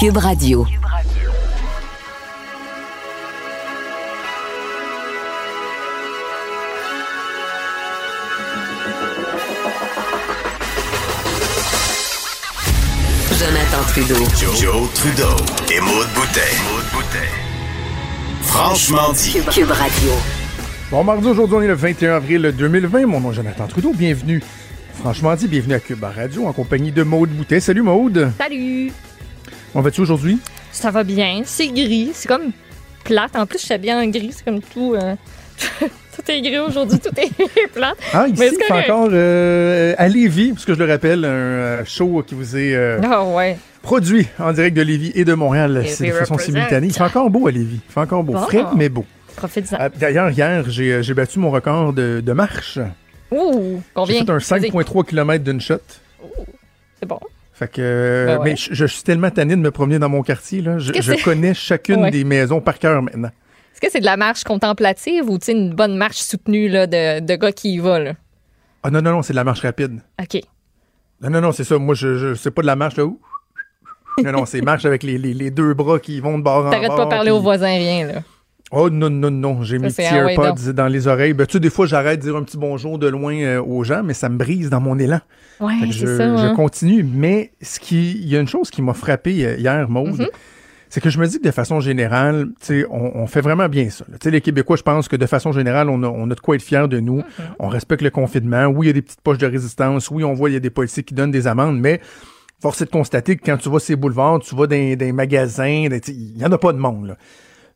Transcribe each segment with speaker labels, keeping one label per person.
Speaker 1: Cube Radio. Jonathan Trudeau.
Speaker 2: Joe, Trudeau et Maude Boutet. Franchement dit.
Speaker 1: Cube Radio.
Speaker 3: Bon, mardi, aujourd'hui, on est le 21 avril 2020. Mon nom est Jonathan Trudeau. Bienvenue. Franchement dit, bienvenue à Cube Radio en compagnie de Maude Boutet. Salut Maude.
Speaker 4: Salut!
Speaker 3: On va-tu aujourd'hui?
Speaker 4: Ça va bien, c'est gris, c'est comme plate. En plus, je suis bien en gris, c'est comme tout. euh, tout est gris aujourd'hui, tout est plate.
Speaker 3: Ah, ici,
Speaker 4: c'est correct.
Speaker 3: encore euh, à Lévis, parce que je le rappelle, un euh, show qui vous est euh,
Speaker 4: Ah ouais.
Speaker 3: produit en direct de Lévis et de Montréal. C'est de façon simultanée. Il fait encore beau à Lévis. Il fait encore beau.
Speaker 4: Bon.
Speaker 3: Frais, mais beau.
Speaker 4: Profite-en.
Speaker 3: Ah, D'ailleurs, hier, j'ai j'ai battu mon record de, de marche.
Speaker 4: Ouh,
Speaker 3: J'ai
Speaker 4: combien?
Speaker 3: fait un
Speaker 4: Vas-y.
Speaker 3: 5,3 km d'une shot.
Speaker 4: C'est bon.
Speaker 3: Fait que,
Speaker 4: Ben ouais.
Speaker 3: mais je, je suis tellement tanné de me promener dans mon quartier. Là. Je, connais chacune
Speaker 4: Ouais.
Speaker 3: des maisons par cœur maintenant.
Speaker 4: Est-ce que c'est de la marche contemplative ou une bonne marche soutenue là, de, de gars qui y va? Là?
Speaker 3: Ah non, non, non, c'est de la marche rapide.
Speaker 4: OK.
Speaker 3: Non, non, non, c'est ça. Moi, je, je c'est pas de la marche là. Ouh. Non, non, c'est marche avec les, les, les deux bras qui vont de bord en
Speaker 4: T'arrêtes
Speaker 3: bord.
Speaker 4: pas de parler
Speaker 3: puis-
Speaker 4: aux voisins, rien. là.
Speaker 3: Oh non, non, non, j'ai mes petits
Speaker 4: ah
Speaker 3: AirPods dans les oreilles. Ben, tu sais, des fois, j'arrête de dire un petit bonjour de loin euh, aux gens, mais ça me brise dans mon élan.
Speaker 4: Ouais,
Speaker 3: je,
Speaker 4: ça.
Speaker 3: je
Speaker 4: hein.
Speaker 3: continue. Mais ce qui, il y a une chose qui m'a frappé euh, hier, Maude,
Speaker 4: Mm-hmm.
Speaker 3: c'est que je me dis que de façon générale, tu sais, on, on fait vraiment bien ça. sais, les Québécois, je pense que de façon générale, on a, on a de quoi être fiers de nous.
Speaker 4: Mm-hmm.
Speaker 3: On respecte le confinement. Oui, il y a des petites poches de résistance. Oui, on voit il y a des policiers qui donnent des amendes, mais force est de constater que quand tu vas ces boulevards, tu vas dans des magasins, il y en a pas de monde. Là.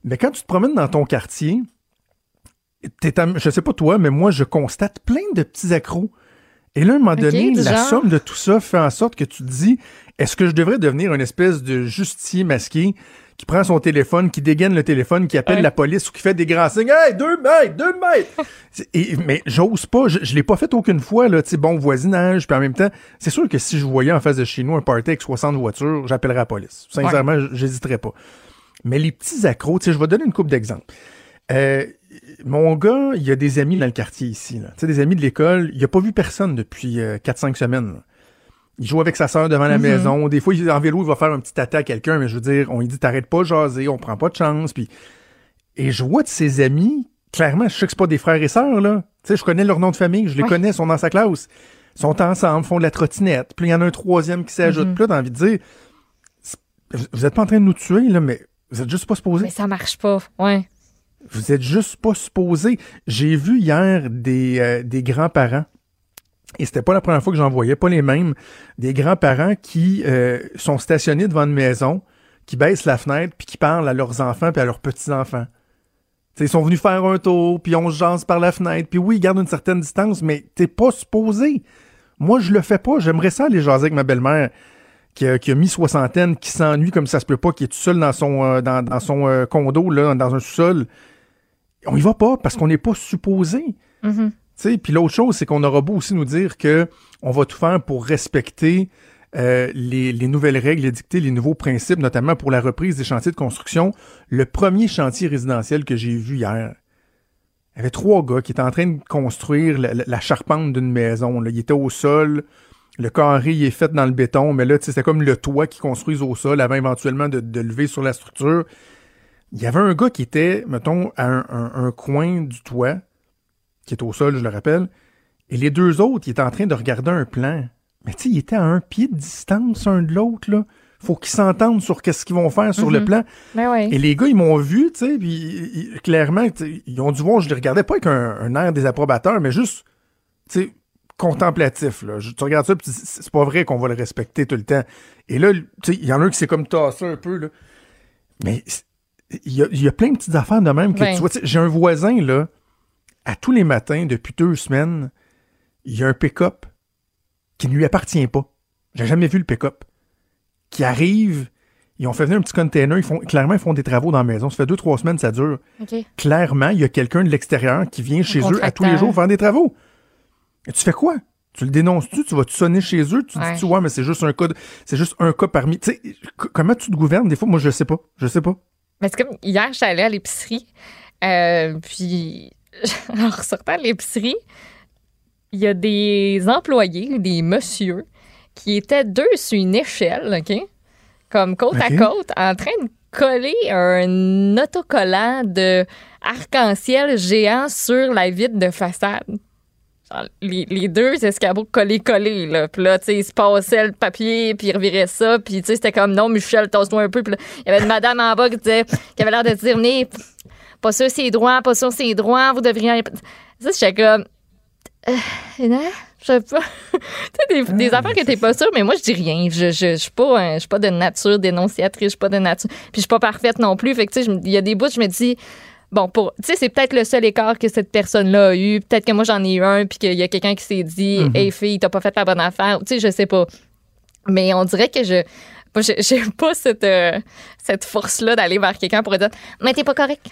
Speaker 3: Mais quand tu te promènes dans ton quartier, t'es à- je sais pas toi, mais moi, je constate plein de petits accros. Et là, à un moment donné, la
Speaker 4: genre?
Speaker 3: somme de tout ça fait en sorte que tu te dis, est-ce que je devrais devenir une espèce de justicier masqué qui prend son téléphone, qui dégaine le téléphone, qui appelle
Speaker 4: Ouais.
Speaker 3: la police ou qui fait des grands signes, hey, deux mètres, deux mètres! Et, mais j'ose pas, je, je l'ai pas fait aucune fois, là, tu bon voisinage, puis en même temps, c'est sûr que si je voyais en face de chez nous un party avec 60 voitures, j'appellerais la police. Sincèrement, j'hésiterais pas. Mais les petits accros, tu sais, je vais donner une coupe d'exemples. Euh, mon gars, il y a des amis dans le quartier ici. là. Tu sais, des amis de l'école. Il a pas vu personne depuis euh, 4-5 semaines. là. Il joue avec sa sœur devant la maison. Des fois, il est en vélo, il va faire un petit attaque à quelqu'un, mais je veux dire, on lui dit t'arrêtes pas de jaser, on prend pas de chance. Puis... Et je vois de ses amis, clairement, je sais que c'est pas des frères et sœurs, là. Tu sais, je connais leur nom de famille, je les
Speaker 4: Ouais.
Speaker 3: connais, ils sont dans sa classe. Ils sont ensemble, font de la trottinette. Puis il y en a un troisième qui s'ajoute. Puis là, t'as envie de dire, vous êtes pas en train de nous tuer, là, mais vous êtes juste pas supposés.
Speaker 4: Mais ça marche pas. Ouais.
Speaker 3: Vous êtes juste pas supposé. J'ai vu hier des, euh, des grands-parents, et c'était pas la première fois que j'en voyais, pas les mêmes, des grands-parents qui euh, sont stationnés devant une maison, qui baissent la fenêtre, puis qui parlent à leurs enfants puis à leurs petits-enfants. T'sais, ils sont venus faire un tour, puis on se jase par la fenêtre, puis oui, ils gardent une certaine distance, mais t'es pas supposé. Moi, je le fais pas. J'aimerais ça aller jaser avec ma belle-mère qui a, qui a mis soixantaine, qui s'ennuie comme ça se peut pas, qui est tout seul dans son, euh, dans, dans son euh, condo, là, dans un sous-sol. On y va pas parce qu'on n'est pas supposé. Sais, Puis l'autre chose, c'est qu'on aura beau aussi nous dire que on va tout faire pour respecter euh, les, les nouvelles règles édictées, les nouveaux principes, notamment pour la reprise des chantiers de construction. Le premier chantier résidentiel que j'ai vu hier, il y avait trois gars qui étaient en train de construire la, la- la charpente d'une maison. Là. Ils étaient au sol. Le carré il est fait dans le béton, mais là, c'était comme le toit qu'ils construisent au sol avant éventuellement de, de lever sur la structure. Il y avait un gars qui était, mettons, à un, un- un coin du toit, qui est au sol, je le rappelle, et les deux autres, ils étaient en train de regarder un plan. Mais tu sais, ils étaient à un pied de distance un de l'autre, là. Faut qu'ils s'entendent sur qu'est-ce qu'ils vont faire sur le
Speaker 4: Mhm.
Speaker 3: plan.
Speaker 4: Ben.
Speaker 3: Et les gars, ils m'ont vu, tu sais, puis clairement, ils ont dû voir, je les regardais pas avec un, un air désapprobateur, mais juste, tu sais, contemplatif, là. Je- tu regardes ça, puis c'est c'est pas vrai qu'on va le respecter tout le temps. Et là, tu sais, il y en a un qui s'est comme tassé un peu, là. Mais il y a, il y a plein de petites affaires de même que tu vois. J'ai un voisin, là, à tous les matins, depuis deux semaines, il y a un pick-up qui ne lui appartient pas. J'ai jamais vu le pick-up. Qui arrive, ils ont fait venir un petit container, ils font, clairement, ils font des travaux dans la maison. Ça fait deux, trois semaines, ça dure. Clairement, il y a quelqu'un de l'extérieur qui vient chez eux à tous les jours faire des travaux. Et tu fais quoi? Tu le dénonces-tu? Tu vas te sonner chez eux? Tu
Speaker 4: Ouais.
Speaker 3: dis-tu, ouais, mais c'est juste un cas, de- c'est juste un cas parmi. Tu sais, comment tu te gouvernes? Des fois, moi, je sais pas. Je sais pas.
Speaker 4: Mais c'est comme hier, j'étais allée à l'épicerie. euh, puis, en ressortant de l'épicerie, il y a des employés, des messieurs, qui étaient deux sur une échelle, OK? comme côte à côte, en train de coller un autocollant de arc-en-ciel géant sur la vitre de façade. Les, les deux escabeaux collés-collés, là. Puis là, tu sais, ils se passaient le papier, puis ils reviraient ça. Puis, tu sais, c'était comme, non, Michel, tasse-toi un peu. Puis là, il y avait une madame en bas qui disait, qui avait l'air de dire, venez, pas sûr c'est droit, pas sûr c'est droit, vous devriez... Ça, j'étais comme... Euh, non, je sais pas. tu sais, des, des
Speaker 3: Ah,
Speaker 4: affaires
Speaker 3: mais
Speaker 4: que t'es pas sûr, mais moi, je dis rien. Je, je, je suis pas, un- je suis pas de nature dénonciatrice, je suis pas de nature. Puis je suis pas parfaite non plus. Fait que, tu sais, il y a des bouts, je me dis, bon, pour, tu sais, c'est peut-être le seul écart que cette personne-là a eu. Peut-être que moi, j'en ai eu un, puis qu'il y a quelqu'un qui s'est dit,
Speaker 3: Mhm.
Speaker 4: hey, fille, t'as pas fait la bonne affaire. Tu sais, je sais pas. Mais on dirait que je. j'ai pas cette, euh, cette force-là d'aller vers quelqu'un pour dire, mais t'es pas correct.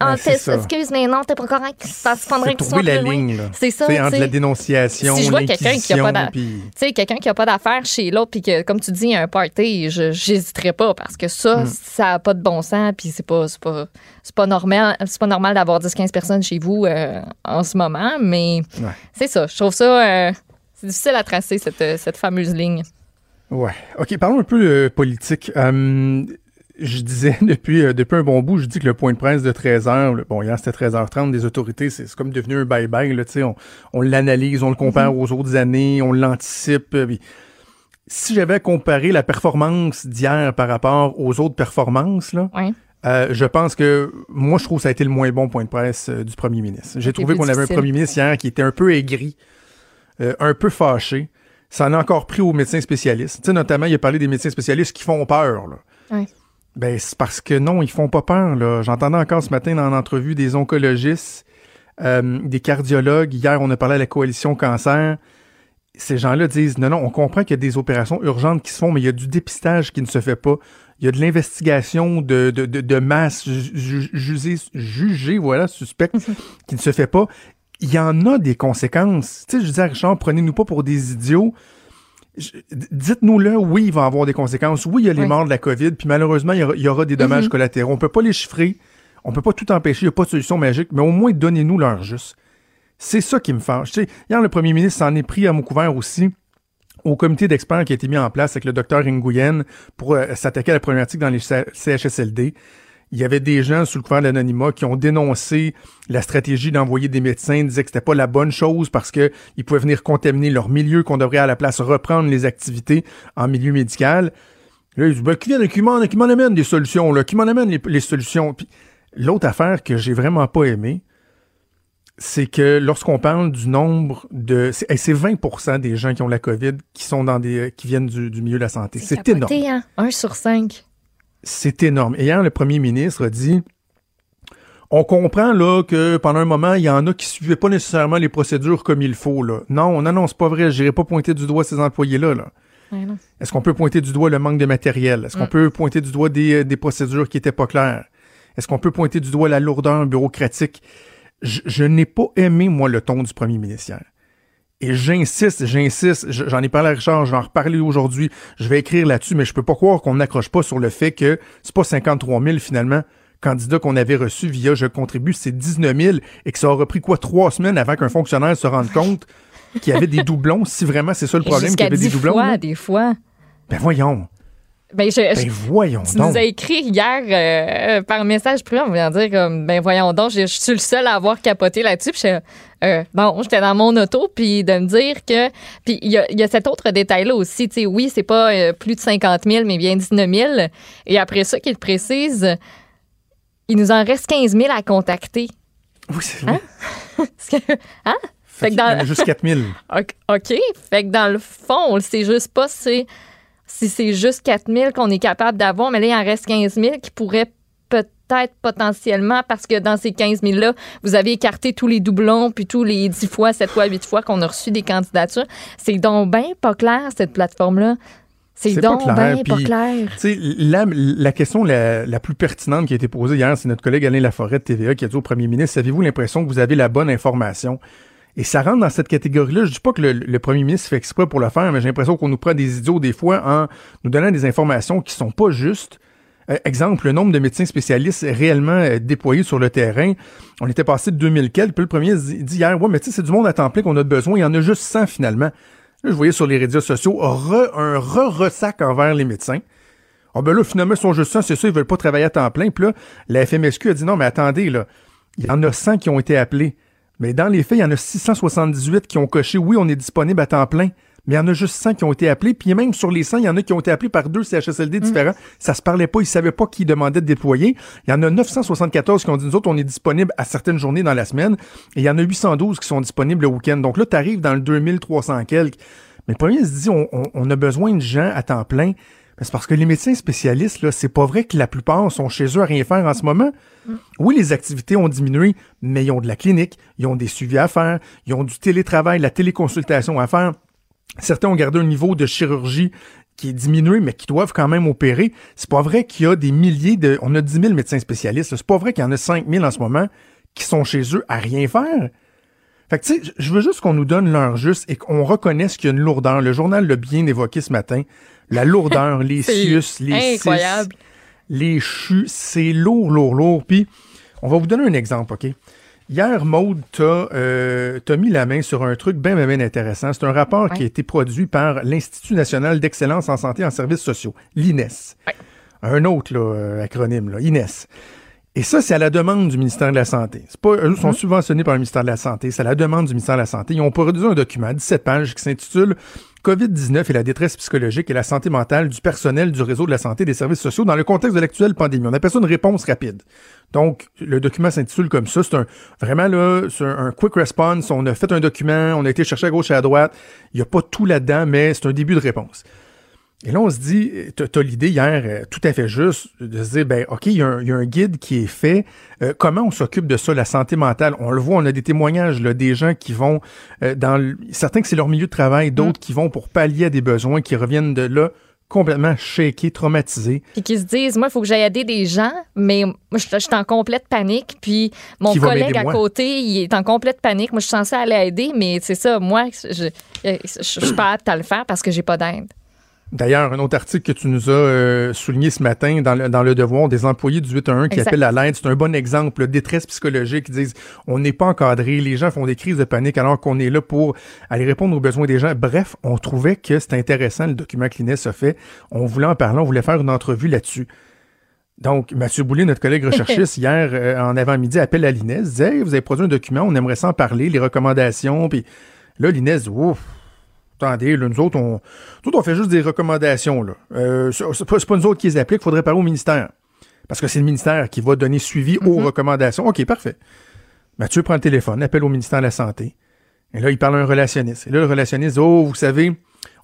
Speaker 4: Ah,
Speaker 3: c'est
Speaker 4: excuse, mais non, t'es pas correct. Ça se prendrait
Speaker 3: C'est
Speaker 4: que tu sois
Speaker 3: la
Speaker 4: plus loin.
Speaker 3: ligne, là.
Speaker 4: C'est ça,
Speaker 3: entre
Speaker 4: sais.
Speaker 3: la dénonciation,
Speaker 4: Si je vois quelqu'un qui a pas
Speaker 3: puis...
Speaker 4: Quelqu'un qui a pas d'affaires chez l'autre, puis que, comme tu dis, il y a un party, je j'hésiterais pas parce que ça,
Speaker 3: Mm.
Speaker 4: ça a pas de bon sens, puis c'est pas, c'est pas, c'est pas normal, c'est pas normal d'avoir 10-15 personnes chez vous euh, en ce moment, mais
Speaker 3: Ouais.
Speaker 4: c'est ça. Je trouve ça, euh, c'est difficile à tracer cette, cette fameuse ligne.
Speaker 3: Ouais. OK, parlons un peu euh, politique. Hum, je disais depuis, euh, depuis un bon bout, je dis que le point de presse de 13h, le- bon, hier c'était 13h30 des autorités, c'est comme devenu un bye-bye, là, tu sais, on, on l'analyse, on le compare aux autres années, on l'anticipe. euh, si j'avais à comparer la performance d'hier par rapport aux autres performances, là, euh, je pense que moi, je trouve que ça a été le moins bon point de presse euh, du premier ministre. J'ai trouvé qu'on avait un premier ministre hier qui était un peu aigri, un peu fâché. Ça en a encore pris aux médecins spécialistes. Tu sais, notamment, il a parlé des médecins spécialistes qui font peur. Là.
Speaker 4: Ouais.
Speaker 3: Ben, c'est parce que non, ils font pas peur. Là. J'entendais encore ce matin dans l'entrevue des oncologistes, euh, des cardiologues. Hier, on a parlé à la coalition cancer. Ces gens-là disent non, non, on comprend qu'il y a des opérations urgentes qui se font, mais il y a du dépistage qui ne se fait pas. Il y a de l'investigation de, de, de, de masse ju- ju- jugée, jugée, voilà, suspecte, qui ne se fait pas. Il y en a des conséquences. Tu sais, je disais à Richard, prenez-nous pas pour des idiots. Dites-nous-le, oui, il va y avoir des conséquences. Oui, il y a les
Speaker 4: Oui.
Speaker 3: morts de la COVID, puis malheureusement, il y aura, il y aura des dommages
Speaker 4: Mhm.
Speaker 3: collatéraux. On peut pas les chiffrer, on peut pas tout empêcher, il n'y a pas de solution magique, mais au moins donnez-nous l'heure juste. C'est ça qui me fâche. Tu sais, hier, le premier ministre s'en est pris à mon couvert aussi au comité d'experts qui a été mis en place avec le docteur Nguyen pour euh, s'attaquer à la problématique dans les CHSLD. Il y avait des gens sous le couvert de l'anonymat qui ont dénoncé la stratégie d'envoyer des médecins, disaient que c'était pas la bonne chose parce que ils pouvaient venir contaminer leur milieu, qu'on devrait à la place reprendre les activités en milieu médical. Là, ils disent, ben, qui, vient, qui m'en qui m'en amène des solutions, là, qui m'en amène les, les solutions? Puis l'autre affaire que j'ai vraiment pas aimé, c'est que lorsqu'on parle du nombre de, c'est, hey, c'est 20% des gens qui ont la COVID qui sont dans des, qui viennent du, du milieu de la santé. C'est énorme.
Speaker 4: Hein? Un sur cinq.
Speaker 3: C'est énorme. Et hier, le premier ministre a dit on comprend là que pendant un moment, il y en a qui suivaient pas nécessairement les procédures comme il faut. Là. Non, non, non, c'est pas vrai. Je n'irai pas pointer du doigt ces employés-là. Là.
Speaker 4: Ouais.
Speaker 3: Est-ce qu'on peut pointer du doigt le manque de matériel? Est-ce qu'on peut pointer du doigt des, euh, des procédures qui étaient pas claires? Est-ce qu'on peut pointer du doigt la lourdeur bureaucratique? Je, je n'ai pas aimé, moi, le ton du premier ministre hier. Et j'insiste, j'insiste, je- j'en ai parlé à Richard, je vais en reparler aujourd'hui, je vais écrire là-dessus, mais je peux pas croire qu'on n'accroche pas sur le fait que c'est pas 53 000 finalement candidats qu'on avait reçus via Je contribue, c'est 19 000 et que ça aura pris quoi trois semaines avant qu'un fonctionnaire se rende compte qu'il y avait des doublons, si vraiment c'est ça le problème, qu'il y avait des
Speaker 4: 10
Speaker 3: doublons.
Speaker 4: fois, des fois.
Speaker 3: Ben voyons,
Speaker 4: Ben, je,
Speaker 3: ben voyons
Speaker 4: Tu
Speaker 3: donc.
Speaker 4: nous as écrit hier euh, par message privé en voulant dire comme ben voyons donc, je, je suis le seul à avoir capoté là-dessus. Puis euh, non, j'étais dans mon auto puis de me dire que puis il y a, il y a cet autre détail là aussi, tu sais oui, c'est pas euh, plus de 50 000 mais bien 19 000 et après ça qu'il précise il nous en reste 15 000 à contacter.
Speaker 3: Oui, c'est vrai.
Speaker 4: Parce que- hein?
Speaker 3: Fait
Speaker 4: Fait que
Speaker 3: qu'il y en
Speaker 4: dans-
Speaker 3: a juste 4 000.
Speaker 4: OK. OK. Fait que dans le fond, on le sait juste pas si, si c'est juste 4 000 qu'on est capable d'avoir, mais là, il en reste 15 000 qui pourraient peut-être potentiellement, parce que dans ces 15 000-là, vous avez écarté tous les doublons, puis tous les 10 fois, 7 fois, 8 fois qu'on a reçu des candidatures. C'est donc bien pas clair, cette plateforme-là. C'est
Speaker 3: pas
Speaker 4: donc
Speaker 3: clair,
Speaker 4: bien pas clair.
Speaker 3: La, la question la, la plus pertinente qui a été posée hier, c'est notre collègue Alain Laforêt de TVA qui a dit au premier ministre, avez-vous l'impression que vous avez la bonne information? Et ça rentre dans cette catégorie-là. Je dis pas que le, le premier ministre fait exprès pour le faire, mais j'ai l'impression qu'on nous prend des idiots des fois en nous donnant des informations qui sont pas justes. Euh, exemple, le nombre de médecins spécialistes réellement euh, déployés sur le terrain. On était passé de 2000 quelques. Puis le premier dit hier, ouais, mais tu sais, c'est du monde à temps plein qu'on a besoin. Il y en a juste 100 finalement. Là, je voyais sur les réseaux sociaux un re-ressac envers les médecins. Ah ben là, finalement, ils sont juste 100, c'est ça, ils veulent pas travailler à temps plein. Puis là, la FMSQ a dit non, mais attendez, là, il y en a 100 qui ont été appelés. Mais dans les faits, il y en a 678 qui ont coché oui, on est disponible à temps plein. Mais il y en a juste 100 qui ont été appelés. Puis même sur les 100, il y en a qui ont été appelés par deux CHSLD différents. Ça se parlait pas. Ils savaient pas qui demandait de déployer. Il y en a 974 qui ont dit, nous autres, on est disponible à certaines journées dans la semaine. Et il y en a 812 qui sont disponibles le week-end. Donc là, tu arrives dans le 2300 quelques. Mais le premier se dit, on, on- on a besoin de gens à temps plein. C'est parce que les médecins spécialistes, là, c'est pas vrai que la plupart sont chez eux à rien faire en ce moment. Oui, les activités ont diminué, mais ils ont de la clinique, ils ont des suivis à faire, ils ont du télétravail, la téléconsultation à faire. Certains ont gardé un niveau de chirurgie qui est diminué, mais qui doivent quand même opérer. C'est pas vrai qu'il y a des milliers de... On a 10 000 médecins spécialistes. C'est pas vrai qu'il y en a 5 000 en ce moment qui sont chez eux à rien faire. Fait que, tu sais, je veux juste qu'on nous donne l'heure juste et qu'on reconnaisse qu'il y a une lourdeur. Le journal l'a bien évoqué ce matin. La lourdeur, les sius, les
Speaker 4: incroyable.
Speaker 3: les chus, c'est lourd, lourd, lourd. Puis, on va vous donner un exemple, OK? Hier, Maude, t'as euh, t'as mis la main sur un truc bien, bien, bien intéressant. C'est un rapport qui a été produit par l'Institut national d'excellence en santé et en services sociaux, l'INES.
Speaker 4: Ouais.
Speaker 3: Un autre là, euh, acronyme, là, INES. Et ça, c'est à la demande du ministère de la Santé. C'est pas, eux sont subventionnés par le ministère de la Santé. C'est à la demande du ministère de la Santé. Ils ont produit un document, 17 pages, qui s'intitule COVID-19 et la détresse psychologique et la santé mentale du personnel du réseau de la santé et des services sociaux dans le contexte de l'actuelle pandémie. On appelle ça une réponse rapide. Donc, le document s'intitule comme ça. C'est un, vraiment là, c'est un, un quick response. On a fait un document, on a été chercher à gauche et à droite. Il n'y a pas tout là-dedans, mais c'est un début de réponse. Et là, on se dit, t'as t'as l'idée hier, euh, tout à fait juste, de se dire, ben, OK, il y, a un- il y a un guide qui est fait. Euh, comment on s'occupe de ça, la santé mentale? On le voit, on a des témoignages, là, des gens qui vont euh, dans le- certains que c'est leur milieu de travail, d'autres qui vont pour pallier à des besoins, qui reviennent de là complètement shakés, traumatisés.
Speaker 4: Puis qui se disent, moi, il faut que j'aille aider des gens, mais moi, je je suis en complète panique. Puis mon
Speaker 3: Qui
Speaker 4: collègue à
Speaker 3: moi?
Speaker 4: côté, il est en complète panique. Moi, je suis censée aller aider, mais c'est ça, moi, je, je, je suis pas apte à le faire parce que j'ai pas d'aide.
Speaker 3: D'ailleurs, un autre article que tu nous as euh, souligné ce matin dans le, dans le Devoir, des employés du 8 à 1 qui
Speaker 4: Exact.
Speaker 3: appellent à l'aide, c'est un bon exemple, là, détresse psychologique, ils disent on n'est pas encadré, les gens font des crises de panique alors qu'on est là pour aller répondre aux besoins des gens. Bref, on trouvait que c'était intéressant le document que l'INES a fait. On voulait en parler, on voulait faire une entrevue là-dessus. Donc, Mathieu Boulay, notre collègue recherchiste, hier, euh, en avant-midi, appelle à l'INES, disait Hey, vous avez produit un document, on aimerait s'en parler, les recommandations. Puis là, l'INES dit Ouf, attendez, là, nous autres, on, nous autres, on fait juste des recommandations. Là. Euh, c'est pas, nous autres qui les appliquent, il faudrait parler au ministère. Parce que c'est le ministère qui va donner suivi aux recommandations. OK, parfait. Mathieu prend le téléphone, appelle au ministère de la Santé. Et là, il parle à un relationniste. Et là, le relationniste dit Oh, vous savez,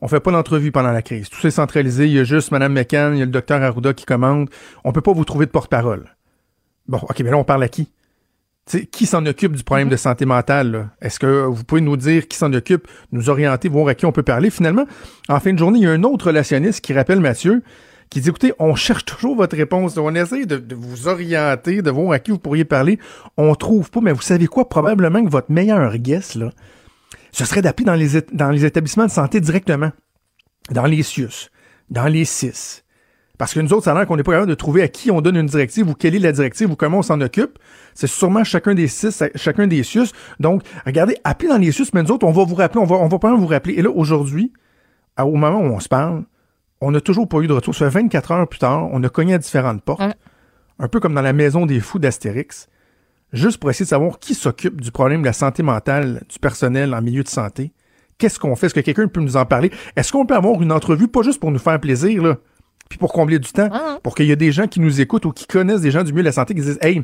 Speaker 3: on fait pas d'entrevue pendant la crise. Tout c'est centralisé. Il y a juste Mme McCann, il y a le docteur Arruda qui commande. On peut pas vous trouver de porte-parole. Bon, OK, mais là, on parle à qui? Qui s'en occupe du problème de santé mentale? Est-ce que vous pouvez nous dire qui s'en occupe, nous orienter, voir à qui on peut parler? Finalement, en fin de journée, il y a un autre relationniste qui rappelle Mathieu, qui dit, écoutez, on cherche toujours votre réponse. On essaie de, de vous orienter, de voir à qui vous pourriez parler. On trouve pas, mais vous savez quoi? Probablement que votre meilleur guess, là, ce serait d'appeler dans les, dans les établissements de santé directement. Dans les CIUS, dans les CIS. Parce que nous autres, ça a l'air qu'on n'est pas capable de trouver à qui on donne une directive ou quelle est la directive ou comment on s'en occupe. C'est sûrement chacun des CIS, chacun des CIUS. Donc, regardez, appelez dans les CIUS, mais nous autres, on va vous rappeler, on va, on va pas vous rappeler. Et là, aujourd'hui, au moment où on se parle, on n'a toujours pas eu de retour. Ça fait 24 heures plus tard, on a cogné à différentes portes. Un peu comme dans la maison des fous d'Astérix. Juste pour essayer de savoir qui s'occupe du problème de la santé mentale du personnel en milieu de santé. Qu'est-ce qu'on fait? Est-ce que quelqu'un peut nous en parler? Est-ce qu'on peut avoir une entrevue, pas juste pour nous faire plaisir, là, puis pour combler du temps,
Speaker 4: Ah.
Speaker 3: pour qu'il y ait des gens qui nous écoutent ou qui connaissent des gens du milieu de la santé qui disent Hey,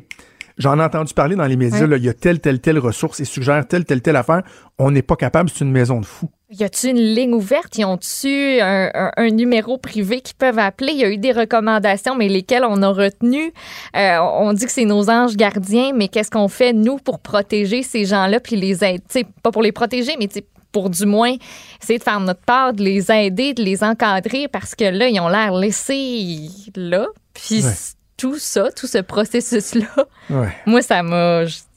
Speaker 3: j'en ai entendu parler dans les médias,
Speaker 4: Ouais.
Speaker 3: il y a telle, telle, telle ressource et suggère telle, telle, telle affaire. On n'est pas capable, c'est une maison de fous.
Speaker 4: Y a-tu une ligne ouverte? Y ont-tu un, un- un numéro privé qu'ils peuvent appeler? Il y a eu des recommandations, mais lesquelles on a retenu. Euh, on dit que c'est nos anges gardiens, mais qu'est-ce qu'on fait, nous, pour protéger ces gens-là puis les aider? Pas pour les protéger, mais pour du moins essayer de faire notre part, de les aider, de les encadrer, parce que là, ils ont l'air laissés là. Puis
Speaker 3: Ouais.
Speaker 4: tout ça, tout ce processus-là,
Speaker 3: Ouais.
Speaker 4: moi, ça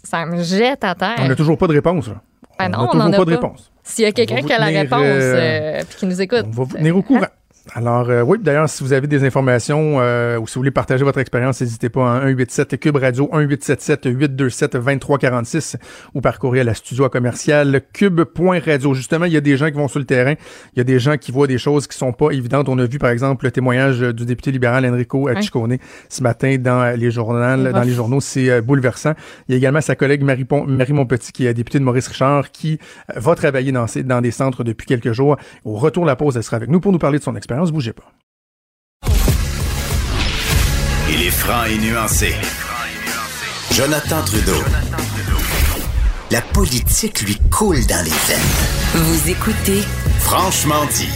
Speaker 4: ça me jette à terre.
Speaker 3: On n'a toujours pas de réponse. Là.
Speaker 4: Ah
Speaker 3: on n'a
Speaker 4: on
Speaker 3: toujours
Speaker 4: en a
Speaker 3: pas de réponse.
Speaker 4: S'il y a quelqu'un qui a la réponse
Speaker 3: euh,
Speaker 4: euh, puis qui nous écoute.
Speaker 3: On va vous tenir au courant. Alors, euh, oui, d'ailleurs, si vous avez des informations euh, ou si vous voulez partager votre expérience, n'hésitez pas à 187 Cube Radio, 1877 827 2346 ou par courriel à studio commercial cube.radio. Justement, il y a des gens qui vont sur le terrain, il y a des gens qui voient des choses qui sont pas évidentes. On a vu, par exemple, le témoignage du député libéral Enrico Ciccone ce matin dans les journaux. Dans les journaux, c'est euh, bouleversant. Il y a également sa collègue Marie, Pont, Marie Montpetit, qui est députée de Maurice Richard, qui va travailler dans, ces, dans des centres depuis quelques jours. Au retour de la pause, elle sera avec nous pour nous parler de son expérience. Bougez pas.
Speaker 2: Il est franc et nuancé. Jonathan Trudeau. La politique lui coule dans les veines.
Speaker 1: Vous écoutez
Speaker 2: Franchement dit.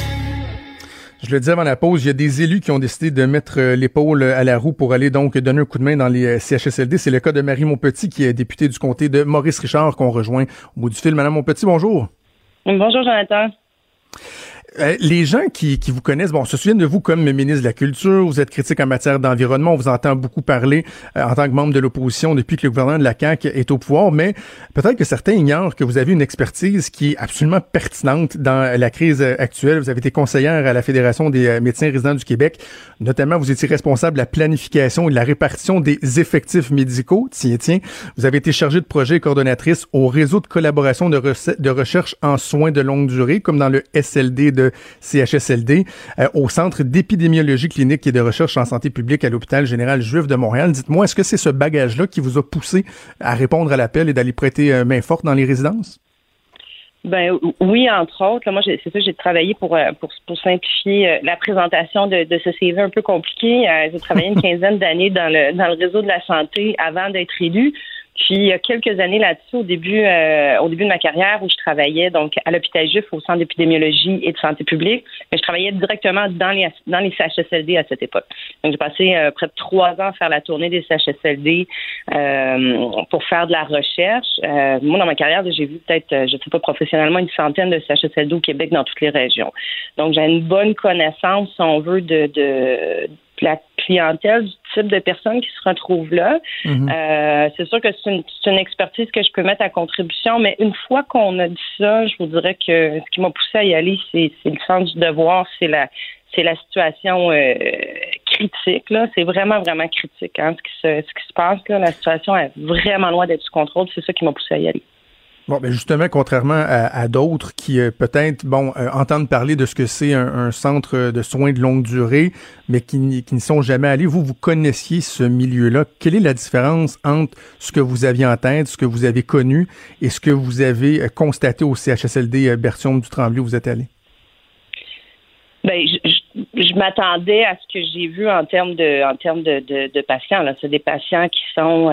Speaker 3: Je le disais avant la pause, il y a des élus qui ont décidé de mettre euh, l'épaule à la roue pour aller donc donner un coup de main dans les euh, CHSLD. C'est le cas de Marie Montpetit, qui est députée du comté de Maurice Richard, qu'on rejoint au bout du fil. Madame Montpetit, bonjour.
Speaker 5: Bonjour, Jonathan.
Speaker 3: Euh, les gens qui, qui, vous connaissent, bon, se souviennent de vous comme ministre de la Culture, vous êtes critique en matière d'environnement, on vous entend beaucoup parler euh, en tant que membre de l'opposition depuis que le gouvernement de la CAQ est au pouvoir, mais peut-être que certains ignorent que vous avez une expertise qui est absolument pertinente dans la crise actuelle. Vous avez été conseillère à la Fédération des euh, médecins résidents du Québec. Notamment, vous étiez responsable de la planification et de la répartition des effectifs médicaux. Tiens, tiens. Vous avez été chargée de projet et coordonnatrice au réseau de collaboration de recherche en soins de longue durée, comme dans le SLD de CHSLD, euh, au Centre d'épidémiologie clinique et de recherche en santé publique à l'hôpital général juif de Montréal. Dites-moi, est-ce que c'est ce bagage-là qui vous a poussé à répondre à l'appel et d'aller prêter euh, main forte dans les résidences?
Speaker 5: Ben oui, entre autres. moi, c'est ça, j'ai travaillé pour, euh, pour, pour simplifier la présentation de, de, ce CV un peu compliqué. j'ai travaillé une quinzaine d'années dans le dans le réseau de la santé avant d'être élu. Puis il y a quelques années là-dessus, au début, euh, au début de ma carrière, où je travaillais donc à l'hôpital Juif au centre d'épidémiologie et de santé publique, mais je travaillais directement dans les dans les CHSLD à cette époque. Donc j'ai passé euh, près de trois ans à faire la tournée des CHSLD euh, pour faire de la recherche. Euh, moi, dans ma carrière, j'ai vu peut-être, je sais pas professionnellement, une centaine de CHSLD au Québec dans toutes les régions. Donc j'ai une bonne connaissance, si on veut, de, de la clientèle, du type de personnes qui se retrouvent là. Mhm. euh, c'est sûr que c'est une, une, expertise que je peux mettre à contribution, mais une fois qu'on a dit ça, je vous dirais que ce qui m'a poussé à y aller, c'est, c'est le sens du devoir, c'est la c'est la situation euh, critique. Là. C'est vraiment, vraiment critique hein, ce, qui se, ce qui se passe. Là. La situation est vraiment loin d'être sous contrôle. C'est ça qui m'a poussé à y aller.
Speaker 3: Bon, ben justement, contrairement à, d'autres qui euh, peut-être bon euh, entendent parler de ce que c'est un, centre de soins de longue durée, mais qui, n'y sont jamais allés, vous vous connaissiez ce milieu-là. Quelle est la différence entre ce que vous aviez en tête, ce que vous avez connu, et ce que vous avez euh, constaté au CHSLD Berthiaume du Tremblay où vous êtes allé?
Speaker 5: Ben, je, je, m'attendais à ce que j'ai vu en termes de en termes de, de, de patients. Là, c'est des patients qui sont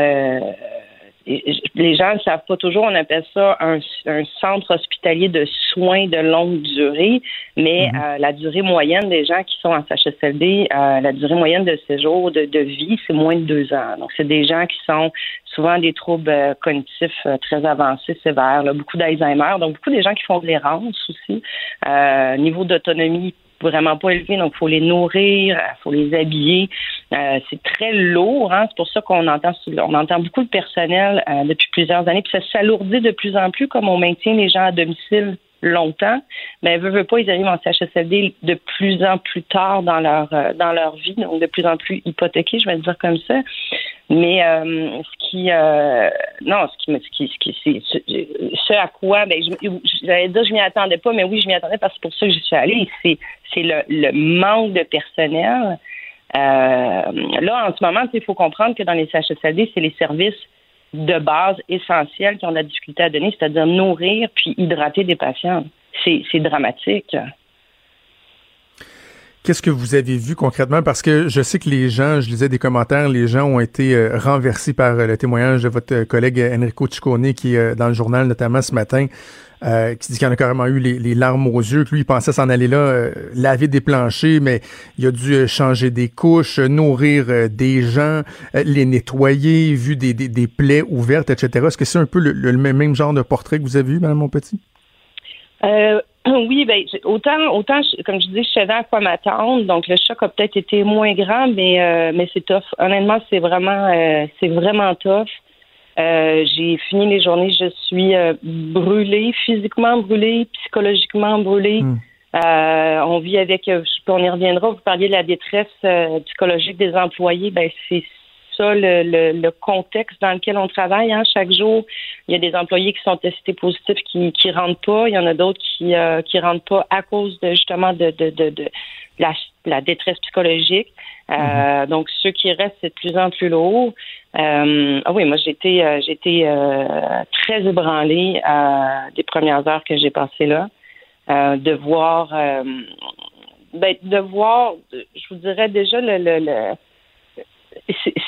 Speaker 5: les gens ne savent pas toujours, on appelle ça un, centre hospitalier de soins de longue durée, mais mhm. euh, la durée moyenne des gens qui sont en CHSLD, euh, la durée moyenne de séjour de, de vie, c'est moins de deux ans. Donc, c'est des gens qui sont souvent des troubles euh, cognitifs très avancés, sévères, beaucoup d'Alzheimer, donc beaucoup des gens qui font de l'errance aussi, niveau d'autonomie vraiment pas élevé, donc il faut les nourrir, il faut les habiller. Euh, c'est très lourd, hein? c'est pour ça qu'on entend on entend beaucoup de personnel euh, depuis plusieurs années, puis ça s'alourdit de plus en plus comme on maintient les gens à domicile longtemps, mais veut, veut pas, ils arrivent en CHSLD de plus en plus tard dans leur euh, dans leur vie, donc de plus en plus hypothéqués, je vais dire comme ça. Mais euh, ce qui euh, non, ce qui ce à quoi ben j'allais dire je m'y attendais pas, mais oui, je m'y attendais parce que pour ça que j'y suis allée. C'est c'est le, le manque de personnel. là, en ce moment, il faut comprendre que dans les CHSLD, c'est les services de base essentiels qui ont la difficulté à donner, c'est-à-dire nourrir puis hydrater des patients. C'est dramatique.
Speaker 3: Qu'est-ce que vous avez vu concrètement? Parce que je sais que les gens, je lisais des commentaires, les gens ont été euh, renversés par euh, le témoignage de votre collègue Enrico Ciccone qui est dans le journal notamment ce matin. Euh, qui dit qu'il en a carrément eu les, larmes aux yeux, que lui, il pensait s'en aller là, euh, laver des planchers, mais il a dû euh, changer des couches, nourrir des gens, les nettoyer, vu des, des, plaies ouvertes, etc. Est-ce que c'est un peu le, même genre de portrait que vous avez vu, Mme Montpetit?
Speaker 5: oui, ben autant, autant, comme je dis, je savais à quoi m'attendre. Donc le choc a peut-être été moins grand, mais mais c'est tough. Honnêtement, c'est vraiment, c'est vraiment tough. Euh, j'ai fini les journées, je suis euh, brûlée, physiquement brûlée, psychologiquement brûlée. Hmm. on vit avec, on y reviendra, vous parliez de la détresse psychologique des employés, ben c'est ça le, le, contexte dans lequel on travaille. Hein. Chaque jour, il y a des employés qui sont testés positifs qui qui rentrent pas. Il y en a d'autres qui euh, qui rentrent pas à cause de justement de de, de, de la, la, détresse psychologique. Euh. Donc ceux qui restent, c'est de plus en plus lourd. Euh, ah oui, moi j'étais euh, j'étais très ébranlée des premières heures que j'ai passées là, de voir ben, de voir, je vous dirais déjà le, le, le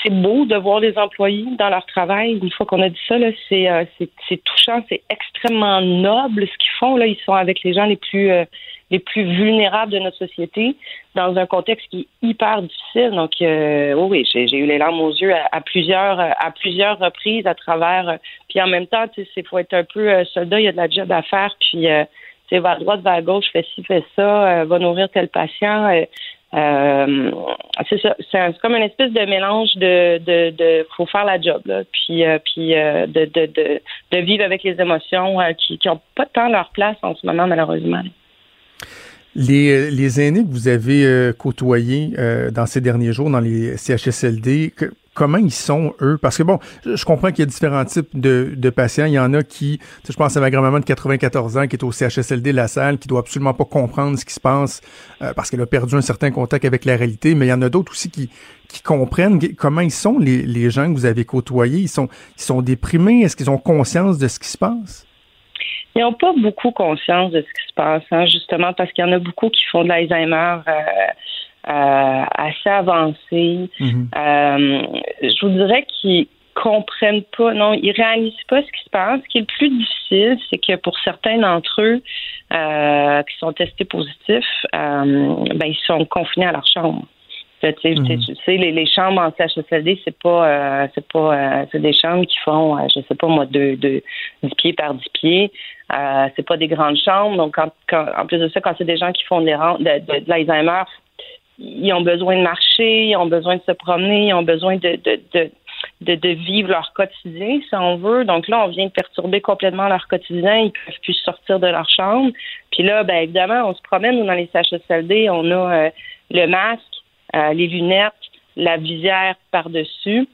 Speaker 5: c'est beau de voir les employés dans leur travail. Une fois qu'on a dit ça, euh, c'est touchant, c'est extrêmement noble ce qu'ils font. Là, ils sont avec les gens les plus euh, les plus vulnérables de notre société dans un contexte qui est hyper difficile. Donc, euh, oui, j'ai eu les larmes aux yeux à, plusieurs à plusieurs reprises à travers. puis en même temps, tu sais, faut être un peu soldat. Il y a de la job à faire. Puis, tu va à droite, va à gauche, fais ci, fais ça, va nourrir tel patient. Euh, c'est ça, c'est comme une espèce de mélange de, de, de faut faire la job, là, puis, euh, puis euh, de, de, de, de, vivre avec les émotions qui n'ont pas tant leur place en ce moment, malheureusement.
Speaker 3: Les, les aînés que vous avez côtoyés dans ces derniers jours dans les CHSLD, comment ils sont, eux? Parce que bon, je comprends qu'il y a différents types de, de patients. Il y en a qui, je pense à ma grand-maman de 94 ans qui est au CHSLD La Salle, qui doit absolument pas comprendre ce qui se passe euh, parce qu'elle a perdu un certain contact avec la réalité. Mais il y en a d'autres aussi qui, qui comprennent comment ils sont, les, les gens que vous avez côtoyés? Ils sont, ils sont déprimés? Est-ce qu'ils ont conscience de ce qui se passe?
Speaker 5: Ils n'ont pas beaucoup conscience de ce qui se passe, hein, justement, parce qu'il y en a beaucoup qui font de l'Alzheimer. Euh, euh, assez avancé. Mhm. Euh, je vous dirais qu'ils comprennent pas, non, ils réalisent pas ce qui se passe. Ce qui est le plus difficile, c'est que pour certains d'entre eux euh, qui sont testés positifs, ben ils sont confinés à leur chambre. Tu sais, mhm. tu sais les, les, chambres en CHSLD, c'est pas, c'est pas, c'est des chambres qui font, je sais pas moi, deux, deux, 10 pieds par 10 pieds. Euh, c'est pas des grandes chambres. Donc, quand, en plus de ça, quand c'est des gens qui font des, de, de, de l'Alzheimer, ils ont besoin de marcher, ils ont besoin de se promener, ils ont besoin de, de, de, de, vivre leur quotidien, si on veut. Donc là, on vient de perturber complètement leur quotidien. Ils peuvent plus sortir de leur chambre. Puis là, ben évidemment, on se promène dans les CHSLD. On a euh, le masque, euh, les lunettes, la visière par-dessus.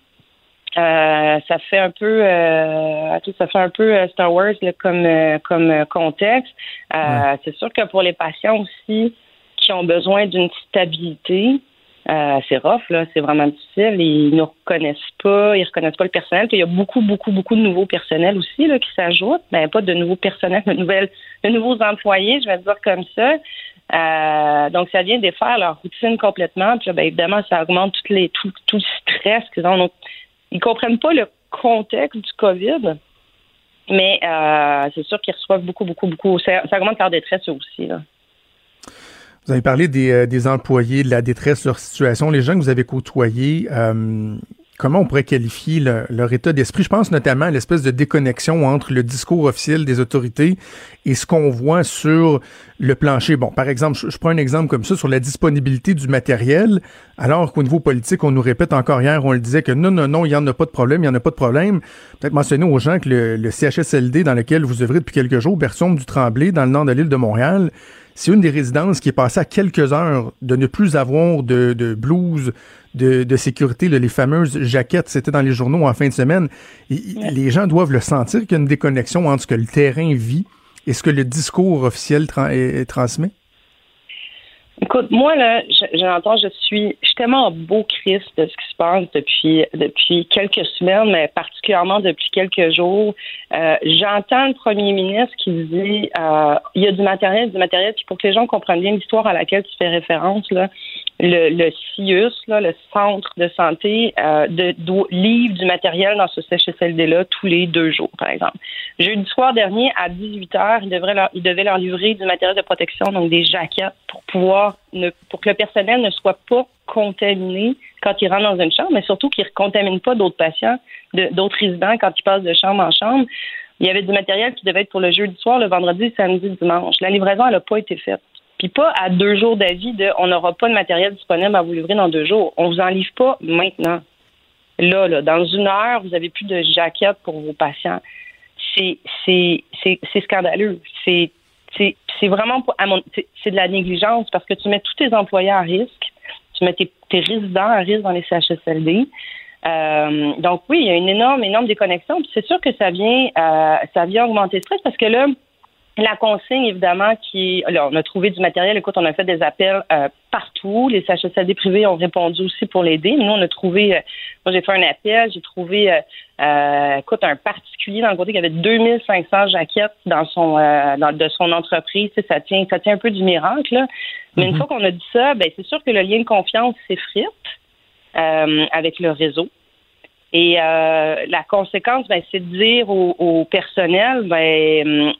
Speaker 5: Euh, ça fait un peu euh, ça fait un peu Star Wars comme comme contexte. C'est sûr que pour les patients aussi, qui ont besoin d'une stabilité. Euh, c'est rough, là, c'est vraiment difficile. Ils ne reconnaissent pas, ils reconnaissent pas le personnel. il y a beaucoup, beaucoup, beaucoup de nouveaux personnels aussi là, qui s'ajoutent, mais pas de nouveaux personnels, de nouvelles, de nouveaux employés, je vais dire comme ça. Euh, donc, ça vient défaire leur routine complètement. Puis ben, évidemment, ça augmente tout, le stress qu'ils ont. Ils comprennent pas le contexte du COVID, mais euh, c'est sûr qu'ils reçoivent beaucoup, beaucoup, beaucoup. Ça, augmente leur détresse aussi.
Speaker 3: Vous avez parlé des, euh, des, employés, de la détresse leur situation. Les gens que vous avez côtoyés, comment on pourrait qualifier leur état d'esprit? Je pense notamment à l'espèce de déconnexion entre le discours officiel des autorités et ce qu'on voit sur le plancher. Bon, par exemple, je, prends un exemple comme ça sur la disponibilité du matériel, alors qu'au niveau politique, on nous répète encore hier, on le disait que non, non, non, il n'y en a pas de problème, il n'y en a pas de problème. Peut-être mentionner aux gens que le, CHSLD dans lequel vous œuvrez depuis quelques jours, Berson du Tremblay, dans le nord de l'île de Montréal, c'est une des résidences qui est passée à quelques heures de ne plus avoir de, de blouse de, sécurité, les fameuses jaquettes, c'était dans les journaux en fin de semaine. Les gens doivent le sentir qu'il y a une déconnexion entre ce que le terrain vit et ce que le discours officiel transmet.
Speaker 5: Écoute, moi, là, j'entends, je, suis, je suis tellement en beau Christ de ce qui se passe depuis, depuis quelques semaines, mais particulièrement depuis quelques jours. Euh, j'entends le premier ministre qui dit euh, il y a du matériel, du matériel, puis pour que les gens comprennent bien l'histoire à laquelle tu fais référence, là, le, CIUS, le centre de santé, euh, livre du matériel dans ce CHSLD-là tous les deux jours, par exemple. Jeudi soir dernier, à 18 heures, il, devrait leur, livrer du matériel de protection, donc des jaquettes, pour pouvoir, ne, pour que le personnel ne soit pas contaminé quand il rentre dans une chambre, mais surtout qu'il ne contamine pas d'autres patients, d'autres résidents quand ils passent de chambre en chambre. Il y avait du matériel qui devait être pour le jeudi soir, le vendredi, samedi, dimanche. La livraison, elle n'a pas été faite. Puis pas à deux jours d'avis de on n'aura pas de matériel disponible à vous livrer dans deux jours. On vous en livre pas maintenant. Là, là, dans une heure, vous avez plus de jaquettes pour vos patients. C'est, scandaleux. C'est, c'est vraiment c'est de la négligence parce que tu mets tous tes employés à risque, tu mets tes, résidents à risque dans les CHSLD. Euh, donc oui, il y a une énorme, énorme déconnexion. C'est sûr que ça vient, euh, ça vient augmenter le stress parce que là, la consigne, évidemment, qui là, on a trouvé du matériel. Écoute, on a fait des appels euh, partout. Les CHSLD privés ont répondu aussi pour l'aider. Nous, on a trouvé, euh, moi j'ai fait un appel, j'ai trouvé, euh, écoute, un particulier dans le côté qui avait 2500 jaquettes dans son, dans, de son entreprise. ça tient, ça tient un peu du miracle. Là. Mais une mhm. fois qu'on a dit ça, ben c'est sûr que le lien de confiance s'effrite avec le réseau. Et la conséquence, ben, c'est de dire au, au personnel, ben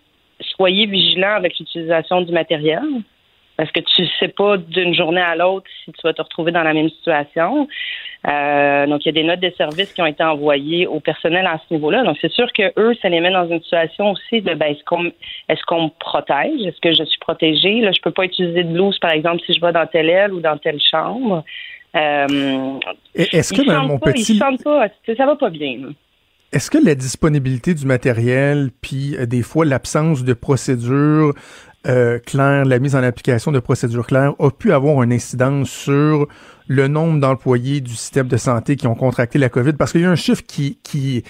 Speaker 5: soyez vigilants avec l'utilisation du matériel parce que tu ne sais pas d'une journée à l'autre si tu vas te retrouver dans la même situation. Euh, donc, il y a des notes de service qui ont été envoyées au personnel à ce niveau-là. Donc, c'est sûr que eux, ça les met dans une situation aussi de ben, est-ce qu'on est-ce qu'on me protège? Est-ce que je suis protégée? Là, je peux pas utiliser de blouse, par exemple, si je vais dans telle aile ou dans telle chambre. Euh,
Speaker 3: est-ce que mon petit...
Speaker 5: pas, ça va pas bien.
Speaker 3: Est-ce que la disponibilité du matériel, puis euh, des fois l'absence de procédures euh, claires, la mise en application de procédures claires, a pu avoir une incidence sur le nombre d'employés du système de santé qui ont contracté la COVID? Parce qu'il y a un chiffre qui, qui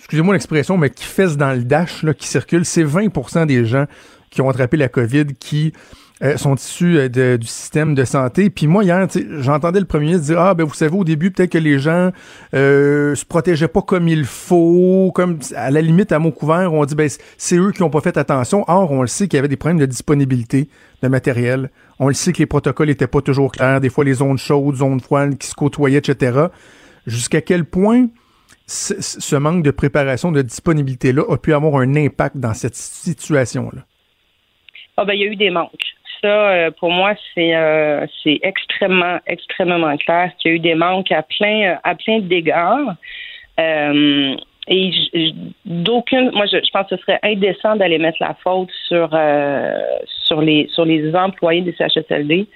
Speaker 3: excusez-moi l'expression, mais qui fesse dans le dash, là, qui circule, c'est 20% des gens qui ont attrapé la COVID qui euh, sont issus euh, du système de santé. Puis moi, hier, j'entendais le premier ministre dire Ah, ben vous savez, au début, peut-être que les gens euh, se protégeaient pas comme il faut, comme à la limite, à mot couvert, on dit ben c'est eux qui ont pas fait attention. Or, on le sait qu'il y avait des problèmes de disponibilité de matériel. On le sait que les protocoles étaient pas toujours clairs. Des fois, les zones chaudes, zones froides qui se côtoyaient, etc. Jusqu'à quel point ce manque de préparation, de disponibilité-là a pu avoir un impact dans cette situation-là?
Speaker 5: Ah ben, il y a eu des manques. Euh, pour moi, c'est euh, c'est extrêmement, extrêmement clair qu'il y a eu des manques à plein, à plein d'égards. Euh, et d'aucune, moi, je, pense que ce serait indécent d'aller mettre la faute sur les sur les employés des CHSLD.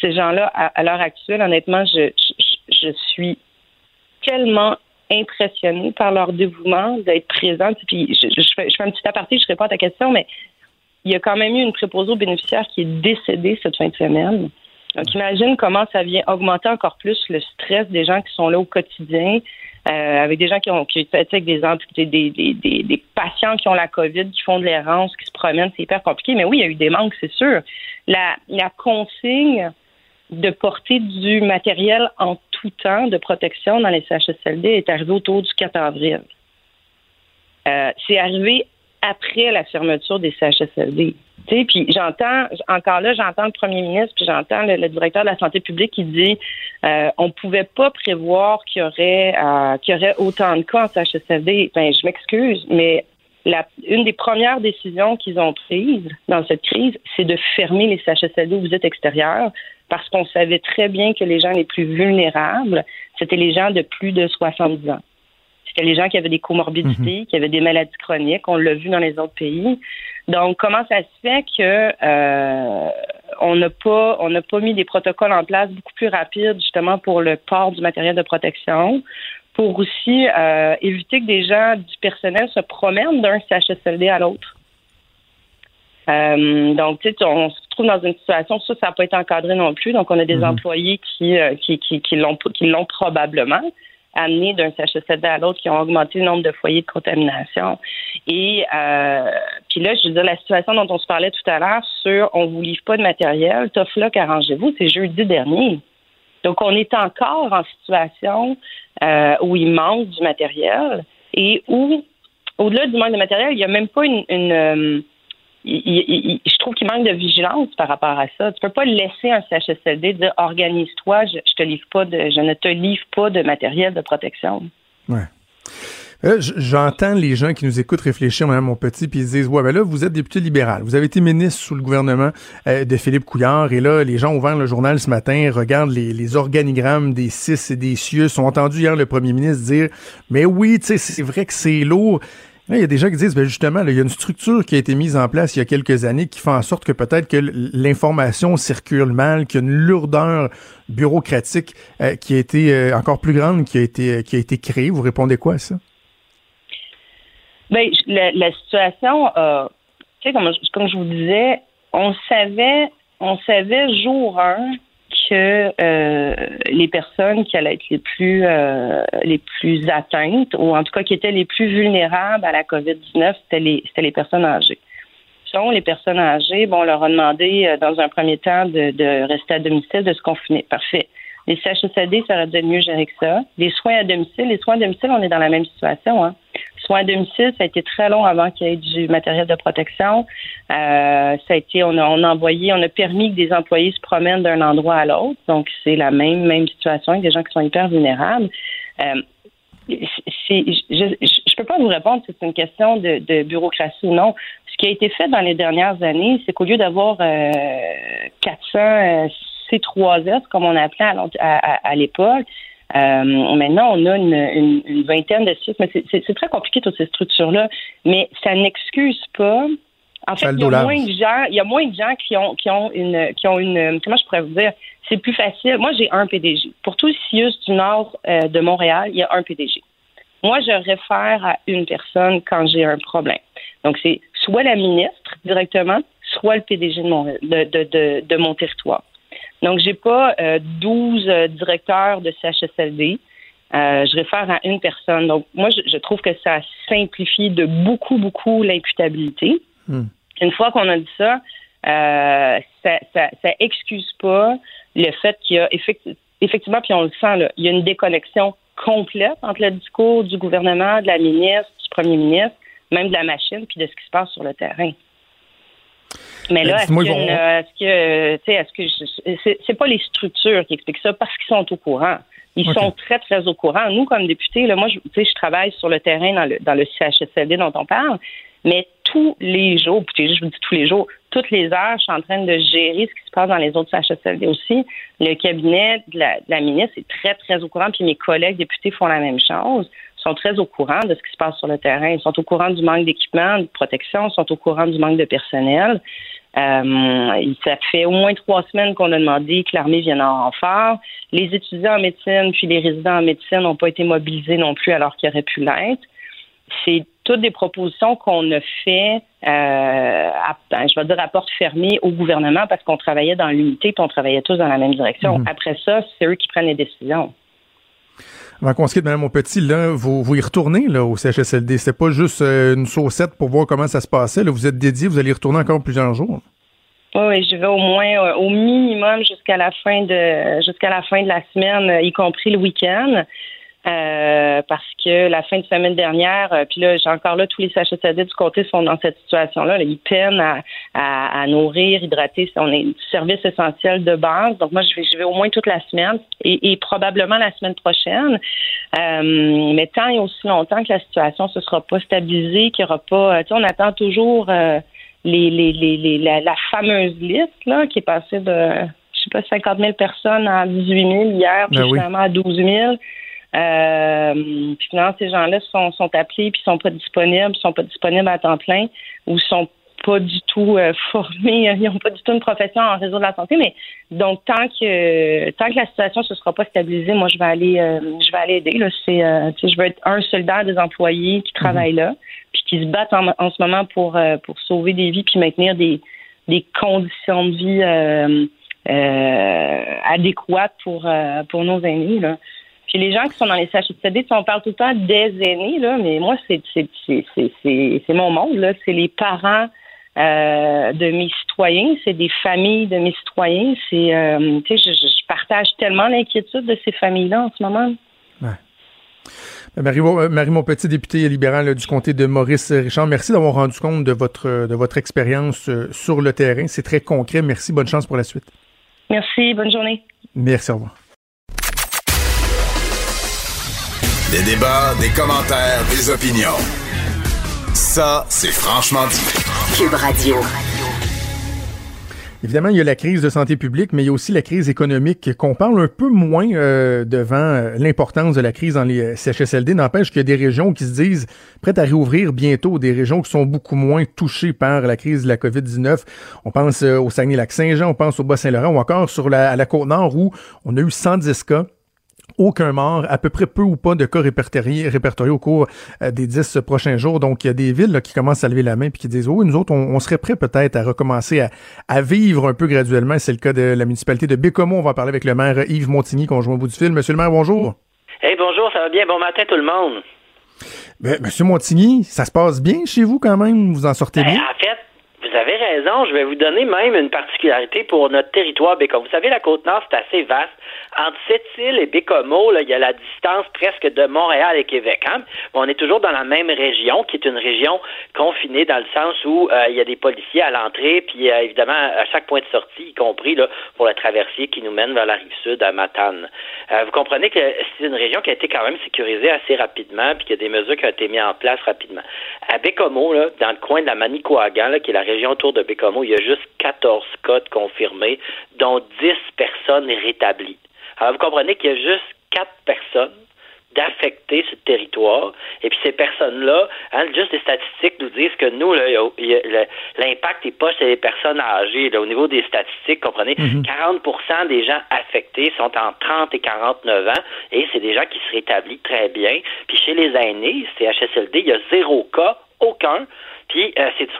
Speaker 5: ces gens-là, à, l'heure actuelle, honnêtement, je, je, suis tellement impressionnée par leur dévouement d'être présente. Puis je, je, fais, je fais un petit aparté, je réponds à ta question, mais il y a quand même eu une préposée aux bénéficiaires qui est décédée cette fin de semaine. Donc, imagine comment ça vient augmenter encore plus le stress des gens qui sont là au quotidien, euh, avec des gens qui ont qui avec des, des, patients qui ont la COVID, qui font de l'errance, qui se promènent, c'est hyper compliqué. Mais oui, il y a eu des manques, c'est sûr. La, la consigne de porter du matériel en tout temps de protection dans les CHSLD est arrivée autour du 4 avril. Euh, c'est arrivé après la fermeture des CHSLD. Puis j'entends, encore là, j'entends le premier ministre, puis j'entends le, directeur de la santé publique qui dit euh, on pouvait pas prévoir qu'il y aurait euh, qu'il y aurait autant de cas en CHSLD. Ben, je m'excuse, mais une des premières décisions qu'ils ont prises dans cette crise, c'est de fermer les CHSLD aux visites extérieures parce qu'on savait très bien que les gens les plus vulnérables, c'était les gens de plus de 70 ans les gens qui avaient des comorbidités, mhm. qui avaient des maladies chroniques. On l'a vu dans les autres pays. Donc, comment ça se fait que euh, on n'a pas on n'a pas mis des protocoles en place beaucoup plus rapides justement pour le port du matériel de protection, pour aussi euh, éviter que des gens du personnel se promènent d'un CHSLD à l'autre? Euh, donc, tu sais, on se trouve dans une situation, ça, ça n'a pas été encadré non plus. Donc, on a des mhm. employés qui, qui, qui, qui l'ont probablement amenés d'un CHSLD à l'autre qui ont augmenté le nombre de foyers de contamination. Et euh, puis là, je veux dire, la situation dont on se parlait tout à l'heure sur on vous livre pas de matériel, tough luck, arrangez-vous, c'est jeudi dernier. Donc, on est encore en situation euh, où il manque du matériel et où, au-delà du manque de matériel, il n'y a même pas une, je trouve qu'il manque de vigilance par rapport à ça. Tu peux pas laisser un CHSLD dire organise-toi, je, te livre pas de, je ne te livre pas de matériel de protection.
Speaker 3: Ouais. Euh, j'entends les gens qui nous écoutent réfléchir, mon petit, puis ils disent ouais ben là vous êtes député libéral, vous avez été ministre sous le gouvernement euh, de Philippe Couillard, et là les gens ont ouvert le journal ce matin, regardent les, organigrammes des CIS et des CIUS, ont entendu hier le premier ministre dire mais oui, tu sais c'est vrai que c'est lourd. Il y a des gens qui disent, ben justement, il y a une structure qui a été mise en place il y a quelques années qui fait en sorte que peut-être que l'information circule mal, qu'il y a une lourdeur bureaucratique euh, qui a été euh, encore plus grande, qui a été, qui a été créée. Vous répondez quoi à ça?
Speaker 5: Bien, la, situation a tu sais, comme, comme je vous disais, on savait, on savait jour 1 que euh, les personnes qui allaient être les plus euh, les plus atteintes ou en tout cas qui étaient les plus vulnérables à la COVID-19, c'était les c'était les personnes âgées. Sont les personnes âgées, bon, on leur a demandé euh, dans un premier temps de, de rester à domicile, de se confiner. Parfait. Les CHSLD, ça aurait dû être mieux gérer que ça. Les soins à domicile, les soins à domicile, on est dans la même situation. Hein. Soins à domicile, ça a été très long avant qu'il y ait du matériel de protection. Euh, ça a été, on a, on a envoyé, on a permis que des employés se promènent d'un endroit à l'autre. Donc, c'est la même, même situation avec des gens qui sont hyper vulnérables. Euh, je ne peux pas vous répondre si c'est une question de, de, bureaucratie ou non. Ce qui a été fait dans les dernières années, c'est qu'au lieu d'avoir euh, 400, C3S, comme on appelait à, l'époque. Euh, maintenant, on a une, vingtaine de sites, mais c'est très compliqué toutes ces structures-là. Mais ça n'excuse pas. En fait, il y a moins de gens, il y a moins de gens qui ont qui ont une qui ont une comment je pourrais vous dire, c'est plus facile. Moi, j'ai un PDG. Pour tout le CIUS du nord euh, de Montréal, il y a un PDG. Moi, je réfère à une personne quand j'ai un problème. Donc, c'est soit la ministre directement, soit le PDG de mon, de, de, de mon territoire. Donc, j'ai pas euh, 12 euh, directeurs de CHSLD. Euh, je réfère à une personne. Donc, moi, je, trouve que ça simplifie de beaucoup, beaucoup l'imputabilité. Hmm. Une fois qu'on a dit ça, euh, ça, ça, ça, excuse pas le fait qu'il y a effectivement, puis on le sent, là, il y a une déconnexion complète entre le discours du gouvernement, de la ministre, du premier ministre, même de la machine, puis de ce qui se passe sur le terrain. Mais là, est-ce que, tu sais, est-ce que c'est pas les structures qui expliquent ça parce qu'ils sont au courant. Ils sont très, très au courant. Nous, comme députés, là, moi, je, je travaille sur le terrain dans le, dans le CHSLD dont on parle, mais tous les jours, je vous dis tous les jours, toutes les heures, je suis en train de gérer ce qui se passe dans les autres CHSLD aussi. Le cabinet de la, de la ministre est très, très au courant, puis mes collègues députés font la même chose sont très au courant de ce qui se passe sur le terrain. Ils sont au courant du manque d'équipement, de protection, ils sont au courant du manque de personnel. Euh, ça fait au moins trois semaines qu'on a demandé que l'armée vienne en renfort. Les étudiants en médecine puis les résidents en médecine n'ont pas été mobilisés non plus alors qu'ils auraient pu l'être. C'est toutes des propositions qu'on a fait, euh, à, ben, je vais dire à porte fermée au gouvernement parce qu'on travaillait dans l'unité et on travaillait tous dans la même direction. Mhm. Après ça, c'est eux qui prennent les décisions.
Speaker 3: Avant qu'on se quitte, Mme Petit, là, vous, vous y retournez là, au CHSLD. C'est pas juste euh, une saucette pour voir comment ça se passait. Là. Vous êtes dédié, vous allez y retourner encore plusieurs jours.
Speaker 5: Oui, je vais au moins euh, au minimum jusqu'à la fin de jusqu'à la fin de la semaine, y compris le week-end. Euh, parce que la fin de semaine dernière, euh, puis là, j'ai encore là, tous les CHSLD du côté sont dans cette situation-là. Ils peinent à, à, nourrir, hydrater. On est un service essentiel de base. Donc moi, je vais, je vais au moins toute la semaine et, probablement la semaine prochaine. Euh, mais tant et aussi longtemps que la situation ne se sera pas stabilisée, qu'il n'y aura pas... Tu sais, on attend toujours les, les, les, la, fameuse liste là, qui est passée de, je sais pas, 50 000 personnes à 18 000 hier, puis ben finalement à 12 000. Euh, puis finalement, ces gens-là sont, sont appelés puis sont pas disponibles, sont pas disponibles à temps plein ou sont pas du tout euh, formés, ils n'ont pas du tout une profession en réseau de la santé. Mais donc tant que tant que la situation ne se sera pas stabilisée, moi je vais aller euh, je vais aller aider. Là, c'est euh, je veux être un soldat des employés qui travaillent là, puis qui se battent en, en ce moment pour pour sauver des vies puis maintenir des des conditions de vie adéquates pour pour nos aînés là. Puis les gens qui sont dans les CHSLD, on parle tout le temps des aînés, là, mais moi, c'est mon monde, là. C'est les parents euh, de mes citoyens, c'est des familles de mes citoyens. C'est, euh, sais, je, partage tellement l'inquiétude de ces familles-là en ce moment. Ouais.
Speaker 3: Marie, Marie Montpetit, députée libérale du comté de Maurice Richard, merci d'avoir rendu compte de votre de votre expérience euh, sur le terrain. C'est très concret. Merci. Bonne chance pour la suite.
Speaker 5: Merci. Bonne journée.
Speaker 3: Merci. Au revoir.
Speaker 2: Des débats, des commentaires, des opinions. Ça, c'est franchement dit.
Speaker 1: Cube Radio.
Speaker 3: Évidemment, il y a la crise de santé publique, mais il y a aussi la crise économique qu'on parle un peu moins euh, devant euh, l'importance de la crise dans les euh, CHSLD. N'empêche qu'il y a des régions qui se disent prêtes à réouvrir bientôt, des régions qui sont beaucoup moins touchées par la crise de la COVID-19. On pense au Saguenay-Lac-Saint-Jean, on pense au Bas-Saint-Laurent ou encore sur la, à la Côte-Nord où on a eu 110 cas aucun mort, à peu près peu ou pas de cas répertoriés, répertoriés au cours euh, des dix prochains jours. Donc, il y a des villes qui commencent à lever la main puis qui disent, oui, nous autres, on, serait prêts peut-être à recommencer à, vivre un peu graduellement. C'est le cas de la municipalité de Bécomo. On va parler avec le maire Yves Montigny, qu'on joue au bout du fil. Monsieur le maire, bonjour.
Speaker 6: Hey, bonjour, ça va bien? Bon matin tout le monde.
Speaker 3: Ben, Monsieur Montigny, ça se passe bien chez vous quand même? Vous en sortez ben, bien?
Speaker 6: En fait, vous avez raison. Je vais vous donner même une particularité pour notre territoire Bécomo. Vous savez, la Côte-Nord, c'est assez vaste. Entre Sept-Îles et Bécomo, là, il y a la distance presque de Montréal et Québec. Hein? On est toujours dans la même région, qui est une région confinée dans le sens où euh, il y a des policiers à l'entrée, puis euh, évidemment à chaque point de sortie, y compris là, pour le traversier qui nous mène vers la rive sud à Matane. Euh, vous comprenez que c'est une région qui a été quand même sécurisée assez rapidement, puis qu'il y a des mesures qui ont été mises en place rapidement. À Bécomo, là, dans le coin de la Manicouagan, qui est la région autour de Bécomo, il y a juste 14 cas confirmés, dont 10 personnes rétablies. Alors, vous comprenez qu'il y a juste quatre personnes d'affecter ce territoire. Et puis ces personnes-là, hein, juste les statistiques nous disent que nous, l'impact n'est pas chez les personnes âgées. au niveau des statistiques, comprenez, 40 mhm. des gens affectés sont en 30 et 49 ans, et c'est des gens qui se rétablissent très bien. Puis chez les aînés, CHSLD, il y a zéro cas, aucun. Puis euh, c'est de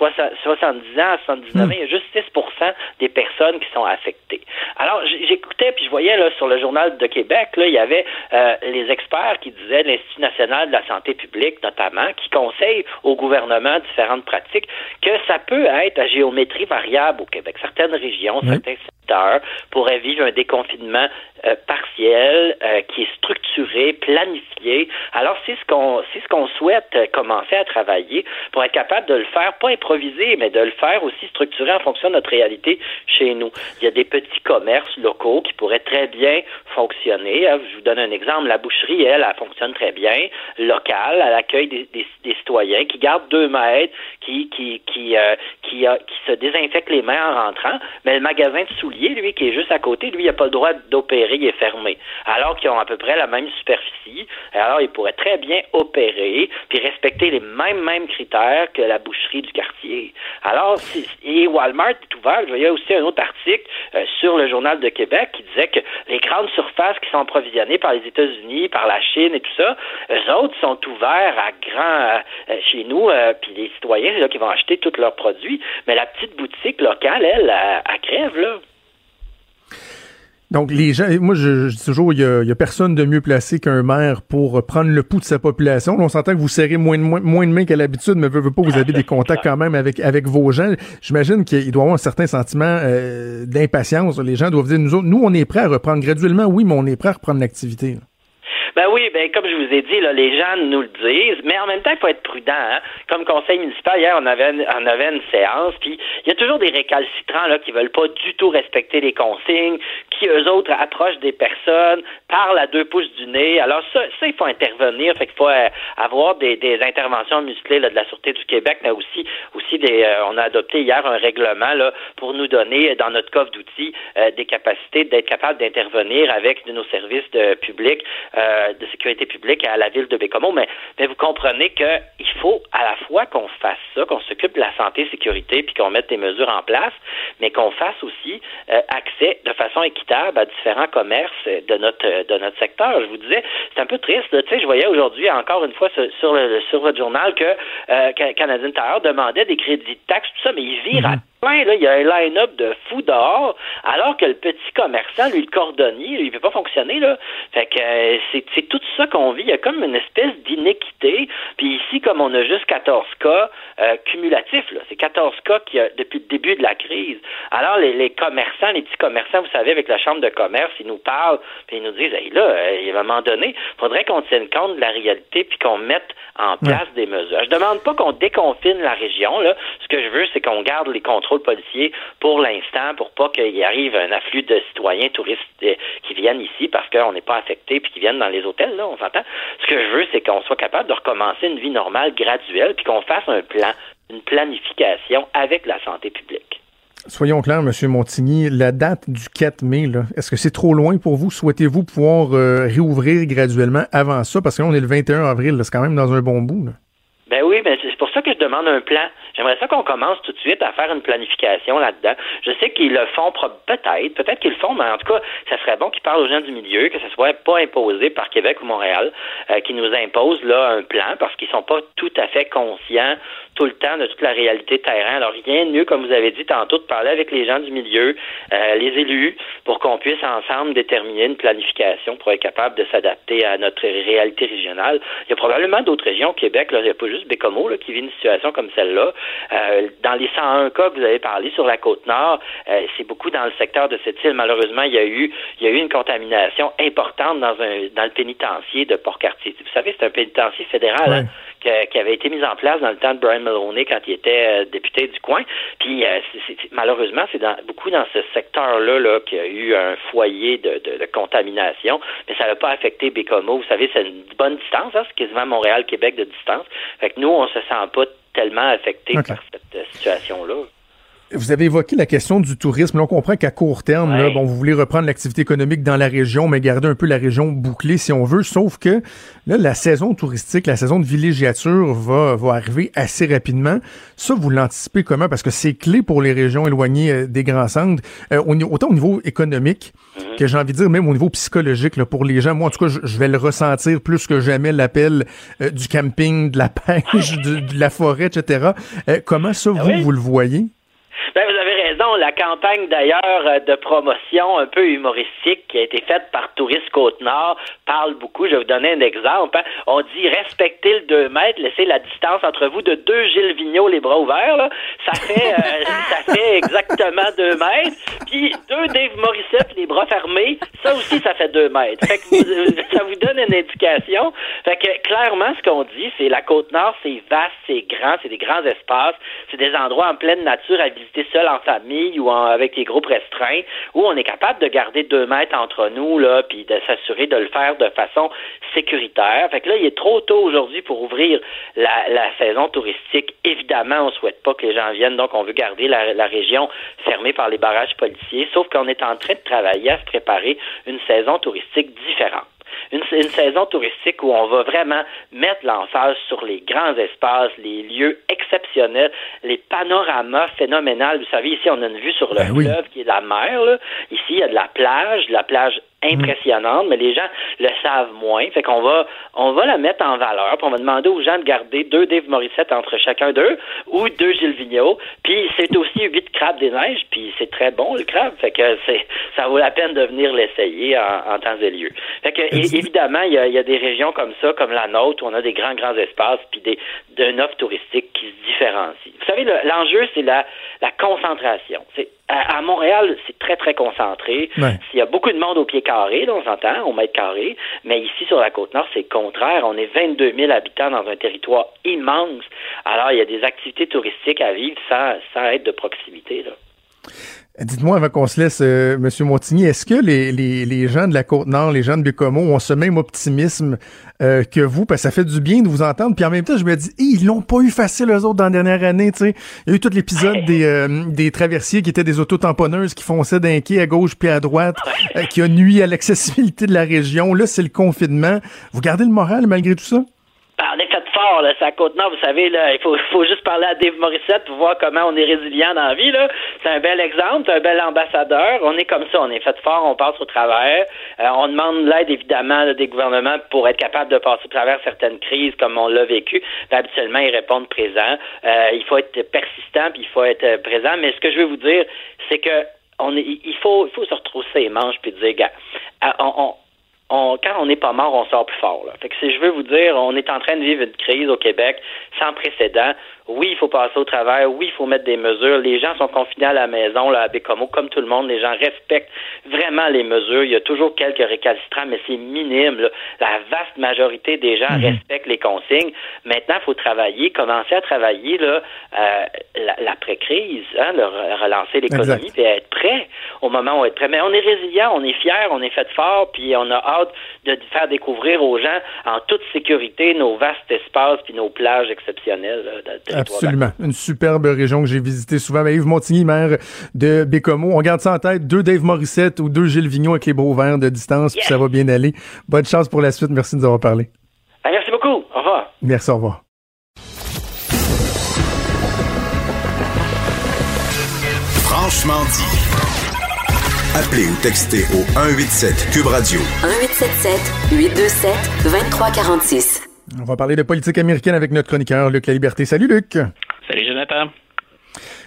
Speaker 6: 70 ans à 79 ans, il y a juste 6% des personnes qui sont affectées. Alors j'écoutais, puis je voyais là sur le journal de Québec, là, il y avait euh, les experts qui disaient, l'Institut national de la santé publique notamment, qui conseillent au gouvernement différentes pratiques, que ça peut être à géométrie variable au Québec. Certaines régions, certains secteurs pourraient vivre un déconfinement euh, partiel, euh, qui est structuré, planifié. Alors, c'est ce qu'on c'est ce qu'on souhaite euh, commencer à travailler pour être capable de le faire, pas improviser, mais de le faire aussi structuré en fonction de notre réalité chez nous. Il y a des petits commerces locaux qui pourraient très bien fonctionner. Hein. Je vous donne un exemple. La boucherie, elle, fonctionne très bien, locale, à l'accueil des, citoyens, qui gardent deux mètres, qui qui qui qui, qui se désinfectent les mains en rentrant. Mais le magasin de souliers, lui, qui est juste à côté, lui, il n'a pas le droit d'opérer est fermé. Alors qu'ils ont à peu près la même superficie, alors ils pourraient très bien opérer puis respecter les mêmes mêmes critères que la boucherie du quartier. Alors, et Walmart est ouvert. Y a aussi un autre article euh, sur le Journal de Québec qui disait que les grandes surfaces qui sont approvisionnées par les États-Unis, par la Chine et tout ça, eux autres sont ouverts à grand euh, chez nous, euh, puis les citoyens là, qui vont acheter tous leurs produits. Mais la petite boutique locale, elle, elle crève, là.
Speaker 3: Donc, les gens, moi, je, dis toujours, il y, a, personne de mieux placé qu'un maire pour prendre le pouls de sa population. on s'entend que vous serrez moins de, moins, de mains qu'à l'habitude, mais veut, pas, vous avez des contacts quand même avec, avec vos gens. J'imagine qu'il doit y avoir un certain sentiment euh, d'impatience. Les gens doivent dire, nous nous, on est prêts à reprendre graduellement, oui, mais on est prêts à reprendre l'activité.
Speaker 6: Ben oui, ben comme je vous ai dit, là, les gens nous le disent, mais en même temps, il faut être prudent. Hein. Comme conseil municipal, hier, on avait, on avait une séance, puis il y a toujours des récalcitrants là, qui veulent pas du tout respecter les consignes, qui eux autres approchent des personnes, parlent à deux pouces du nez. Alors ça, ça il faut intervenir, fait qu'il faut euh, avoir des, des interventions musclées là, de la Sûreté du Québec, mais aussi, aussi des, euh, on a adopté hier un règlement là, pour nous donner, dans notre coffre d'outils, euh, des capacités d'être capable d'intervenir avec nos services de de sécurité publique à la ville de Bécomo, mais, vous comprenez qu'il faut à la fois qu'on fasse ça, qu'on s'occupe de la santé, sécurité, puis qu'on mette des mesures en place, mais qu'on fasse aussi euh, accès de façon équitable à différents commerces de notre de notre secteur. Je vous disais, c'est un peu triste. Tu sais, je voyais aujourd'hui encore une fois sur le sur votre journal que euh, Canadien Tire demandait des crédits de taxes, tout ça, mais il vire à là, il y a un line-up de fous dehors, alors que le petit commerçant, lui, le cordonnier, lui, il peut pas fonctionner, là. Fait que euh, c'est tout ça qu'on vit. Il y a comme une espèce d'inéquité. Puis ici, comme on a juste 14 cas euh, cumulatifs, c'est 14 cas qui a, depuis le début de la crise. Alors, les, les, commerçants, les petits commerçants, vous savez, avec la Chambre de commerce, ils nous parlent, puis ils nous disent, hey, là, euh, à un moment donné, il faudrait qu'on tienne compte de la réalité, puis qu'on mette en place des mesures. Je demande pas qu'on déconfine la région, là. Ce que je veux, c'est qu'on garde les contrôles policiers pour l'instant pour pas qu'il arrive un afflux de citoyens touristes euh, qui viennent ici parce qu'on n'est pas affecté puis qui viennent dans les hôtels, là, on s'entend. Ce que je veux, c'est qu'on soit capable de recommencer une vie normale graduelle puis qu'on fasse un plan, une planification avec la santé publique.
Speaker 3: Soyons clairs, M. Montigny, la date du 4 mai, est-ce que c'est trop loin pour vous? Souhaitez-vous pouvoir euh, réouvrir graduellement avant ça? Parce que là, on est le 21 avril, c'est quand même dans un bon bout.
Speaker 6: Ben oui, mais que je demande un plan. J'aimerais ça qu'on commence tout de suite à faire une planification là-dedans. Je sais qu'ils le font peut-être, peut-être qu'ils le font, mais en tout cas, ça serait bon qu'ils parlent aux gens du milieu, que ce soit pas imposé par Québec ou Montréal, euh, qui nous imposent là un plan parce qu'ils sont pas tout à fait conscients tout le temps de toute la réalité terrain. Alors rien de mieux, comme vous avez dit tantôt, de parler avec les gens du milieu, euh, les élus, pour qu'on puisse ensemble déterminer une planification pour être capable de s'adapter à notre réalité régionale. Il y a probablement d'autres régions au Québec, là, il n'y a pas juste Bécomo là, qui vit une situation comme celle-là. Euh, dans les 101 cas que vous avez parlé sur la côte nord, euh, c'est beaucoup dans le secteur de cette île. Malheureusement, il y a eu il y a eu une contamination importante dans un dans le pénitencier de Port-Cartier. Vous savez, c'est un pénitencier fédéral hein, qui avait été mis en place dans le temps de Brian Mulroney quand il était euh, député du coin. Puis euh, malheureusement, c'est dans, beaucoup dans ce secteur-là là, qu'il y a eu un foyer de, contamination, mais ça n'a pas affecté Bécomo. Vous savez, c'est une bonne distance, hein, c'est quasiment Montréal-Québec de distance. Fait que nous, on se sent pas tellement affecté par cette euh, situation-là.
Speaker 3: Vous avez évoqué la question du tourisme. on comprend qu'à court terme, là, bon, vous voulez reprendre l'activité économique dans la région, mais garder un peu la région bouclée si on veut. Sauf que là, la saison touristique, la saison de villégiature va, va arriver assez rapidement. Ça, vous l'anticipez comment? Parce que c'est clé pour les régions éloignées euh, des grands centres, euh, autant au niveau économique mhm. que j'ai envie de dire même au niveau psychologique là, pour les gens. Moi, en tout cas, je, vais le ressentir plus que jamais, l'appel euh, du camping, de la pêche, de, la forêt, etc. comment ça, ah vous, vous le voyez?
Speaker 6: Ben, La campagne, d'ailleurs, euh, de promotion un peu humoristique qui a été faite par Tourisme Côte-Nord parle beaucoup. Je vais vous donner un exemple. Hein. On dit respectez le 2 mètres, laissez la distance entre vous de deux Gilles Vigneault les bras ouverts. Ça fait euh, ça fait exactement 2 mètres. Puis deux Dave Morissette les bras fermés, ça aussi, ça fait 2 mètres. Fait que euh, ça vous donne une indication. Fait que clairement, ce qu'on dit, c'est la Côte-Nord, c'est vaste, c'est grand, c'est des grands espaces, c'est des endroits en pleine nature à visiter seul en famille ou avec des groupes restreints, où on est capable de garder deux mètres entre nous, là, puis de s'assurer de le faire de façon sécuritaire. Fait que là, il est trop tôt aujourd'hui pour ouvrir la, saison touristique. Évidemment, on souhaite pas que les gens viennent, donc on veut garder la, la région fermée par les barrages policiers, sauf qu'on est en train de travailler à se préparer une saison touristique différente une, saison touristique où on va vraiment mettre l'emphase sur les grands espaces, les lieux exceptionnels, les panoramas phénoménales. Vous savez, ici, on a une vue sur le ben fleuve qui est la mer. Ici, il y a de la plage, de la plage impressionnante, mais les gens le savent moins. Fait qu'on va, on va la mettre en valeur. Puis on va demander aux gens de garder deux Dave Morissette entre chacun d'eux ou deux Gilles Vigneault. Puis c'est aussi huit crabes des neiges. Puis c'est très bon le crabe. Fait que c'est, ça vaut la peine de venir l'essayer en, temps et lieu. Fait que évidemment, il y, a, des régions comme ça, comme la nôtre, où on a des grands grands espaces puis des d'une offre touristique qui se différencie. Vous savez, l'enjeu c'est la la concentration. C'est à, Montréal, c'est très, très concentré. Il y a beaucoup de monde au pied carré, on s'entend, au mètre carré. Mais ici, sur la Côte-Nord, c'est le contraire. On est 22 000 habitants dans un territoire immense. Alors, il y a des activités touristiques à vivre sans, sans être de proximité. Là.
Speaker 3: Dites-moi avant qu'on se laisse, euh, Monsieur Montigny, est-ce que les, les, les, gens de la Côte-Nord, les gens de Bécomo ont ce même optimisme euh, que vous? Parce que ça fait du bien de vous entendre. Puis en même temps, je me dis, ils l'ont pas eu facile, eux autres, dans la dernière année. sais. Il y a eu tout l'épisode des, euh, des traversiers qui étaient des autotamponneuses qui fonçaient d'un quai à gauche puis à droite, qui a nuit à l'accessibilité de la région. Là, c'est le confinement. Vous gardez le moral malgré tout ça?
Speaker 6: Ben, on est fait fort, là. C'est à Côte-Nord, vous savez. Il faut, juste parler à Dave Morissette pour voir comment on est résilient dans la vie. C'est un bel exemple, c'est un bel ambassadeur. On est comme ça, on est fait fort, on passe au travers. Euh, on demande l'aide, évidemment, des gouvernements pour être capable de passer au travers certaines crises comme on l'a vécu. Habituellement, ils répondent présent. Euh, il faut être persistant, puis il faut être présent. Mais ce que je veux vous dire, c'est que il faut, il faut se retrousser les manches puis dire, gars, on on, quand on n'est pas mort, on sort plus fort. Là. Fait que si je veux vous dire, on est en train de vivre une crise au Québec sans précédent. Oui, il faut passer au travers. Oui, il faut mettre des mesures. Les gens sont confinés à la maison, là, à Bécomo, comme tout le monde. Les gens respectent vraiment les mesures. Il y a toujours quelques récalcitrants, mais c'est minime. La vaste majorité des gens mhm. respectent les consignes. Maintenant, il faut travailler, commencer à travailler là, euh, l'après-crise, hein, relancer l'économie, et être prêt au moment où on est prêt. Mais on est résilient, on est fier, on est fait fort, puis on a hâte de faire découvrir aux gens en toute sécurité nos vastes espaces puis nos plages exceptionnelles.
Speaker 3: Absolument. Une superbe région que j'ai visitée souvent. Mais Yves Montigny, maire de Bécomo. On garde ça en tête. Deux Dave Morissette ou deux Gilles Vignon avec les beaux verts de distance, puis ça va bien aller. Bonne chance pour la suite. Merci de nous avoir parlé.
Speaker 6: Ben, merci beaucoup. Au revoir.
Speaker 3: Merci, au revoir.
Speaker 2: Franchement dit. Appelez ou textez au 187 Cube Radio.
Speaker 1: 1877 827 2346.
Speaker 3: On va parler de politique américaine avec notre chroniqueur Luc La Liberté. Salut Luc.
Speaker 7: Salut Jonathan.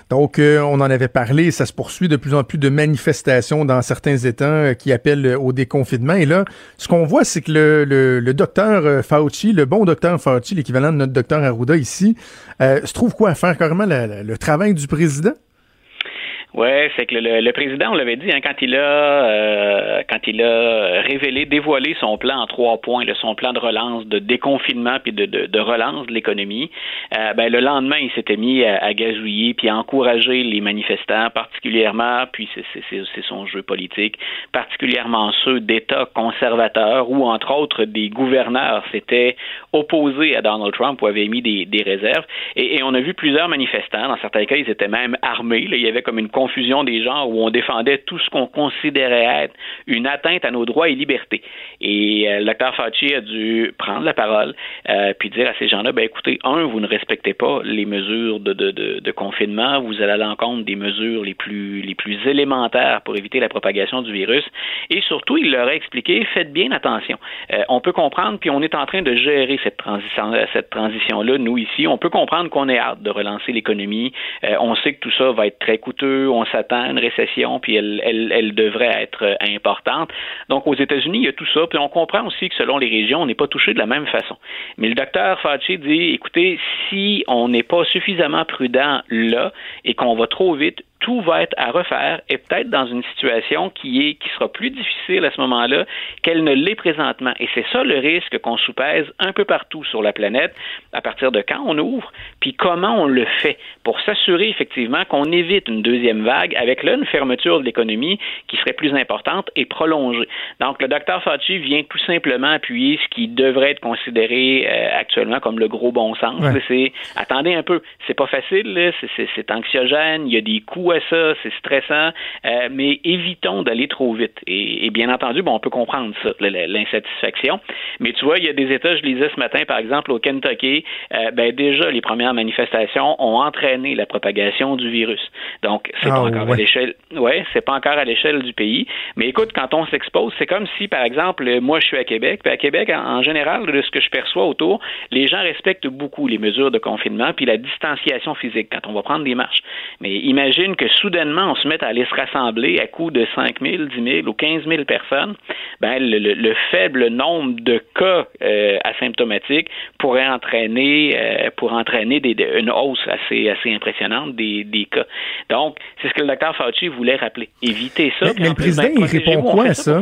Speaker 3: Donc, euh, on en avait parlé, ça se poursuit de plus en plus de manifestations dans certains États euh, qui appellent au déconfinement. Et là, ce qu'on voit, c'est que le, le, docteur euh, Fauci, le bon docteur Fauci, l'équivalent de notre docteur Arruda ici, se trouve quoi à faire carrément le travail du président?
Speaker 7: Ouais, c'est que le, le, président, on l'avait dit, hein, quand il a euh, quand il a révélé, dévoilé son plan en trois points, son plan de relance, de déconfinement puis de, de, de relance de l'économie, euh, ben, le lendemain, il s'était mis à, à, gazouiller puis à encourager les manifestants, particulièrement, puis c'est son jeu politique, particulièrement ceux d'États conservateurs ou entre autres des gouverneurs s'étaient opposés à Donald Trump ou avaient mis des, des réserves. Et, et, on a vu plusieurs manifestants, dans certains cas, ils étaient même armés. Là, il y avait comme une confusion des genres où on défendait tout ce qu'on considérait être une atteinte à nos droits et libertés. Et euh, le docteur Fauci a dû prendre la parole euh, puis dire à ces gens-là, ben écoutez, un, vous ne respectez pas les mesures de, confinement, vous allez à l'encontre des mesures les plus les plus élémentaires pour éviter la propagation du virus. Et surtout, il leur a expliqué, faites bien attention. Euh, on peut comprendre, puis on est en train de gérer cette transition cette transition-là, nous ici. On peut comprendre qu'on est hâte de relancer l'économie. Euh, on sait que tout ça va être très coûteux on s'attend à une récession, puis elle, devrait être euh, importante. Donc, aux États-Unis, il y a tout ça. Puis on comprend aussi que selon les régions, on n'est pas touché de la même façon. Mais le docteur Fauci dit, écoutez, si on n'est pas suffisamment prudent là et qu'on va trop vite, tout va être à refaire et peut-être dans une situation qui est qui sera plus difficile à ce moment-là qu'elle ne l'est présentement. Et c'est ça le risque qu'on soupèse un peu partout sur la planète à partir de quand on ouvre, puis comment on le fait pour s'assurer effectivement qu'on évite une deuxième vague avec là une fermeture de l'économie qui serait plus importante et prolongée. Donc le docteur Fauci vient tout simplement appuyer ce qui devrait être considéré euh, actuellement comme le gros bon sens. C'est attendez un peu, c'est pas facile, c'est anxiogène, il y a des coûts à ça, c'est stressant, euh, mais évitons d'aller trop vite. Et, bien entendu, bon, on peut comprendre ça, l'insatisfaction. Mais tu vois, il y a des États, je lisais ce matin, par exemple, au Kentucky, euh, ben déjà, les premières manifestations ont entraîné la propagation du virus. Donc, c'est pas ah, encore à l'échelle, ouais, c'est pas encore à l'échelle du pays. Mais écoute, quand on s'expose, c'est comme si, par exemple, moi, je suis à Québec, puis à Québec, en, général, de ce que je perçois autour, les gens respectent beaucoup les mesures de confinement, puis la distanciation physique quand on va prendre des marches. Mais imagine que soudainement, on se mette à aller se rassembler à coup de 5 000, 10 000 ou 15 000 personnes, ben, le, faible nombre de cas euh, asymptomatiques pourrait entraîner, euh, pour entraîner des, une hausse assez, assez impressionnante des, des cas. Donc, c'est ce que le docteur Fauci voulait rappeler. Éviter ça.
Speaker 3: Mais, le président, il répond quoi à ça?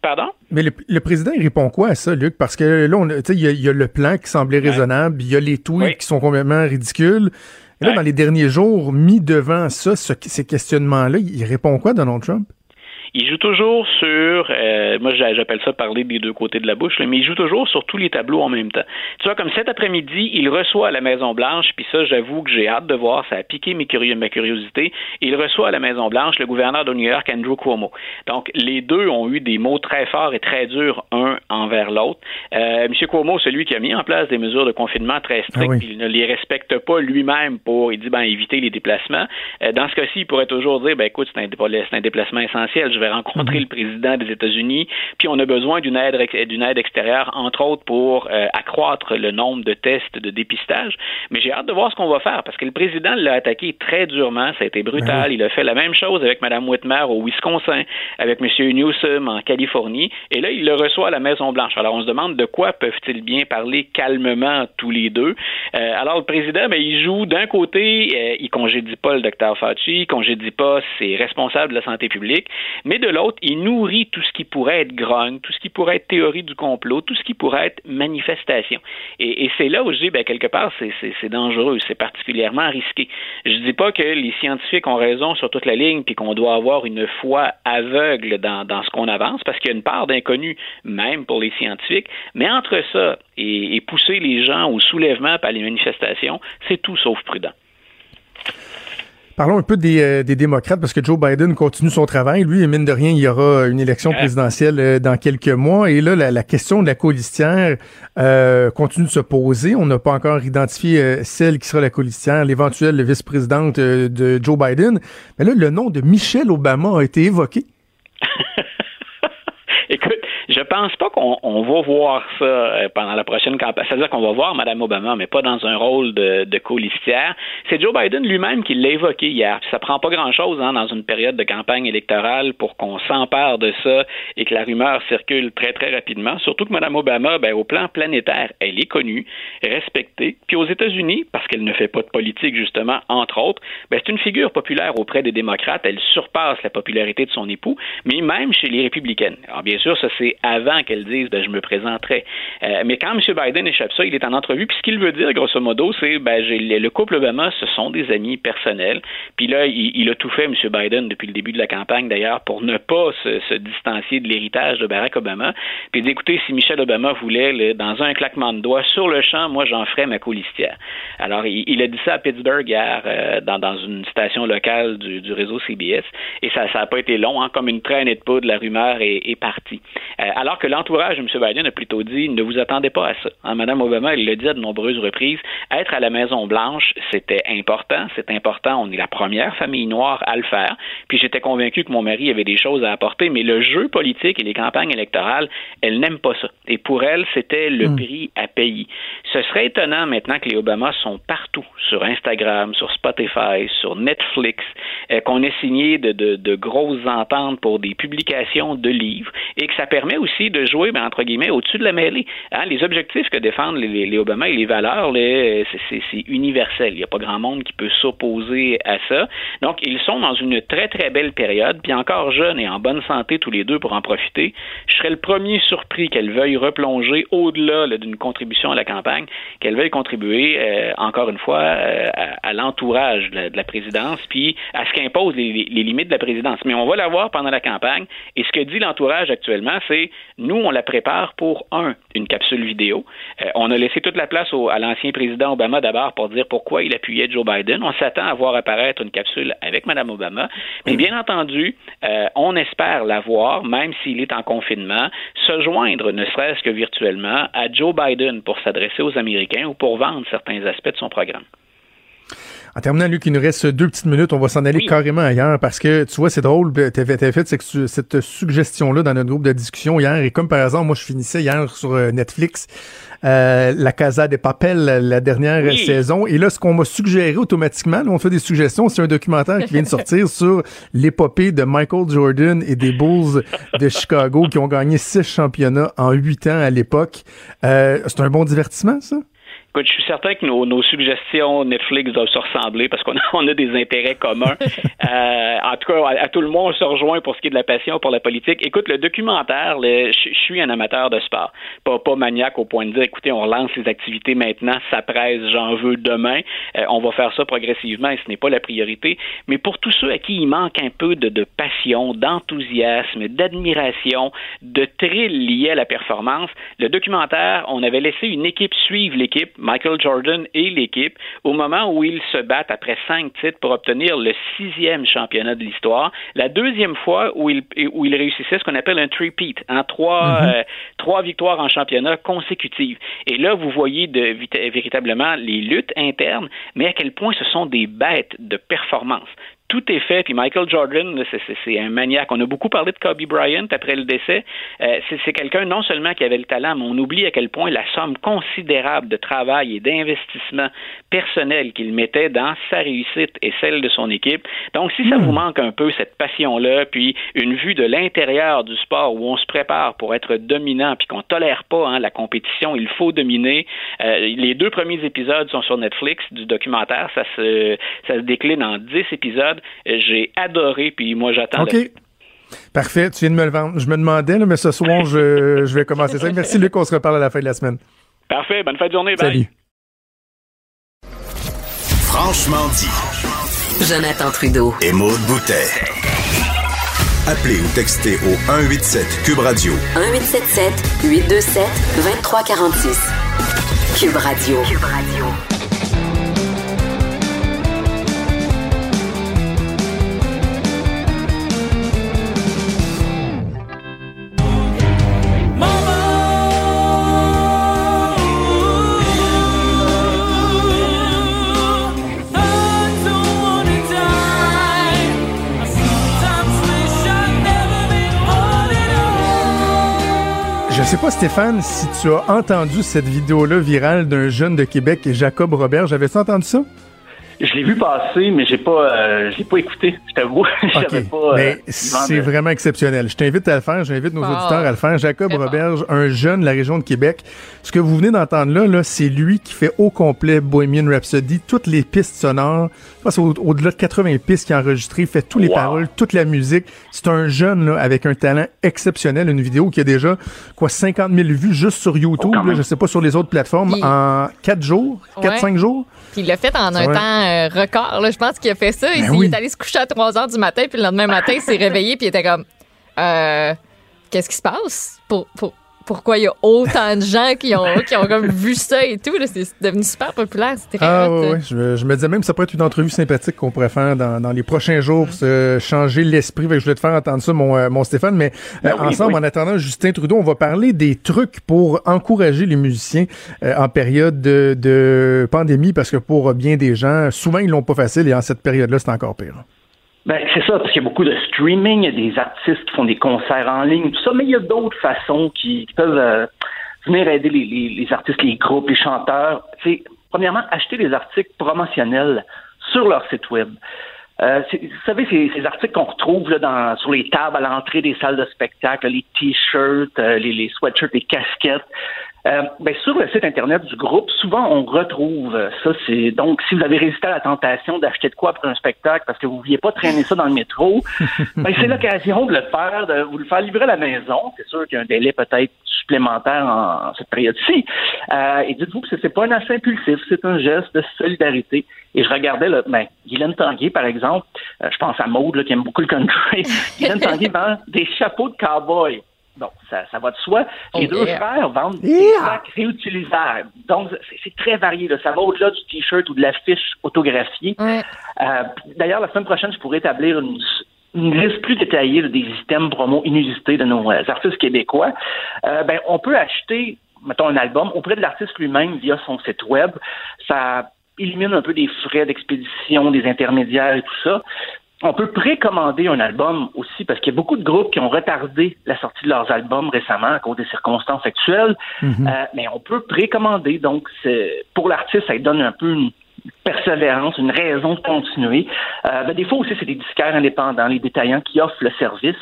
Speaker 7: Pardon?
Speaker 3: Mais le, président, il répond quoi à ça, Luc? Parce que là, il y, y, a le plan qui semblait raisonnable, il y a les tweets qui sont complètement ridicules. Et là, dans les derniers jours, mis devant ça, ces questionnements-là, il répond quoi, Donald Trump?
Speaker 7: Il joue toujours sur, euh, moi j'appelle ça parler des deux côtés de la bouche, mais il joue toujours sur tous les tableaux en même temps. Tu vois, comme cet après-midi, il reçoit à la Maison-Blanche, puis ça, j'avoue que j'ai hâte de voir, ça a piqué mes ma curiosité, il reçoit à la Maison-Blanche le gouverneur de New York, Andrew Cuomo. Donc, les deux ont eu des mots très forts et très durs, un envers l'autre. Euh, M. Cuomo, celui qui a mis en place des mesures de confinement très strictes, ah il ne les respecte pas lui-même pour, il dit, ben, éviter les déplacements. Euh, dans ce cas-ci, il pourrait toujours dire, ben, écoute, c'est un, un, déplacement essentiel, je vais rencontrer mhm. le président des États-Unis, puis on a besoin d'une aide, d'une aide extérieure, entre autres pour euh, accroître le nombre de tests de dépistage. Mais j'ai hâte de voir ce qu'on va faire parce que le président l'a attaqué très durement, ça a été brutal. Ben il a fait la même chose avec Mme Whitmer au Wisconsin, avec M. Newsom en Californie, et là, il le reçoit à la Maison-Blanche. Alors, on se demande de quoi peuvent-ils bien parler calmement tous les deux. Euh, alors, le président, ben, il joue d'un côté, euh, il congédie pas le docteur Fauci, il congédie pas ses responsables de la santé publique, mais de l'autre, il nourrit tout ce qui pourrait être grogne, tout ce qui pourrait être théorie du complot, tout ce qui pourrait être manifestation. Et, c'est là où je dis, ben, quelque part, c'est dangereux, c'est particulièrement risqué. Je dis pas que les scientifiques ont raison sur toute la ligne, puis qu'on doit avoir une foi aveugle dans, dans ce qu'on avance, parce qu'il y a une part d'inconnu, même pour les scientifiques, mais entre ça et, et pousser les gens au soulèvement par les manifestations, c'est tout sauf prudent.
Speaker 3: Parlons un peu des, des, démocrates parce que Joe Biden continue son travail. Lui, mine de rien, il y aura une élection présidentielle dans quelques mois. Et là, la, question de la colistière euh, continue de se poser. On n'a pas encore identifié celle qui sera la colistière, l'éventuelle vice-présidente de Joe Biden. Mais là, le nom de Michelle Obama a été évoqué.
Speaker 7: Je pense pas qu'on va voir ça euh, pendant la prochaine campagne. C'est-à-dire qu'on va voir Mme Obama, mais pas dans un rôle de, de colistière. C'est Joe Biden lui-même qui l'a évoqué hier. Puis ça prend pas grand-chose hein, dans une période de campagne électorale pour qu'on s'empare de ça et que la rumeur circule très, très rapidement. Surtout que Mme Obama, ben, au plan planétaire, elle est connue, respectée. Puis aux États-Unis, parce qu'elle ne fait pas de politique, justement, entre autres, ben, c'est une figure populaire auprès des démocrates. Elle surpasse la popularité de son époux, mais même chez les républicaines. Alors, bien sûr, ça, c'est avant qu'elle dise ben, je me présenterai. Euh, mais quand M. Biden échappe ça, il est en entrevue, puis ce qu'il veut dire, grosso modo, c'est ben, le couple Obama, ce sont des amis personnels. Puis là, il, a tout fait, M. Biden, depuis le début de la campagne, d'ailleurs, pour ne pas se, distancier de l'héritage de Barack Obama. Puis d'écouter si Michelle Obama voulait, dans un claquement de doigts, sur le champ, moi, j'en ferais ma colistière. Alors, il, a dit ça à Pittsburgh hier, euh, dans, une station locale du, réseau CBS, et ça n'a pas été long, hein, comme une traînée de poudre, la rumeur est, est partie. Euh, alors que l'entourage de M. Biden a plutôt dit ne vous attendez pas à ça. Hein, Mme Obama, elle l'a dit à de nombreuses reprises, être à la Maison-Blanche, c'était important, c'est important, on est la première famille noire à le faire. Puis j'étais convaincu que mon mari avait des choses à apporter, mais le jeu politique et les campagnes électorales, elle n'aime pas ça. Et pour elle, c'était le hmm. prix à payer. Ce serait étonnant maintenant que les Obama sont partout, sur Instagram, sur Spotify, sur Netflix, euh, qu'on ait signé de, de, de grosses ententes pour des publications de livres et que ça permet aussi de jouer, ben, entre guillemets, au-dessus de la mêlée. Hein, les objectifs que défendent les, les, Obama et les valeurs, c'est universel. Il n'y a pas grand monde qui peut s'opposer à ça. Donc, ils sont dans une très, très belle période, puis encore jeunes et en bonne santé tous les deux pour en profiter. Je serais le premier surpris qu'elle veuille replonger au-delà d'une contribution à la campagne, qu'elle veuille contribuer, euh, encore une fois, euh, à, l'entourage de, la présidence, puis à ce qu'impose les, les, limites de la présidence. Mais on va la voir pendant la campagne, et ce que dit l'entourage actuellement, c'est nous, on la prépare pour un, une capsule vidéo. Euh, on a laissé toute la place à l'ancien président Obama d'abord pour dire pourquoi il appuyait Joe Biden. On s'attend à voir apparaître une capsule avec Mme Obama. Mais bien entendu, euh, on espère la voir, même s'il est en confinement, se joindre, ne serait-ce que virtuellement, à Joe Biden pour s'adresser aux Américains ou pour vendre certains aspects de son programme.
Speaker 3: En terminant, Luc, il nous reste deux petites minutes. On va s'en aller carrément ailleurs parce que, tu vois, c'est drôle. Tu avais, fait cette, suggestion-là dans notre groupe de discussion hier. Et comme par exemple, moi, je finissais hier sur euh, Netflix euh, La Casa des Papel, la dernière saison. Et là, ce qu'on m'a suggéré automatiquement, on fait des suggestions, c'est un documentaire qui vient de sortir sur l'épopée de Michael Jordan et des Bulls de Chicago qui ont gagné six championnats en huit ans à l'époque. Euh, c'est un bon divertissement, ça?
Speaker 7: Je suis certain que nos, suggestions Netflix doivent se ressembler parce qu'on a, on a des intérêts communs. euh, en tout cas, à, tout le monde, on se rejoint pour ce qui est de la passion pour la politique. Écoute, le documentaire, je, suis un amateur de sport. Pas, pas maniaque au point de dire, écoutez, on relance les activités maintenant, ça presse, j'en veux demain. Euh, on va faire ça progressivement et ce n'est pas la priorité. Mais pour tous ceux à qui il manque un peu de, de passion, d'enthousiasme, d'admiration, de thrill lié à la performance, le documentaire, on avait laissé une équipe suivre l'équipe Michael Jordan et l'équipe au moment où ils se battent après cinq titres pour obtenir le sixième championnat de l'histoire. La deuxième fois où ils, où ils réussissaient ce qu'on appelle un three-peat, hein, trois, mhm. euh, trois victoires en championnat consécutives. Et là, vous voyez de, véritablement les luttes internes, mais à quel point ce sont des bêtes de performance tout est fait. Puis Michael Jordan, c'est un maniaque. On a beaucoup parlé de Kobe Bryant après le décès. Euh, c'est quelqu'un non seulement qui avait le talent, mais on oublie à quel point la somme considérable de travail et d'investissement personnel qu'il mettait dans sa réussite et celle de son équipe. Donc, si ça hmm. vous manque un peu cette passion-là, puis une vue de l'intérieur du sport où on se prépare pour être dominant, puis qu'on tolère pas hein, la compétition, il faut dominer. Euh, les deux premiers épisodes sont sur Netflix du documentaire. Ça se, ça se décline en dix épisodes. J'ai adoré, puis moi, j'attends.
Speaker 3: OK. Parfait, tu viens de me le vendre. Je me demandais, mais ce soir, je, vais commencer ça. Merci, Luc. On se reparle à la fin de la semaine.
Speaker 7: Parfait. Bonne fin de journée.
Speaker 3: Salut.
Speaker 2: Franchement dit.
Speaker 1: Jonathan Trudeau.
Speaker 2: Et Maude Boutet. Appelez ou textez au 187 Cube Radio.
Speaker 1: 1877 827 2346. Cube Radio. Cube Radio.
Speaker 3: Je sais pas, Stéphane, si tu as entendu cette vidéo-là virale d'un jeune de Québec, Jacob Robert. J'avais-tu entendu ça?
Speaker 8: Je l'ai vu passer, mais j'ai pas, euh, j'ai pas écouté. Je t'avoue, j'avais pas. euh,
Speaker 3: c'est
Speaker 8: de-
Speaker 3: vraiment exceptionnel. Je t'invite à le faire. J'invite nos
Speaker 4: Ah,
Speaker 3: auditeurs à le faire. Jacob Roberge, un jeune de la région de Québec. Ce que vous venez d'entendre là, là c'est lui qui fait au complet Bohemian Rhapsody, toutes les pistes sonores. Pense au- au-delà de 80 pistes qu'il a enregistrées, fait tous les
Speaker 8: Wow.
Speaker 3: paroles, toute la musique. C'est un jeune là, avec un talent exceptionnel. Une vidéo qui a déjà quoi 50 000 vues juste sur YouTube.
Speaker 8: Oh,
Speaker 3: là, je sais pas sur les autres plateformes en 4 jours, 4-5
Speaker 4: Ouais.
Speaker 3: jours.
Speaker 4: Puis il l'a fait en un
Speaker 3: Ouais.
Speaker 4: temps euh, record. Là. Je pense qu'il a fait ça. Il,
Speaker 3: Ben
Speaker 4: il
Speaker 3: oui.
Speaker 4: est allé se coucher à 3 heures du matin, puis le lendemain matin, il s'est réveillé, puis il était comme euh, Qu'est-ce qui se passe? Pour, pour- pourquoi il y a autant de gens qui ont, qui ont comme vu ça et tout? là? C'est devenu super populaire. C'était
Speaker 3: Ah
Speaker 4: hot.
Speaker 3: ouais, ouais. Je, je me disais même que ça pourrait être une entrevue sympathique qu'on pourrait faire dans, dans les prochains jours pour se changer l'esprit. Je voulais te faire entendre ça, mon, euh, mon Stéphane. Mais euh,
Speaker 8: Ben oui,
Speaker 3: ensemble,
Speaker 8: oui.
Speaker 3: en attendant Justin Trudeau, on va parler des trucs pour encourager les musiciens euh, en période de, de pandémie parce que pour bien des gens, souvent ils l'ont pas facile et en cette période-là, c'est encore pire.
Speaker 8: Ben, c'est ça, parce qu'il y a beaucoup de streaming, il y a des artistes qui font des concerts en ligne, tout ça, mais il y a d'autres façons qui, peuvent euh, venir aider les, artistes, les groupes, les chanteurs. C'est, premièrement, acheter des articles promotionnels sur leur site web. Euh, vous savez, ces, ces articles qu'on retrouve là, dans, sur les tables à l'entrée des salles de spectacle, les t-shirts, euh, les, les sweatshirts, les casquettes. Euh, ben, sur le site internet du groupe, souvent on retrouve ça. C'est donc si vous avez résisté à la tentation d'acheter de quoi pour un spectacle parce que vous ne vouliez pas traîner ça dans le métro, ben, c'est l'occasion de le faire, de vous le faire livrer à la maison. C'est sûr qu'il y a un délai peut-être supplémentaire en, en cette période-ci. Euh, et dites-vous que ce n'est pas un achat impulsif, c'est un geste de solidarité. Et je regardais, là, ben, Guylaine Tanguay, par exemple, euh, je pense à Maude, là, qui aime beaucoup le country. Guylaine Tanguay vend des chapeaux de cowboy. Bon, ça, ça va de soi. Les
Speaker 4: Oh,
Speaker 8: deux
Speaker 4: yeah.
Speaker 8: frères vendent des sacs réutilisables. Donc, c'est- très varié. Là. Ça va au-delà du T-shirt ou de l'affiche autographiée. Euh, D'ailleurs, la semaine prochaine, je pourrais établir une, une liste plus détaillée des items promo inusités de nos euh, artistes québécois. Euh, ben, on peut acheter, mettons, un album auprès de l'artiste lui-même via son site web. Ça élimine un peu des frais d'expédition, des intermédiaires et tout ça. On peut précommander un album aussi parce qu'il y a beaucoup de groupes qui ont retardé la sortie de leurs albums récemment à cause des circonstances actuelles. Euh, mais on peut précommander. Donc, c'est- pour l'artiste, ça lui donne un peu une persévérance, une raison de continuer. Euh, ben, des fois aussi, c'est des disquaires indépendants, les détaillants qui offrent le service.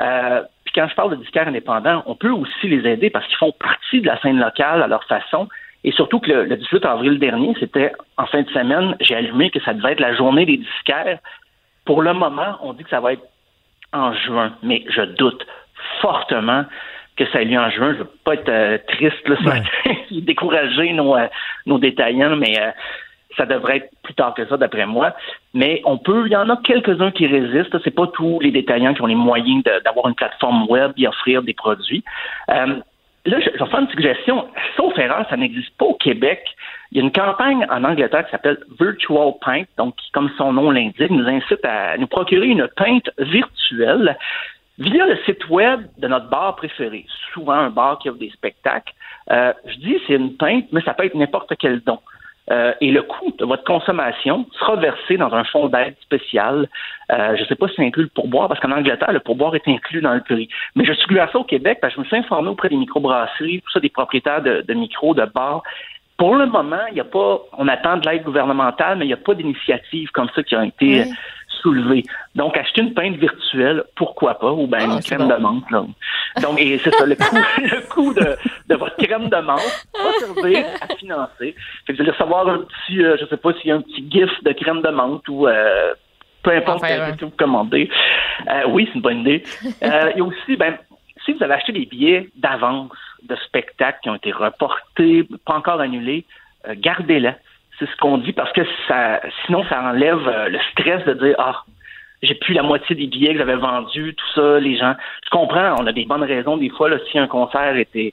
Speaker 8: Euh, puis quand je parle de disquaires indépendants, on peut aussi les aider parce qu'ils font partie de la scène locale à leur façon. Et surtout que le, le 18 avril dernier, c'était en fin de semaine, j'ai allumé que ça devait être la journée des disquaires. Pour le moment, on dit que ça va être en juin, mais je doute fortement que ça ait lieu en juin. Je veux pas être euh, triste, là,
Speaker 3: Ouais.
Speaker 8: décourager nos, euh, nos détaillants, mais euh, ça devrait être plus tard que ça, d'après moi. Mais on peut, il y en a quelques-uns qui résistent. C'est pas tous les détaillants qui ont les moyens d'avoir une plateforme web et offrir des produits. Là, je, je vais faire une suggestion. Sauf erreur, ça n'existe pas au Québec. Il y a une campagne en Angleterre qui s'appelle Virtual Paint, donc qui, comme son nom l'indique, nous incite à nous procurer une peinte virtuelle via le site web de notre bar préféré. Souvent un bar qui offre des spectacles. Euh, je dis c'est une peinte, mais ça peut être n'importe quel don. Euh, et le coût de votre consommation sera versé dans un fonds d'aide spécial. Euh, je ne sais pas si ça inclut le pourboire, parce qu'en Angleterre, le pourboire est inclus dans le prix. Mais je suis à ça au Québec, parce que je me suis informé auprès des microbrasseries, tout ça, des propriétaires de, de micros, de bars. Pour le moment, il n'y a pas, on attend de l'aide gouvernementale, mais il n'y a pas d'initiative comme ça qui a été
Speaker 4: Oui.
Speaker 8: euh, soulevée. Donc, acheter une peinte virtuelle, pourquoi pas, ou bien
Speaker 4: Ah,
Speaker 8: une crème
Speaker 4: bon.
Speaker 8: de menthe. Là. Donc, et c'est ça, le coût, le coût de, de votre crème de menthe va servir à financer. Fait que vous allez recevoir un petit, euh, je sais pas s'il y a un petit gif de crème de menthe ou euh, peu importe
Speaker 4: un.
Speaker 8: ce que vous commandez. Euh, oui, c'est une bonne idée. Euh, Il y a aussi, ben, si vous avez acheté des billets d'avance de spectacles qui ont été reportés, pas encore annulés, euh, gardez-les. C'est ce qu'on dit parce que ça, sinon ça enlève euh, le stress de dire ah j'ai plus la moitié des billets que j'avais vendus, tout ça, les gens. Je comprends, on a des bonnes raisons des fois là, si un concert était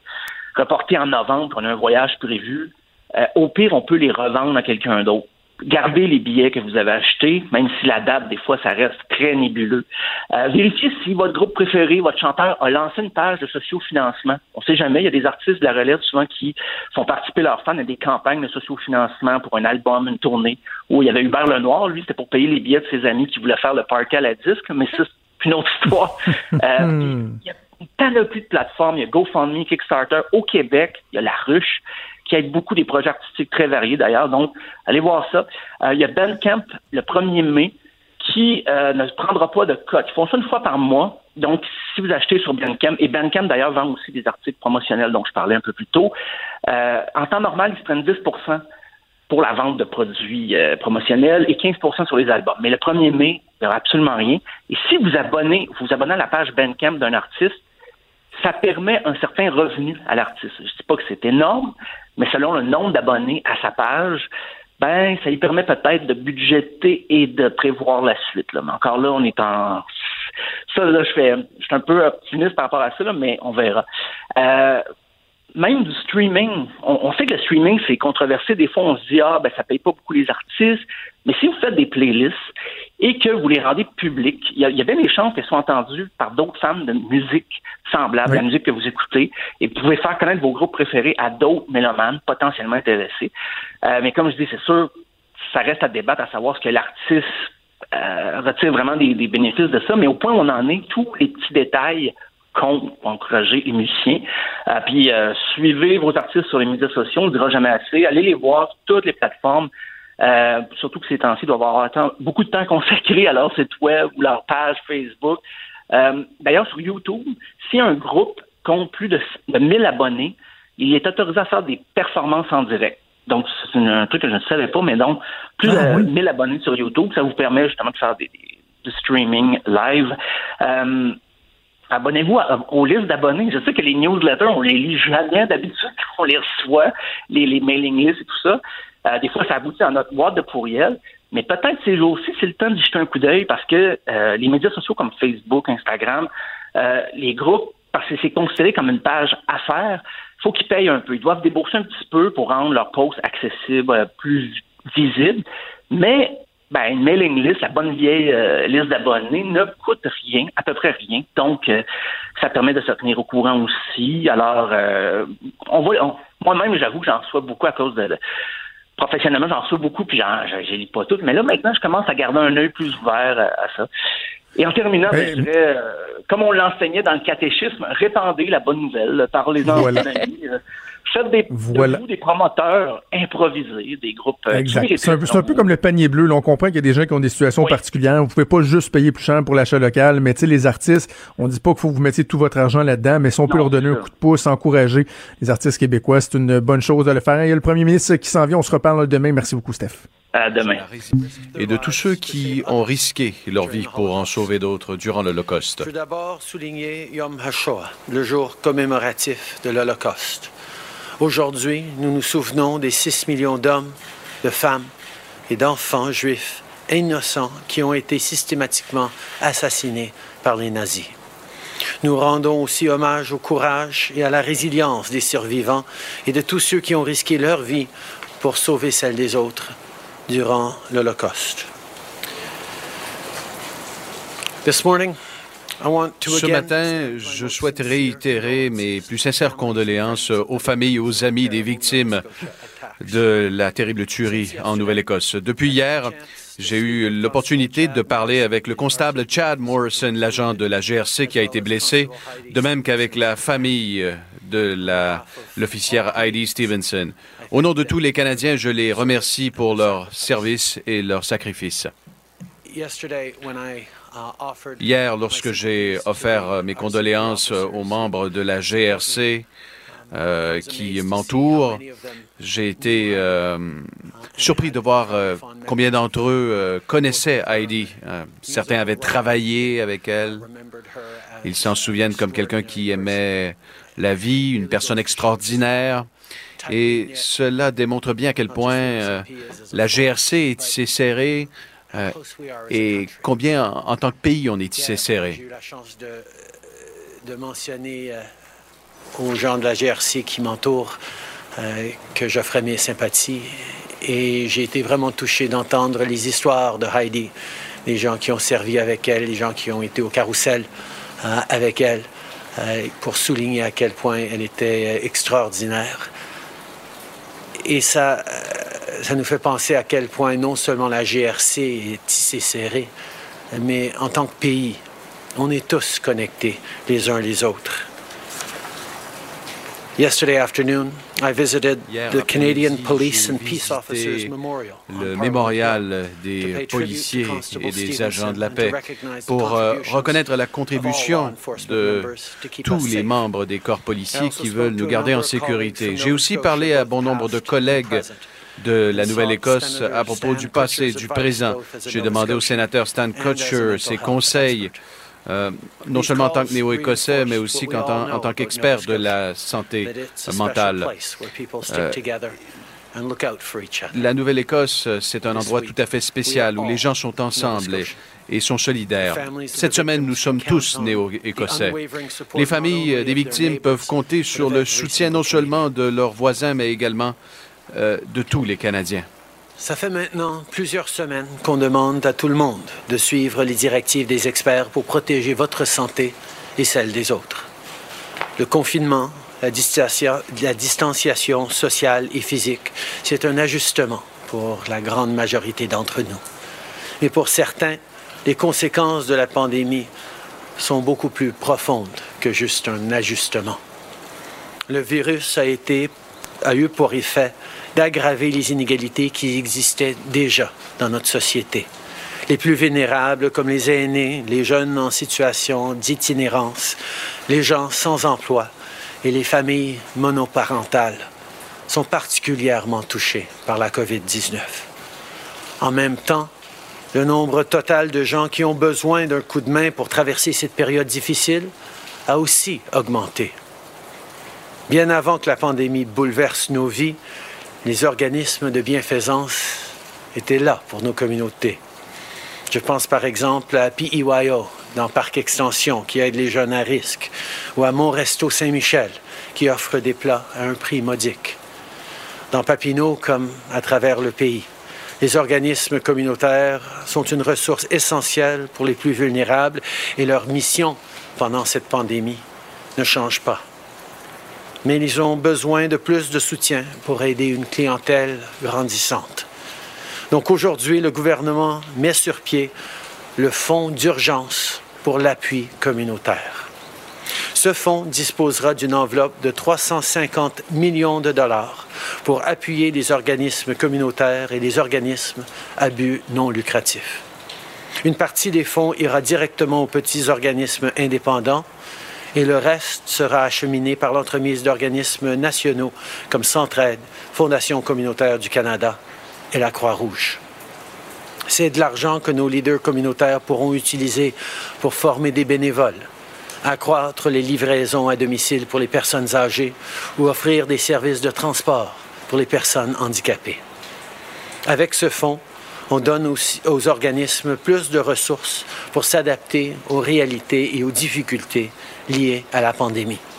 Speaker 8: reporté en novembre, on a un voyage prévu, euh, au pire on peut les revendre à quelqu'un d'autre. Gardez les billets que vous avez achetés, même si la date, des fois, ça reste très nébuleux. Euh, vérifiez si votre groupe préféré, votre chanteur, a lancé une page de sociofinancement. On ne sait jamais, il y a des artistes de la relève souvent qui font participer leurs fans à des campagnes de sociofinancement pour un album, une tournée, où il y avait Hubert Lenoir, lui, c'était pour payer les billets de ses amis qui voulaient faire le party à la disque, mais ça, c'est une autre histoire. Euh,
Speaker 3: Hmm.
Speaker 8: il y a une panoplie de plateformes. Il y a GoFundMe, Kickstarter. Au Québec, il y a La Ruche, qui aide beaucoup des projets artistiques très variés d'ailleurs. Donc, allez voir ça. Euh, il y a Bandcamp le 1er mai qui euh, ne prendra pas de cote. Ils font ça une fois par mois. Donc, si vous achetez sur Bandcamp, et Bandcamp d'ailleurs vend aussi des articles promotionnels dont je parlais un peu plus tôt, euh, en temps normal, ils se prennent 10% pour la vente de produits euh, promotionnels et 15% sur les albums. Mais le 1er mai, il n'y aura absolument rien. Et si vous abonnez, vous abonnez à la page Bandcamp d'un artiste, ça permet un certain revenu à l'artiste. Je ne dis pas que c'est énorme, mais selon le nombre d'abonnés à sa page, ben, ça lui permet peut-être de budgéter et de prévoir la suite. Là. Mais encore là, on est en. Ça, là, je fais. Je suis un peu optimiste par rapport à ça, là, mais on verra. Euh, même du streaming, on, sait que le streaming, c'est controversé. Des fois, on se dit, ah, ben, ça paye pas beaucoup les artistes. Mais si vous faites des playlists et que vous les rendez publiques, il y, a, bien des chances qu'elles soient entendues par d'autres fans de musique semblable à la musique que vous écoutez et vous pouvez faire connaître vos groupes préférés à d'autres mélomanes potentiellement intéressés. Euh, mais comme je dis, c'est sûr, ça reste à débattre à savoir ce que l'artiste euh, retire vraiment des, des, bénéfices de ça, mais au point où on en est, tous les petits détails compte pour encourager les musiciens. Euh, puis euh, suivez vos artistes sur les médias sociaux, on ne dira jamais assez. Allez les voir sur toutes les plateformes. Euh, surtout que ces temps-ci, doivent avoir beaucoup de temps consacré à leur site web ou leur page Facebook. D'ailleurs, sur YouTube, si un groupe compte plus de, de 1000 abonnés, il est autorisé à faire des performances en direct. Donc, c'est un truc que je ne savais pas, mais donc, plus ah, de 1000 abonnés sur YouTube, ça vous permet justement de faire des, du streaming live. Abonnez-vous aux listes d'abonnés. Je sais que les newsletters, on les lit jamais d'habitude, on les reçoit, les, les mailing lists et tout ça. Euh, des fois, ça aboutit à notre boîte de pourriel. Mais peut-être ces jours-ci, c'est le temps d'y jeter un coup d'œil parce que euh, les médias sociaux comme Facebook, Instagram, euh, les groupes, parce que c'est considéré comme une page affaires, faut qu'ils payent un peu. Ils doivent débourser un petit peu pour rendre leur post accessible, plus visible. Mais ben, une mailing list, la bonne vieille euh, liste d'abonnés, ne coûte rien, à peu près rien. Donc, euh, ça permet de se tenir au courant aussi. Alors, euh, on voit, moi-même, j'avoue que j'en reçois beaucoup à cause de, professionnellement, j'en reçois beaucoup, puis je lis pas toutes. Mais là, maintenant, je commence à garder un œil plus ouvert à, ça. Et en terminant, ben, je dirais, comme on l'enseignait dans le catéchisme, répandez la bonne nouvelle, parlez-en voilà. Faites des, voilà. des promoteurs improvisés, des groupes. Euh,
Speaker 3: exact. C'est un, peu comme le panier bleu. on comprend qu'il y a des gens qui ont des situations particulières. Vous pouvez pas juste payer plus cher pour l'achat local, mais tu sais, les artistes, on dit pas qu'il faut que vous mettiez tout votre argent là-dedans, mais si on peut leur donner un coup de pouce, encourager les artistes québécois, c'est une bonne chose de le faire. Il y a le premier ministre qui s'en vient. On se reparle demain. Merci beaucoup, Steph.
Speaker 8: À demain.
Speaker 9: Et de tous ceux qui ont risqué leur vie pour en sauver d'autres durant l'Holocauste.
Speaker 10: Je veux d'abord souligner Yom HaShoah, le jour commémoratif de l'Holocauste. Aujourd'hui, nous nous souvenons des 6 millions d'hommes, de femmes et d'enfants juifs innocents qui ont été systématiquement assassinés par les nazis. Nous rendons aussi hommage au courage et à la résilience des survivants et de tous ceux qui ont risqué leur vie pour sauver celle des autres durant l'Holocauste.
Speaker 9: Ce matin, je souhaite réitérer mes plus sincères condoléances aux familles et aux amis des victimes de la terrible tuerie en Nouvelle-Écosse. Depuis hier, j'ai eu l'opportunité de parler avec le constable Chad Morrison, l'agent de la GRC qui a été blessé, de même qu'avec la famille de l'officière Heidi Stevenson. Au nom de tous les Canadiens, je les remercie pour leur service et leur sacrifice. Hier, lorsque j'ai offert euh, mes condoléances euh, aux membres de la GRC euh, qui m'entourent, j'ai été surpris de voir combien d'entre eux connaissaient Heidi. certains avaient travaillé avec elle. Ils s'en souviennent comme quelqu'un qui aimait la vie, une personne extraordinaire. Et cela démontre bien à quel point la GRC est serrée euh, et combien, en, tant que pays, on est tissé serré?
Speaker 10: J'ai eu la chance de, de mentionner euh, aux gens de la GRC qui m'entourent euh, que j'offrais mes sympathies. Et j'ai été vraiment touché d'entendre les histoires de Heidi, les gens qui ont servi avec elle, les gens qui ont été au carrousel avec elle, pour souligner à quel point elle était extraordinaire. Et ça, ça nous fait penser à quel point non seulement la GRC est tissée serrée, mais en tant que pays, On est tous connectés les uns les autres. Yesterday afternoon, I visited the Canadian Police and Peace Officers Memorial
Speaker 9: le mémorial des policiers et des agents de la paix pour euh, reconnaître la contribution de tous
Speaker 10: us
Speaker 9: les membres des corps policiers qui veulent nous garder en sécurité. J'ai aussi parlé à bon nombre de collègues. De la Nouvelle-Écosse à propos du passé, du présent. J'ai demandé au sénateur Stan Kutcher ses conseils, euh, non seulement en tant que néo-écossais, mais aussi en tant qu'expert de la santé mentale. Euh. La Nouvelle-Écosse, c'est un endroit tout à fait spécial où les gens sont ensemble et, et sont solidaires. Cette semaine, nous sommes tous néo-écossais. Les familles des victimes peuvent compter sur le soutien non seulement de leurs voisins, mais également euh, de tous les Canadiens.
Speaker 10: Ça fait maintenant plusieurs semaines qu'on demande à tout le monde de suivre les directives des experts pour protéger votre santé et celle des autres. Le confinement, la distancia- la distanciation sociale et physique, c'est un ajustement pour la grande majorité d'entre nous. Mais pour certains, les conséquences de la pandémie sont beaucoup plus profondes que juste un ajustement. Le virus a eu pour effet d'aggraver les inégalités qui existaient déjà dans notre société. Les plus vulnérables, comme les aînés, les jeunes en situation d'itinérance, les gens sans emploi et les familles monoparentales, sont particulièrement touchés par la COVID-19. En même temps, le nombre total de gens qui ont besoin d'un coup de main pour traverser cette période difficile a aussi augmenté. Bien avant que la pandémie bouleverse nos vies, les organismes de bienfaisance étaient là pour nos communautés. Je pense par exemple à PEYO dans Parc Extension qui aide les jeunes à risque, ou à Mon Resto Saint-Michel qui offre des plats à un prix modique. Dans Papineau comme à travers le pays, les organismes communautaires sont une ressource essentielle pour les plus vulnérables et leur mission pendant cette pandémie ne change pas. Mais ils ont besoin de plus de soutien pour aider une clientèle grandissante. Donc aujourd'hui, le gouvernement met sur pied le fonds d'urgence pour l'appui communautaire. Ce fonds disposera d'une enveloppe de 350 millions de dollars pour appuyer les organismes communautaires et les organismes à but non lucratif. Une partie des fonds ira directement aux petits organismes indépendants et le reste sera acheminé par l'entremise d'organismes nationaux comme Centraide, Fondation communautaire du Canada et la Croix-Rouge. C'est de l'argent que nos leaders communautaires pourront utiliser pour former des bénévoles, accroître les livraisons à domicile pour les personnes âgées ou offrir des services de transport pour les personnes handicapées. Avec ce fonds, on donne aussi aux organismes plus de ressources pour s'adapter aux réalités et aux difficultés liées à la pandémie. Long before this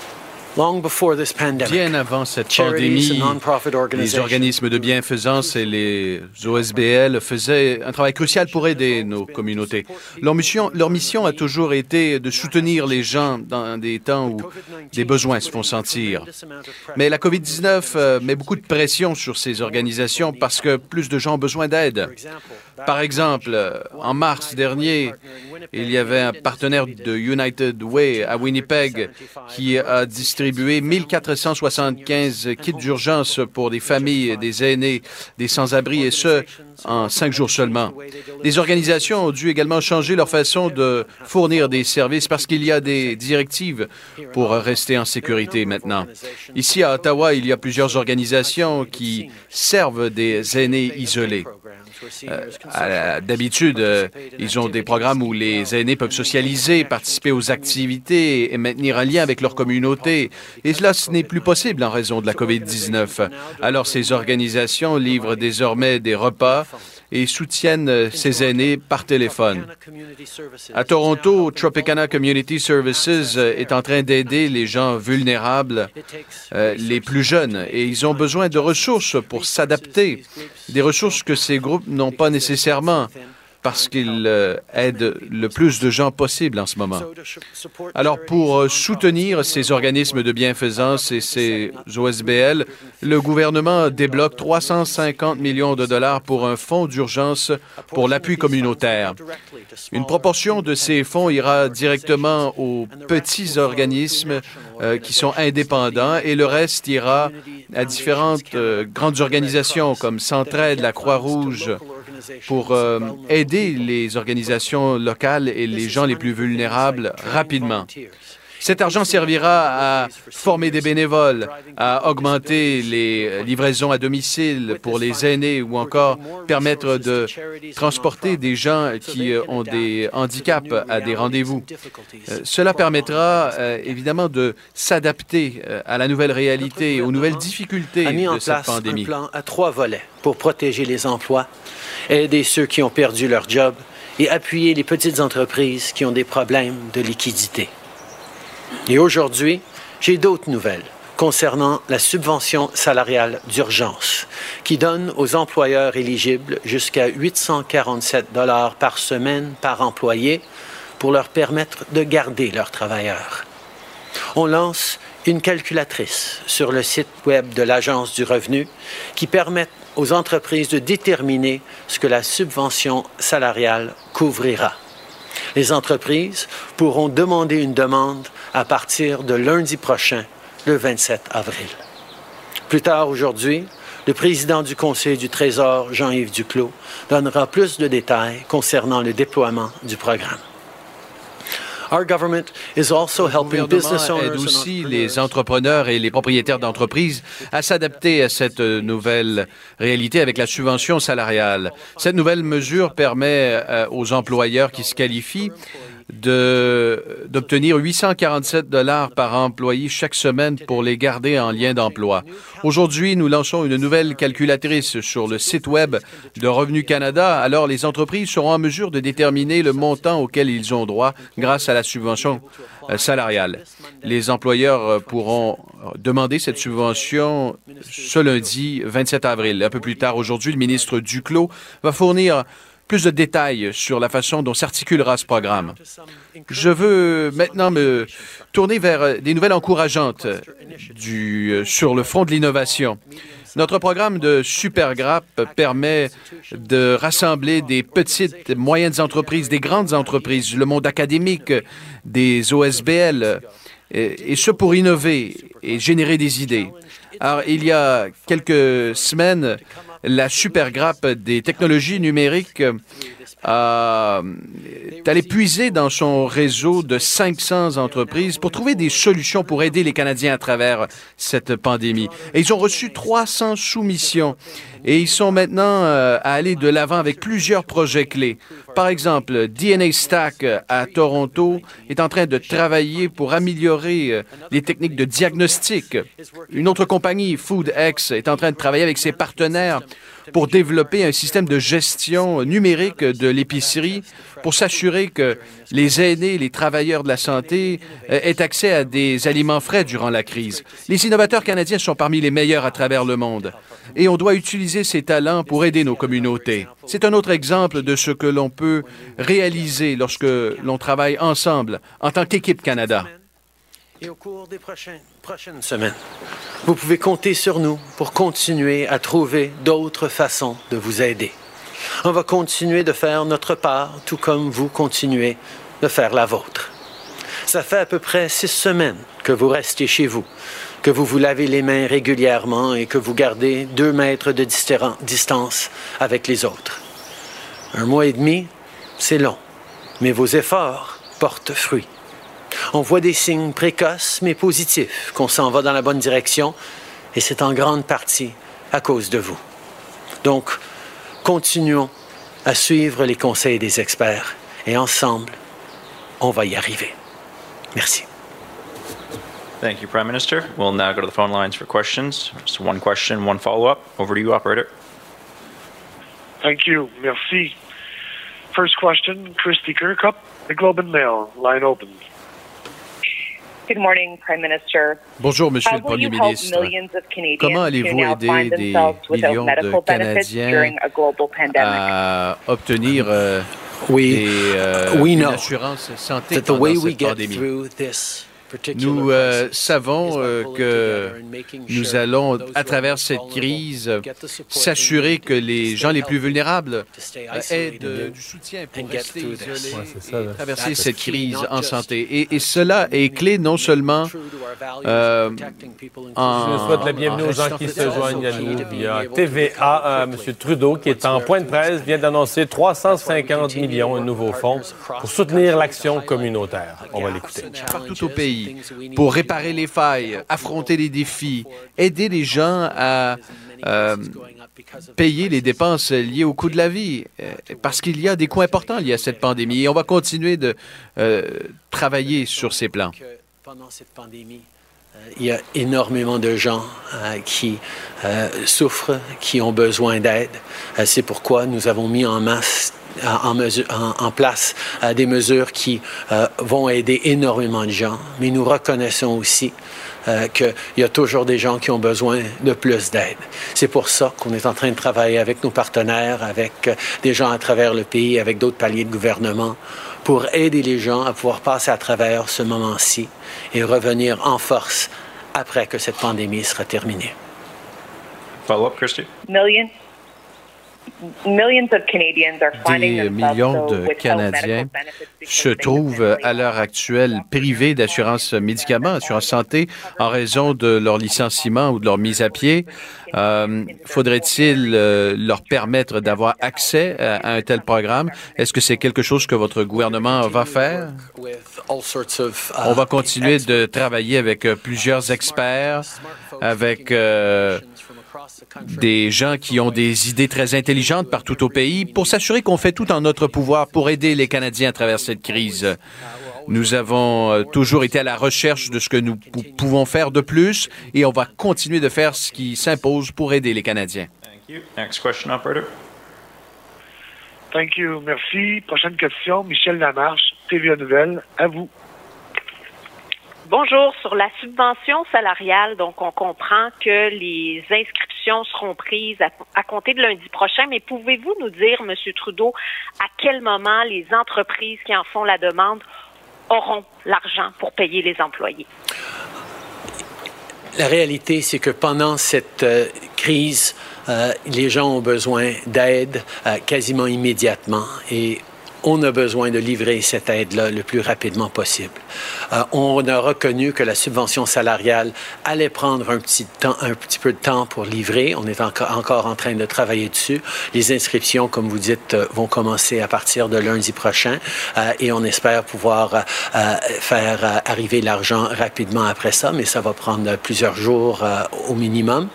Speaker 10: pandemic,
Speaker 9: Bien avant cette pandémie, les
Speaker 10: organizations
Speaker 9: organismes de bienfaisance et les OSBL faisaient un travail crucial pour aider nos communautés. Leur mission, leur mission a toujours été de soutenir les gens dans des temps où des besoins se font sentir. Mais la COVID-19 euh, met beaucoup de pression sur ces organisations parce que plus de gens ont besoin d'aide. Par exemple, euh, en mars dernier, il y avait un partenaire de United Way à Winnipeg qui a distribué 1475 kits d'urgence pour des familles, des aînés, des sans-abri, et ce, en cinq jours seulement. Les organisations ont dû également changer leur façon de fournir des services parce qu'il y a des directives pour rester en sécurité maintenant. Ici à Ottawa, il y a plusieurs organisations qui servent des aînés isolés. Euh, D'habitude, euh, ils ont des programmes où les aînés peuvent socialiser, participer aux activités et maintenir un lien avec leur communauté. Et cela, ce n'est plus possible en raison de la COVID-19. Alors, ces organisations livrent désormais des repas et soutiennent euh, ces aînés par téléphone. À Toronto, Tropicana Community Services euh, est en train d'aider les gens vulnérables, euh, les plus jeunes, et ils ont besoin de ressources pour s'adapter, des ressources que ces groupes n'ont pas nécessairement parce qu'il euh, aide le plus de gens possible en ce moment. Alors, pour euh, soutenir ces organismes de bienfaisance et ces OSBL, le gouvernement débloque 350 millions de dollars pour un fonds d'urgence pour l'appui communautaire. Une proportion de ces fonds ira directement aux petits organismes euh, qui sont indépendants et le reste ira à différentes grandes organisations comme Centraide, la Croix-Rouge, pour euh, aider les organisations locales et les gens les plus vulnérables rapidement. Cet argent servira à former des bénévoles, à augmenter les livraisons à domicile pour les aînés ou encore permettre de transporter des gens qui euh, ont des handicaps à des rendez-vous. Euh, cela permettra évidemment de s'adapter à la nouvelle réalité, aux nouvelles difficultés de cette pandémie.
Speaker 10: Un plan à trois volets pour protéger les emplois, aider ceux qui ont perdu leur job et appuyer les petites entreprises qui ont des problèmes de liquidité. Et aujourd'hui, j'ai d'autres nouvelles concernant la subvention salariale d'urgence, qui donne aux employeurs éligibles jusqu'à 847 dollars par semaine par employé pour leur permettre de garder leurs travailleurs. On lance une calculatrice sur le site web de l'Agence du revenu qui permet aux entreprises de déterminer ce que la subvention salariale couvrira. Les entreprises pourront demander une demande à partir de lundi prochain, le 27 avril. Plus tard aujourd'hui, le président du Conseil du Trésor, Jean-Yves Duclos, donnera plus de détails concernant le déploiement du programme.
Speaker 9: Le gouvernement aide aussi les entrepreneurs et les propriétaires d'entreprises à s'adapter à cette nouvelle réalité avec la subvention salariale. Cette nouvelle mesure permet euh, aux employeurs qui se qualifient d'obtenir 847 dollars par employé chaque semaine pour les garder en lien d'emploi. Aujourd'hui, nous lançons une nouvelle calculatrice sur le site web de Revenu Canada. Alors, les entreprises seront en mesure de déterminer le montant auquel ils ont droit grâce à la subvention euh, salariale. Les employeurs euh, pourront demander cette subvention ce lundi 27 avril. Un peu plus tard aujourd'hui, le ministre Duclos va fournir plus de détails sur la façon dont s'articulera ce programme. Je veux maintenant me tourner vers des nouvelles encourageantes du, sur le front de l'innovation. Notre programme de Supergrap permet de rassembler des petites, moyennes entreprises, des grandes entreprises, le monde académique, des OSBL, et, et ce pour innover et générer des idées. Alors, il y a quelques semaines, la supergrappe des technologies numériques a est allé puiser dans son réseau de 500 entreprises pour trouver des solutions pour aider les Canadiens à travers cette pandémie. Et ils ont reçu 300 soumissions et ils sont maintenant euh, à de l'avant avec plusieurs projets clés. Par exemple, DNA Stack à Toronto est en train de travailler pour améliorer euh, les techniques de diagnostic. Une autre compagnie, FoodX, est en train de travailler avec ses partenaires pour développer un système de gestion numérique de l'épicerie pour s'assurer que les aînés, les travailleurs de la santé euh, aient accès à des aliments frais durant la crise. Les innovateurs canadiens sont parmi les meilleurs à travers le monde et on doit utiliser ces talents pour aider nos communautés. C'est un autre exemple de ce que l'on peut réaliser lorsque l'on travaille ensemble en tant qu'équipe Canada.
Speaker 10: Et au cours des prochaines, prochaines semaines, vous pouvez compter sur nous pour continuer à trouver d'autres façons de vous aider. On va continuer de faire notre part, tout comme vous continuez de faire la vôtre. Ça fait à peu près six semaines que vous restez chez vous, que vous vous lavez les mains régulièrement et que vous gardez deux mètres de distance avec les autres. Un mois et demi, c'est long, mais vos efforts portent fruit. On voit des signes précoces mais positifs qu'on s'en va dans la bonne direction et c'est en grande partie à cause de vous. Donc, continuons à suivre les conseils des experts et ensemble, on va y arriver. Merci.
Speaker 11: Thank you, Prime Minister. We'll now go to the phone lines for questions. Just one question, one follow-up. Over to you, operator.
Speaker 12: Thank you. Merci. First question, Christy Kirkup, the Globe and Mail. Line open.
Speaker 13: Good morning, Prime Minister.
Speaker 9: Bonjour, Monsieur
Speaker 13: How
Speaker 9: le
Speaker 13: will
Speaker 9: Premier
Speaker 13: you help
Speaker 9: ministre.
Speaker 13: millions of Canadians
Speaker 9: Comment
Speaker 13: who
Speaker 9: allez-vous
Speaker 13: now
Speaker 9: aider
Speaker 13: find
Speaker 9: des
Speaker 13: themselves without
Speaker 9: millions de
Speaker 13: medical benefits
Speaker 9: Canadiens
Speaker 13: during a global pandemic?
Speaker 9: à obtenir euh,
Speaker 10: We-
Speaker 9: des, euh,
Speaker 10: we
Speaker 9: une
Speaker 10: know
Speaker 9: assurance santé
Speaker 10: that the
Speaker 9: pendant
Speaker 10: way we
Speaker 9: cette
Speaker 10: get
Speaker 9: pandémie?
Speaker 10: through this particular
Speaker 9: Nous euh, savons euh, que nous allons, à travers
Speaker 10: most
Speaker 9: cette
Speaker 10: vulnerable
Speaker 9: crise,
Speaker 10: get the support they
Speaker 9: s'assurer
Speaker 10: need
Speaker 9: que les
Speaker 10: to
Speaker 9: gens les plus vulnérables euh, aient de-
Speaker 10: and
Speaker 9: du soutien pour rester isolés et traverser cette crise
Speaker 10: not
Speaker 9: en santé. Et, et cela est clé non seulement euh, en...
Speaker 14: Je souhaite la bienvenue aux gens qui se joignent à nous via TVA. Euh, M. Trudeau, qui est en point de presse, vient d'annoncer 350 millions, un nouveau fonds, pour soutenir l'action communautaire. On va l'écouter.
Speaker 9: partout au pays pour réparer les failles, affronter les défis, aider les gens à euh, payer les dépenses liées au coût de la vie, euh, parce qu'il y a des coûts importants liés à cette pandémie et on va continuer de euh, travailler sur ces plans.
Speaker 10: pendant cette pandémie, il y a énormément de gens qui souffrent, qui ont besoin d'aide. C'est pourquoi nous avons mis en masse en, en mesure- en- en place euh, des mesures qui euh, vont aider énormément de gens, mais nous reconnaissons aussi euh, qu'il y a toujours des gens qui ont besoin de plus d'aide. C'est pour ça qu'on est en train de travailler avec nos partenaires, avec euh, des gens à travers le pays, avec d'autres paliers de gouvernement, pour aider les gens à pouvoir passer à travers ce moment-ci et revenir en force après que cette pandémie sera terminée.
Speaker 11: Follow up, Christy?
Speaker 13: Millions,
Speaker 9: Des millions de Canadiens se trouvent à l'heure actuelle privés d'assurance médicaments, assurance santé, en raison de leur licenciement ou de leur mise à pied. Euh, Faudrait-il euh, leur permettre d'avoir accès à, à un tel programme? Est-ce que c'est quelque chose que votre gouvernement va faire? On va continuer de travailler avec euh, plusieurs experts, avec euh, des gens qui ont des idées très intelligentes partout au pays pour s'assurer qu'on fait tout en notre pouvoir pour aider les Canadiens à travers cette crise. Nous avons euh, toujours été à la recherche de ce que nous pou- pouvons faire de plus et on va continuer de faire ce qui s'impose pour aider les Canadiens.
Speaker 11: Thank you. Next question, operator.
Speaker 12: Thank you. Merci. Prochaine question, Michel Lamarche, TVA Nouvelle. À vous.
Speaker 15: Bonjour. Sur la subvention salariale, donc on comprend que les inscriptions seront prises à, compter de lundi prochain, mais pouvez-vous nous dire, M. Trudeau, à quel moment les entreprises qui en font la demande auront l'argent pour payer les employés?
Speaker 10: La réalité, c'est que pendant cette euh, crise, euh, les gens ont besoin d'aide euh, quasiment immédiatement et on a besoin de livrer cette aide-là le plus rapidement possible. Euh, on a reconnu que la subvention salariale allait prendre un petit, temps, un petit peu de temps pour livrer. On est encore, en train de travailler dessus. Les inscriptions, comme vous dites, euh, vont commencer à partir de lundi prochain euh, et on espère pouvoir faire arriver l'argent rapidement après ça, mais ça va prendre plusieurs jours au minimum.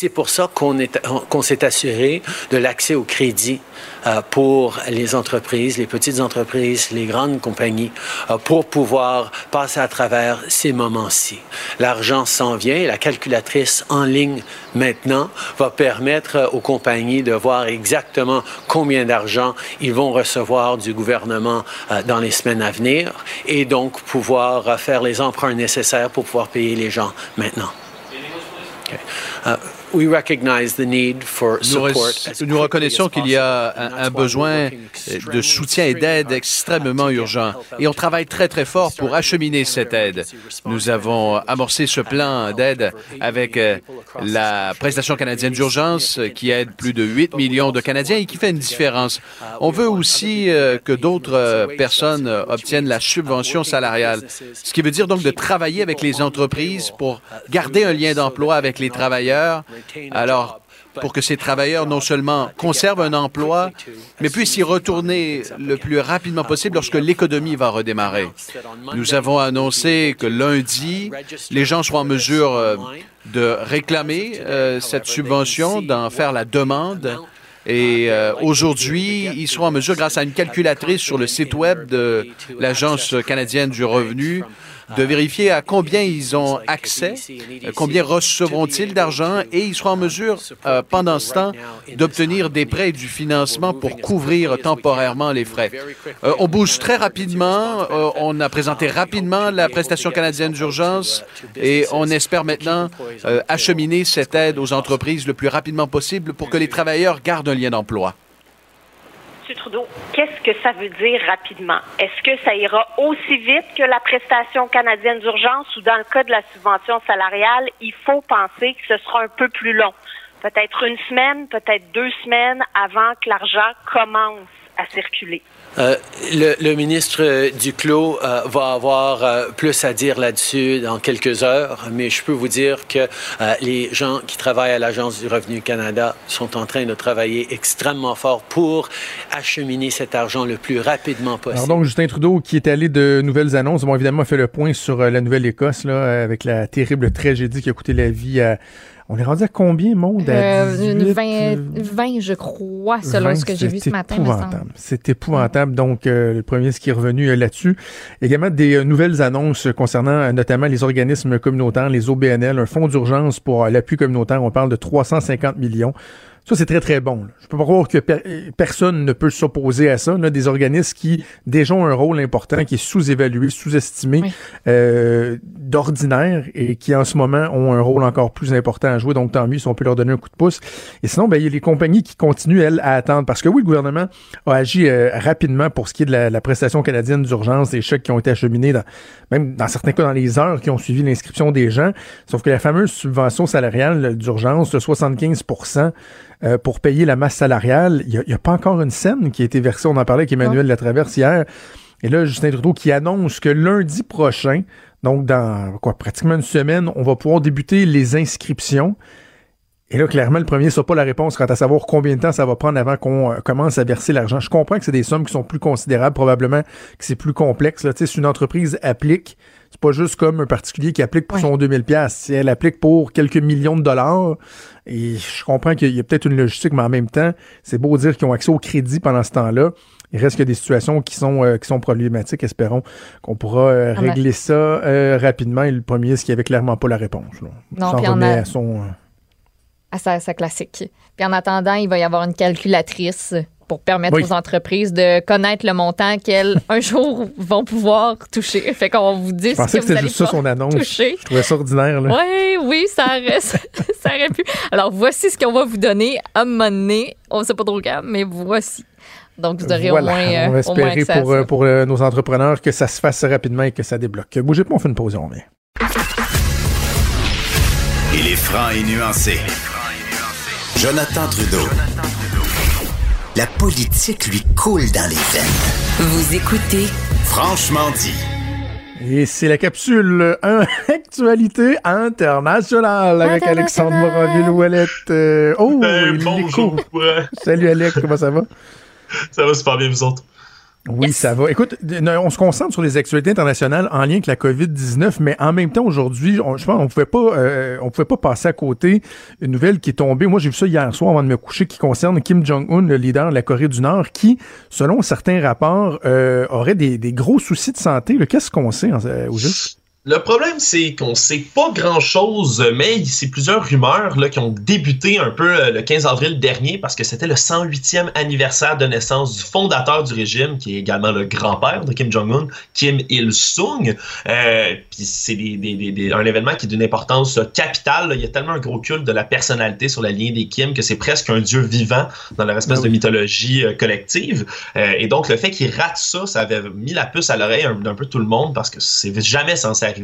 Speaker 10: C'est pour ça qu'on est- qu'on s'est assuré de l'accès au crédit euh, pour les entreprises, les petites entreprises, les grandes compagnies, euh, pour pouvoir passer à travers ces moments-ci. L'argent s'en vient et la calculatrice en ligne maintenant va permettre euh, aux compagnies de voir exactement combien d'argent ils vont recevoir du gouvernement euh, dans les semaines à venir et donc pouvoir faire les emprunts nécessaires pour pouvoir payer les gens maintenant. Okay. Uh, we recognize the need for
Speaker 9: Nous, reconnaissons qu'il y a un, un besoin euh, de soutien et d'aide extrêmement urgent et on travaille très très fort pour acheminer cette aide. Nous avons amorcé ce plan d'aide avec euh, la prestation canadienne d'urgence qui aide plus de 8 millions de Canadiens et qui fait une différence. On veut aussi euh, que d'autres personnes obtiennent la subvention salariale, ce qui veut dire donc de travailler avec les entreprises pour garder un lien d'emploi avec les travailleurs. Alors, pour que ces travailleurs non seulement conservent un emploi, mais puissent y retourner le plus rapidement possible lorsque l'économie va redémarrer. Nous avons annoncé que lundi, les gens seront en mesure euh, de réclamer euh, cette subvention, d'en faire la demande. Et euh, aujourd'hui, ils seront en mesure, grâce à une calculatrice sur le site web de l'Agence canadienne du revenu, de vérifier à combien ils ont accès, euh, combien recevront-ils d'argent et ils seront en mesure, euh, pendant ce temps, d'obtenir des prêts et du financement pour couvrir temporairement les frais. Euh, on bouge très rapidement. On a présenté rapidement la prestation canadienne d'urgence et on espère maintenant acheminer cette aide aux entreprises le plus rapidement possible pour que les travailleurs gardent un lien d'emploi.
Speaker 15: Trudeau, qu'est-ce que ça veut dire rapidement? Est-ce que ça ira aussi vite que la prestation canadienne d'urgence ou dans le cas de la subvention salariale, il faut penser que ce sera un peu plus long? Peut-être une semaine, peut-être deux semaines avant que l'argent commence à circuler.
Speaker 10: Euh, le, le, ministre euh, Duclos euh, va avoir euh, plus à dire là-dessus dans quelques heures, mais je peux vous dire que les gens qui travaillent à l'Agence du Revenu Canada sont en train de travailler extrêmement fort pour acheminer cet argent le plus rapidement possible.
Speaker 3: Alors donc, Justin Trudeau, qui est allé de nouvelles annonces, bon, évidemment, fait le point sur la Nouvelle-Écosse, là, avec la terrible tragédie qui a coûté la vie à on est rendu à combien, monde? À 18,
Speaker 4: 20, 20, je crois, selon 20, ce que j'ai vu ce matin.
Speaker 3: C'est épouvantable. Donc, euh, le premier, ce qui est revenu euh, là-dessus. Également, des euh, nouvelles annonces concernant notamment les organismes communautaires, les OBNL, un fonds d'urgence pour l'appui communautaire. On parle de 350 millions. Ça, c'est très, très bon. Là. Je peux pas croire que per personne ne peut s'opposer à ça. Là, des organismes qui déjà ont un rôle important, qui est sous-évalué, sous-estimé oui. euh, d'ordinaire et qui en ce moment ont un rôle encore plus important à jouer. Donc, tant mieux si on peut leur donner un coup de pouce. Et sinon, ben, il y a les compagnies qui continuent, elles, à attendre. Parce que oui, le gouvernement a agi euh, rapidement pour ce qui est de la, la prestation canadienne d'urgence, des chèques qui ont été acheminés, dans, même dans certains cas dans les heures qui ont suivi l'inscription des gens. Sauf que la fameuse subvention salariale d'urgence de 75 euh, pour payer la masse salariale. Il n'y a, a, pas encore une scène qui a été versée. On en parlait avec Emmanuel non. Latraverse hier. Et là, Justin Trudeau qui annonce que lundi prochain, donc dans quoi pratiquement une semaine, on va pouvoir débuter les inscriptions. Et là, clairement, le premier ne sera pas la réponse quant à savoir combien de temps ça va prendre avant qu'on euh, commence à verser l'argent. Je comprends que c'est des sommes qui sont plus considérables, probablement que c'est plus complexe. Là. Si une entreprise applique, c'est pas juste comme un particulier qui applique pour ouais. son 2000 pièces. Si elle applique pour quelques millions de dollars, et je comprends qu'il y a peut-être une logistique, mais en même temps, c'est beau dire qu'ils ont accès au crédit pendant ce temps-là. Il reste que des situations qui sont euh, qui sont problématiques. Espérons qu'on pourra euh, régler ça euh, rapidement. Et le premier, ce qui avait clairement pas la réponse. Là.
Speaker 4: Non, puis on a... à son à sa, sa classique. Puis en attendant, il va y avoir une calculatrice pour permettre oui. aux entreprises de connaître le montant qu'elles, un jour, vont pouvoir toucher. Fait qu'on vous dit
Speaker 3: Je pensais que, que c'était juste ça son annonce.
Speaker 4: Toucher.
Speaker 3: Je trouvais ça ordinaire. Là.
Speaker 4: Oui, oui, ça, reste, ça aurait pu. Alors, voici ce qu'on va vous donner à un moment donné. On ne sait pas trop quand, mais voici. Donc, vous aurez
Speaker 3: voilà.
Speaker 4: au moins.
Speaker 3: On va espérer
Speaker 4: moins
Speaker 3: pour, euh, pour euh, nos entrepreneurs que ça se fasse rapidement et que ça débloque. Bougez pas, on fait une pause, on revient.
Speaker 2: Il est franc et nuancé. Jonathan Trudeau. La politique lui coule dans les veines.
Speaker 1: Vous écoutez
Speaker 2: Franchement dit.
Speaker 3: Et c'est la capsule Actualité internationale avec Alexandre Moranville-Ouellette. Euh, oh,
Speaker 16: ben, bonjour.
Speaker 3: Salut Alex, comment ça va?
Speaker 16: Ça va super bien, vous autres?
Speaker 3: Oui, yes. ça va. Écoute, on se concentre sur les actualités internationales en lien avec la COVID-19, mais en même temps, aujourd'hui, on, je pense on pouvait pas, euh, on pouvait pas passer à côté une nouvelle qui est tombée. Moi, j'ai vu ça hier soir avant de me coucher, qui concerne Kim Jong-un, le leader de la Corée du Nord, qui, selon certains rapports, euh, aurait des, des, gros soucis de santé. Qu'est-ce qu'on sait au juste?
Speaker 16: Le problème, c'est qu'on sait pas grand-chose, mais c'est plusieurs rumeurs là, qui ont débuté un peu euh, le 15 avril dernier parce que c'était le 108e anniversaire de naissance du fondateur du régime, qui est également le grand-père de Kim Jong-un, Kim Il-sung. Euh, Puis c'est un événement qui est d'une importance capitale. Là. Il y a tellement un gros culte de la personnalité sur la ligne des Kim que c'est presque un dieu vivant dans leur espèce ah oui. de mythologie euh, collective. Et donc, le fait qu'il rate ça, ça avait mis la puce à l'oreille d'un peu tout le monde parce que c'est jamais censé arriver.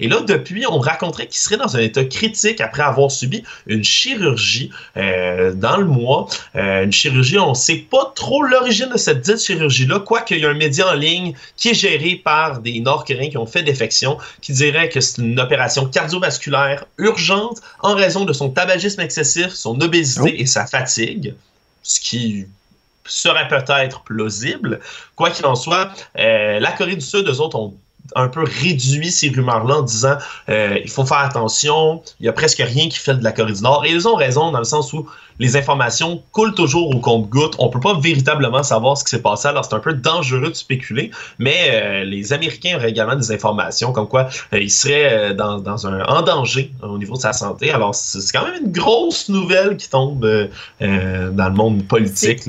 Speaker 16: Et là, depuis, on raconterait qu'il serait dans un état critique après avoir subi une chirurgie euh, dans le mois. Euh, une chirurgie, on ne sait pas trop l'origine de cette dite chirurgie-là, quoique il y a un média en ligne qui est géré par des Nord-Coréens qui ont fait défection, qui dirait que c'est une opération cardiovasculaire urgente en raison de son tabagisme excessif, son obésité oh. et sa fatigue, ce qui serait peut-être plausible. Quoi qu'il en soit, euh, la Corée du Sud, eux autres, ont un peu réduit ces rumeurs-là en disant euh, il faut faire attention, il y a presque rien qui fait de la Corée du Nord. Et ils ont raison dans le sens où les informations coulent toujours au compte-goutte. On peut pas véritablement savoir ce qui s'est passé, alors c'est un peu dangereux de spéculer. Mais euh, les Américains auraient également des informations comme quoi euh, il serait dans, dans, un en danger au niveau de sa santé. Alors c'est quand même une grosse nouvelle qui tombe dans le monde politique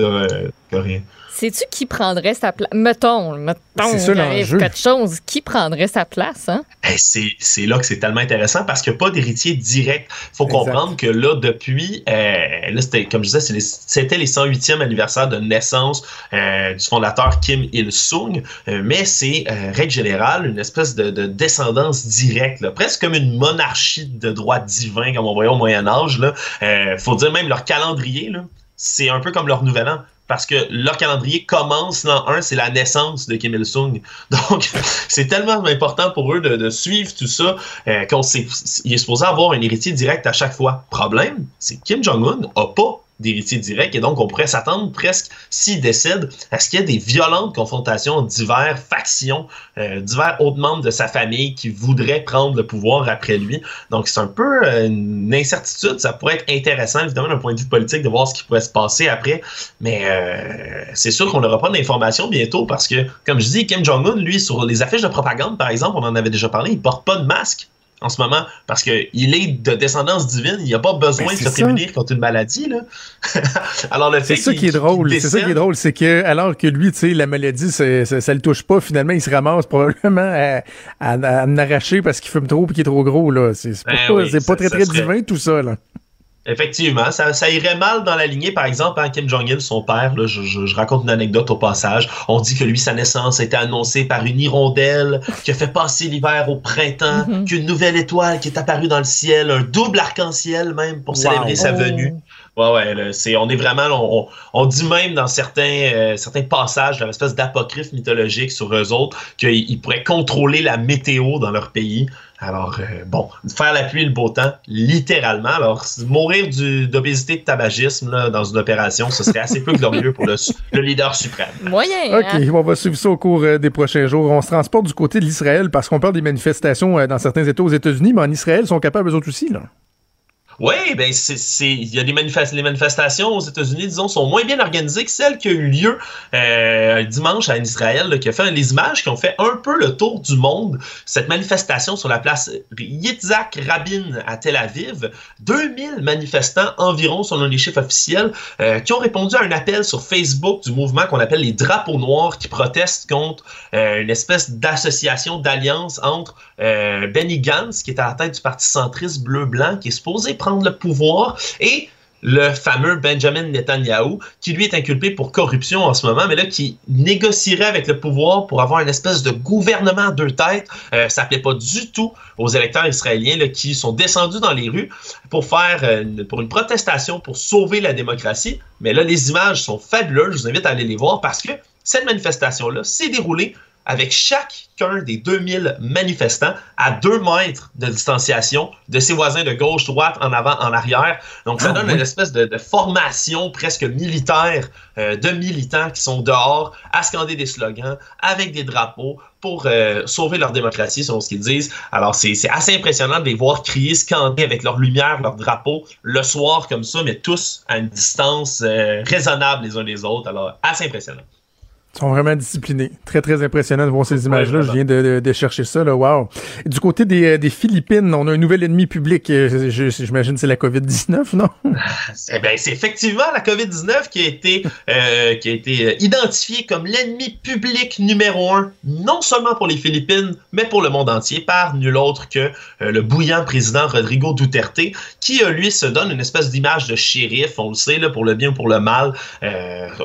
Speaker 16: coréen.
Speaker 4: Sais-tu qui prendrait sa place? Mettons, mettons,
Speaker 3: ça, arrive
Speaker 4: quelque chose, qui prendrait sa place? Hein?
Speaker 16: c'est là que c'est tellement intéressant parce qu'il n'y a pas d'héritier direct. Il faut comprendre que là, depuis, euh, là, c'était, comme je disais, c'était les 108e anniversaire de naissance euh, du fondateur Kim Il-sung, euh, mais c'est, règle générale, une espèce de, descendance directe, là, presque comme une monarchie de droit divin, comme on voyait au Moyen-Âge. Il faut dire même leur calendrier, là, c'est un peu comme leur nouvel an parce que leur calendrier commence l'an 1, c'est la naissance de Kim Il-sung. Donc, c'est tellement important pour eux de, suivre tout ça euh, qu'on est supposé avoir un héritier direct à chaque fois. Problème, c'est Kim Jong-un n'a pas d'héritier direct. Et donc, on pourrait s'attendre presque, s'il décède, à ce qu'il y ait des violentes confrontations entre divers factions, euh, divers autres membres de sa famille qui voudraient prendre le pouvoir après lui. Donc, c'est un peu euh, une incertitude. Ça pourrait être intéressant, évidemment, d'un point de vue politique, de voir ce qui pourrait se passer après. Mais euh, c'est sûr qu'on n'aura pas d'informations bientôt parce que, comme je dis, Kim Jong-un, lui, sur les affiches de propagande, par exemple, on en avait déjà parlé, il porte pas de masque en ce moment parce qu'il est de descendance divine, il n'a pas besoin ben, de se prémunir contre une maladie. Là.
Speaker 3: alors c'est ça qui est drôle. C'est ça qui est drôle, c'est que alors que lui, tu sais, la maladie, ça, ne le touche pas. Finalement, il se ramasse probablement à, à, en arracher parce qu'il fume trop et qu'il est trop gros là. C'est pas, ben pas très très divin tout ça là.
Speaker 16: Effectivement, ça, ça, irait mal dans la lignée. Par exemple, hein, Kim Jong-il, son père, là, je, je, raconte une anecdote au passage. On dit que lui, sa naissance a été annoncée par une hirondelle qui a fait passer l'hiver au printemps, mm-hmm. qu'une nouvelle étoile qui est apparue dans le ciel, un double arc-en-ciel même pour célébrer sa venue. Ouais, ouais, c'est, on est vraiment, on, on, dit même dans certains, euh, certains passages, dans l'espèce d'apocryphe mythologique sur eux autres, qu'ils pourraient contrôler la météo dans leur pays. Alors, euh, bon, faire la pluie et le beau temps, littéralement. Alors, mourir d'obésité de tabagisme là, dans une opération, ce serait assez peu glorieux pour le, le, leader suprême.
Speaker 4: Moyen.
Speaker 3: OK, hein? on va suivre ça au cours euh, des prochains jours. On se transporte du côté de l'Israël parce qu'on parle des manifestations dans certains États aux États-Unis, mais en Israël, ils sont capables eux autres aussi, là.
Speaker 16: Oui, ben c'est, il y a des les manifestations aux États-Unis, disons, sont moins bien organisées que celles qui ont eu lieu euh, dimanche en Israël, qui a fait les images qui ont fait un peu le tour du monde. Cette manifestation sur la place Yitzhak Rabin à Tel Aviv, 2000 manifestants environ, selon les chiffres officiels, euh, qui ont répondu à un appel sur Facebook du mouvement qu'on appelle les Drapeaux Noirs, qui protestent contre euh, une espèce d'association d'alliance entre Benny Gantz, qui est à la tête du parti centriste bleu-blanc, qui est supposé prendre le pouvoir et le fameux Benjamin Netanyahu, qui lui est inculpé pour corruption en ce moment, mais là qui négocierait avec le pouvoir pour avoir une espèce de gouvernement à deux têtes. Euh, ça plaît pas du tout aux électeurs israéliens là, qui sont descendus dans les rues pour faire euh, pour une protestation pour sauver la démocratie. Mais là, les images sont fabuleuses. Je vous invite à aller les voir parce que cette manifestation-là s'est déroulée avec chacun des 2000 manifestants à deux mètres de distanciation de ses voisins de gauche, droite, en avant, en arrière. Donc, ça ah donne une espèce de, formation presque militaire euh, de militants qui sont dehors à scander des slogans avec des drapeaux pour euh, sauver leur démocratie, selon ce qu'ils disent. Alors, c'est assez impressionnant de les voir crier, scander avec leur lumière, leur drapeau, le soir comme ça, mais tous à une distance euh, raisonnable les uns des autres. Alors, assez impressionnant.
Speaker 3: Ils sont vraiment disciplinés. Très, très impressionnant de voir ces images-là. Je viens de, de, chercher ça. Là. Wow. Du côté des, euh, des, Philippines, on a un nouvel ennemi public. Euh, j'imagine c'est la COVID-19, non?
Speaker 16: eh bien, c'est effectivement la COVID-19 qui a été, euh, qui a été identifiée comme l'ennemi public numéro un, non seulement pour les Philippines, mais pour le monde entier, par nul autre que le bouillant président Rodrigo Duterte, qui, lui, se donne une espèce d'image de shérif, on le sait, là, pour le bien ou pour le mal,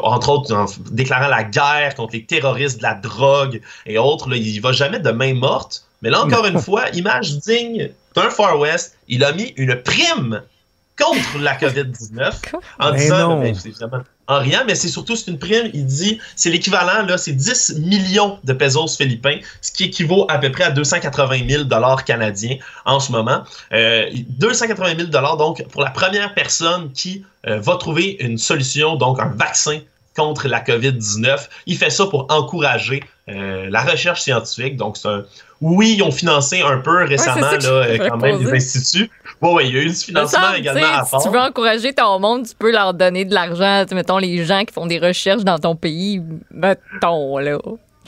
Speaker 16: entre autres en déclarant la guerre contre les terroristes de la drogue et autres. Là, il va jamais de main morte. Mais là, encore une fois, image digne d'un Far West, il a mis une prime contre la COVID-19 en disant, ben, en rien, mais c'est surtout c'est une prime, il dit, c'est l'équivalent, là, c'est 10 millions de pesos philippins, ce qui équivaut à peu près à 280 000 dollars canadiens en ce moment. Euh, 280 000 dollars, donc, pour la première personne qui euh, va trouver une solution, donc un vaccin contre la COVID-19. Il fait ça pour encourager euh, la recherche scientifique. Donc, c'est un, oui, ils ont financé un peu récemment
Speaker 4: Ouais,
Speaker 16: là, euh, quand même
Speaker 4: poser.
Speaker 16: les instituts. Oui, oui, il y a eu du
Speaker 4: Me
Speaker 16: financement
Speaker 4: semble,
Speaker 16: également à
Speaker 4: Si
Speaker 16: part.
Speaker 4: tu veux encourager ton monde, tu peux leur donner de l'argent. Mettons, les gens qui font des recherches dans ton pays, mettons, là.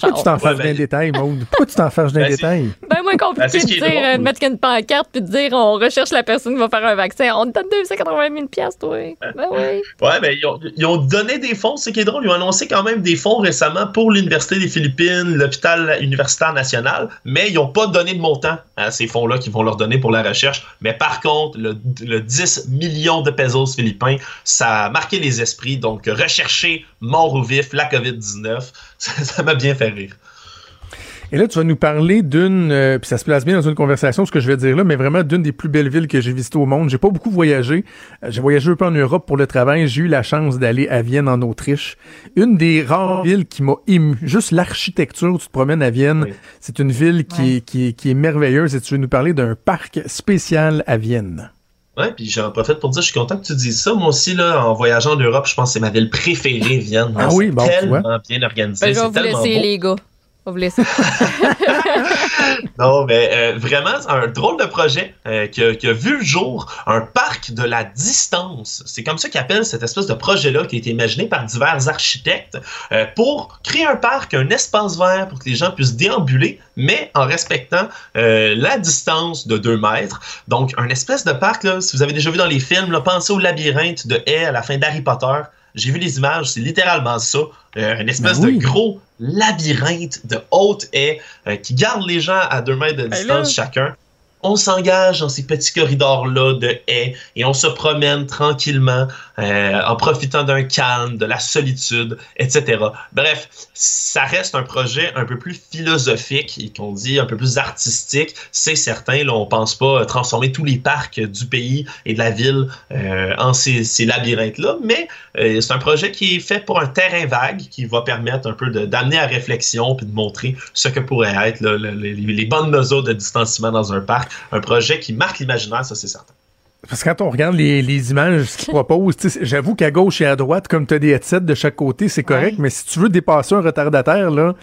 Speaker 3: Pourquoi tu t'en
Speaker 4: Genre,
Speaker 3: fâches d'un détail, Maude? Pourquoi tu t'en fâches d'un
Speaker 16: Ben,
Speaker 3: détail?
Speaker 4: ben moins
Speaker 16: Ben,
Speaker 4: compliqué de dire, euh, de mettre une pancarte puis de dire on recherche la personne qui va faire un vaccin. On te donne 280 000 piastres, toi. Ben oui.
Speaker 16: Ouais, mais ils ont, ils ont donné des fonds, c'est qui est drôle. Ils ont annoncé quand même des fonds récemment pour l'Université des Philippines, l'hôpital universitaire national, mais ils n'ont pas donné de montant à ces fonds-là qu'ils vont leur donner pour la recherche. Mais par contre, le, le 10 millions de pesos philippins, ça a marqué les esprits. Donc, rechercher mort ou vif, la COVID-19, ça ça m'a bien fait rire.
Speaker 3: Et là, tu vas nous parler d'une, euh, puis ça se place bien dans une conversation, ce que je vais dire là, mais vraiment d'une des plus belles villes que j'ai visitées au monde. J'ai pas beaucoup voyagé. Euh, J'ai voyagé un peu en Europe pour le travail. J'ai eu la chance d'aller à Vienne, en Autriche. Une des rares villes qui m'a ému. Juste l'architecture, tu te promènes à Vienne. C'est une ville qui, est, qui, est, qui est merveilleuse et tu veux nous parler d'un parc spécial à Vienne.
Speaker 16: Ouais, puis j'en profite pour dire, je suis content que tu dises ça. Moi aussi, là, en voyageant en Europe, je pense que c'est ma ville préférée, Vienne.
Speaker 3: Ah oui, bon,
Speaker 16: tellement bien organisé.
Speaker 4: Ben, je vais
Speaker 16: c'est
Speaker 4: vous
Speaker 16: tellement
Speaker 4: laisser,
Speaker 16: beau.
Speaker 4: les gars. Vous laisser.
Speaker 16: Non, mais euh, vraiment, un drôle de projet euh, qui, a, vu le jour, un parc de la distance. C'est comme ça qu'ils appellent cette espèce de projet-là qui a été imaginé par divers architectes euh, pour créer un parc, un espace vert pour que les gens puissent déambuler, mais en respectant la distance de 2 mètres. Donc, un espèce de parc, là, si vous avez déjà vu dans les films, pensez au labyrinthe de haie à la fin d'Harry Potter. J'ai vu les images, c'est littéralement ça. Euh, une espèce
Speaker 3: Ben oui.
Speaker 16: de gros labyrinthe de haute haie euh, qui garde les gens à 2 mètres de
Speaker 4: Ben
Speaker 16: distance chacun. On s'engage dans ces petits corridors-là de haies et on se promène tranquillement euh, en profitant d'un calme, de la solitude, etc. Bref, ça reste un projet un peu plus philosophique et qu'on dit un peu plus artistique. C'est certain, là, on pense pas transformer tous les parcs du pays et de la ville euh, en ces, labyrinthes-là, mais euh, c'est un projet qui est fait pour un terrain vague qui va permettre un peu d'amener à réflexion puis de montrer ce que pourrait être les, les bonnes mesures de distanciement dans un parc. Un projet qui marque l'imaginaire, ça c'est certain.
Speaker 3: Parce que quand on regarde les, les images qu'ils proposent, tu sais, j'avoue qu'à gauche et à droite, comme tu as des headsets de chaque côté, c'est correct, mais si tu veux dépasser un retardataire, là,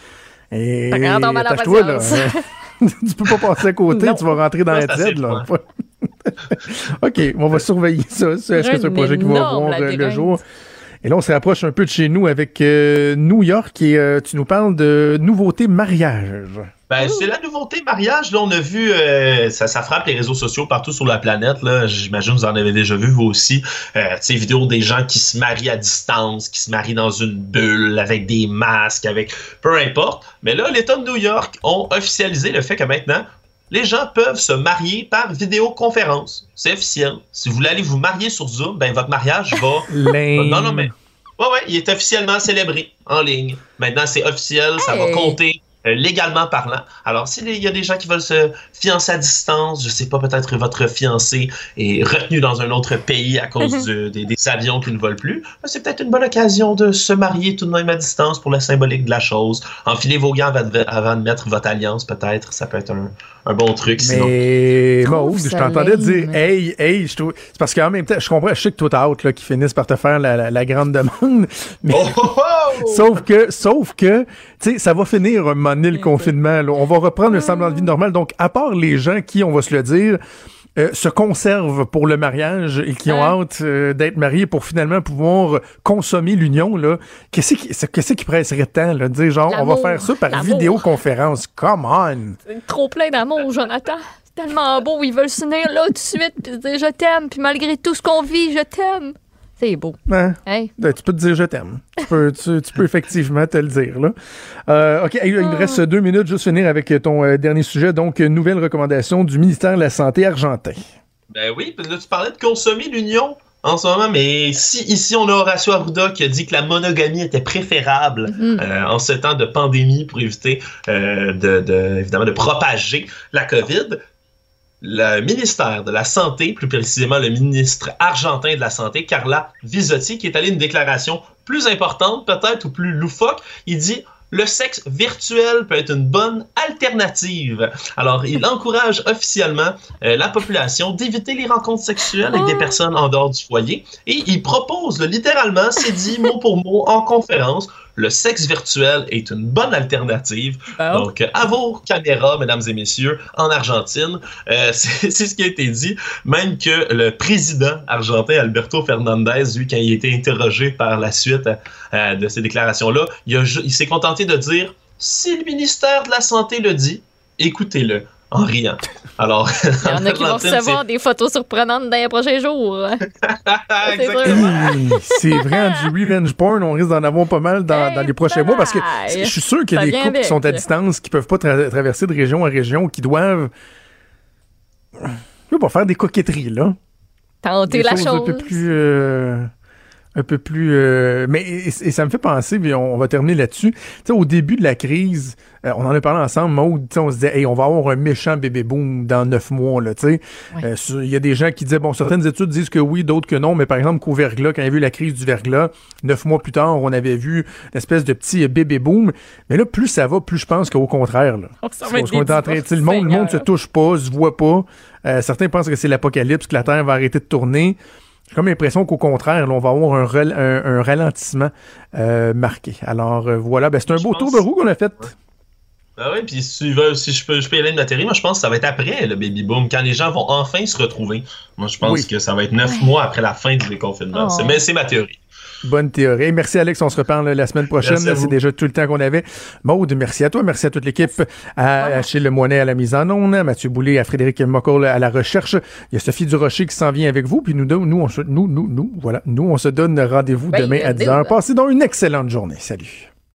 Speaker 3: et,
Speaker 4: la
Speaker 3: attache-toi, là. tu peux pas passer à côté, tu vas rentrer dans headset, là. OK, on va surveiller ça. Est-ce que c'est un projet qui va voir euh, le jour? Et là, on se rapproche un peu de chez nous avec euh, New York et euh, tu nous parles de nouveautés mariage.
Speaker 16: Ben, c'est la nouveauté mariage. Là, on a vu, euh, ça, ça frappe les réseaux sociaux partout sur la planète. Là, j'imagine que vous en avez déjà vu vous aussi. Euh, tu sais, vidéos des gens qui se marient à distance, qui se marient dans une bulle avec des masques, avec peu importe. Mais là, l'État de New York ont officialisé le fait que maintenant, les gens peuvent se marier par vidéoconférence. C'est officiel. Si vous voulez aller vous marier sur Zoom, ben votre mariage va. Non, non, mais. Ouais, ouais, il est officiellement célébré en ligne. Maintenant, c'est officiel, ça va compter légalement parlant. Alors, s'il y a des gens qui veulent se fiancer à distance, je sais pas, peut-être que votre fiancé est retenu dans un autre pays à cause du- des, des avions qui ne volent plus, ben, c'est peut-être une bonne occasion de se marier tout de même à distance pour la symbolique de la chose. Enfilez vos gants avant de, avant de mettre votre alliance, peut-être. Ça peut être un, un bon truc. Sinon,
Speaker 3: Mais Maude, je t'entendais dire
Speaker 4: lame.
Speaker 3: hey, hey, je trouve. C'est parce qu'en même temps, je comprends, je sais que toi, t'as hâte là, qu'ils finissent par te faire la, la- la grande demande. Mais
Speaker 16: Oh, oh, oh!
Speaker 3: sauf que, sauf que, tu sais, ça va finir un moment donné le confinement. là. On va reprendre le semblant de vie normal. Donc, à part les gens qui, on va se le dire, euh, se conservent pour le mariage et qui ont
Speaker 4: Hein?
Speaker 3: hâte euh, d'être mariés pour finalement pouvoir consommer l'union, là, qu'est-ce qui, qu'est-ce qui presserait tant, là, de dire genre, on va faire ça par vidéoconférence. Come on!
Speaker 4: Trop plein d'amour, Jonathan. Tellement beau. Ils veulent s'unir là tout de suite puis dire je t'aime. Puis malgré tout ce qu'on vit, je t'aime. C'est beau. Hey.
Speaker 3: Ben, tu peux te dire je t'aime. Tu peux, tu, tu peux effectivement te le dire. Là. Euh, OK, il nous reste deux minutes. Juste finir avec ton euh, dernier sujet. Donc, nouvelle recommandation du ministère de la Santé argentin.
Speaker 16: Ben oui, là, tu parlais de consommer l'union en ce moment, mais si ici on a Horacio Arruda qui a dit que la monogamie était préférable
Speaker 4: Mhm.
Speaker 16: euh, en ce temps de pandémie pour éviter euh, de, de- évidemment de propager la COVID, le ministère de la Santé, plus précisément le ministre argentin de la Santé, Carla Visotti, qui est allé une déclaration plus importante peut-être ou plus loufoque, il dit le sexe virtuel peut être une bonne alternative. Alors, il encourage officiellement euh, la population d'éviter les rencontres sexuelles avec des personnes en dehors du foyer. Et il propose là, littéralement, c'est dit mot pour mot en conférence, le sexe virtuel est une bonne alternative. Donc, euh, à vos caméras, mesdames et messieurs, en Argentine, euh, c'est ce qui a été dit. Même que le président argentin, Alberto Fernandez, lui, quand il a été interrogé par la suite euh, de ces déclarations-là, il s'est contenté de dire si le ministère de la Santé le dit, écoutez-le en riant. Alors,
Speaker 4: Il y en a qui vont recevoir des photos surprenantes dans les prochains jours. C'est
Speaker 3: vrai, du revenge porn, on risque d'en avoir pas mal dans, dans les prochains mois parce que je suis sûr qu'il y a des couples qui sont à distance, qui peuvent pas tra- traverser de région en région, qui doivent je veux pas faire des coquetteries, là.
Speaker 4: Tenter
Speaker 3: Des
Speaker 4: la chose.
Speaker 3: un peu plus euh, un peu plus euh, mais et, et ça me fait penser puis on, on va terminer là-dessus. Tu sais au début de la crise euh, on en a parlé ensemble Maud, tu sais, on se disait hey, on va avoir un méchant bébé boom dans neuf mois là tu sais. Euh, il y a des gens qui disaient bon certaines études disent que oui d'autres que non mais par exemple qu'au verglas quand il y a eu la crise du verglas neuf mois plus tard on avait vu une espèce de petit bébé boom. Mais là plus ça va plus je pense qu'au contraire là.
Speaker 4: Oh, ça va être
Speaker 3: est en train, le monde, le monde se touche pas, se voit pas. Euh, certains pensent que c'est l'apocalypse, que la Terre va arrêter de tourner. J'ai comme l'impression qu'au contraire, là, on va avoir un, rel- un- un ralentissement euh, marqué. Alors euh, voilà, ben, c'est un beau tour de roue qu'on a fait.
Speaker 16: Ah oui, puis si, tu veux, si je peux, je peux y aller de ma théorie, moi je pense que ça va être après le baby boom, quand les gens vont enfin se retrouver. Moi je pense
Speaker 3: Oui.
Speaker 16: que ça va être neuf mois après la fin du déconfinement.
Speaker 3: Oh.
Speaker 16: C'est- Mais c'est ma théorie.
Speaker 3: Bonne théorie. Merci Alex, on se reparle la semaine prochaine. C'est déjà tout le temps qu'on avait. Maude, merci à toi, merci à toute l'équipe, à Achille Lemoinet à la mise en onde, à Mathieu Boulay, à Frédéric Mocoll à la recherche. Il y a Sophie Durocher qui s'en vient avec vous, puis nous, deux, nous, on se, nous, nous, nous, voilà, nous, on se donne rendez-vous
Speaker 4: Ben,
Speaker 3: demain à
Speaker 4: deal.
Speaker 3: 10h. Passez donc une excellente journée. Salut.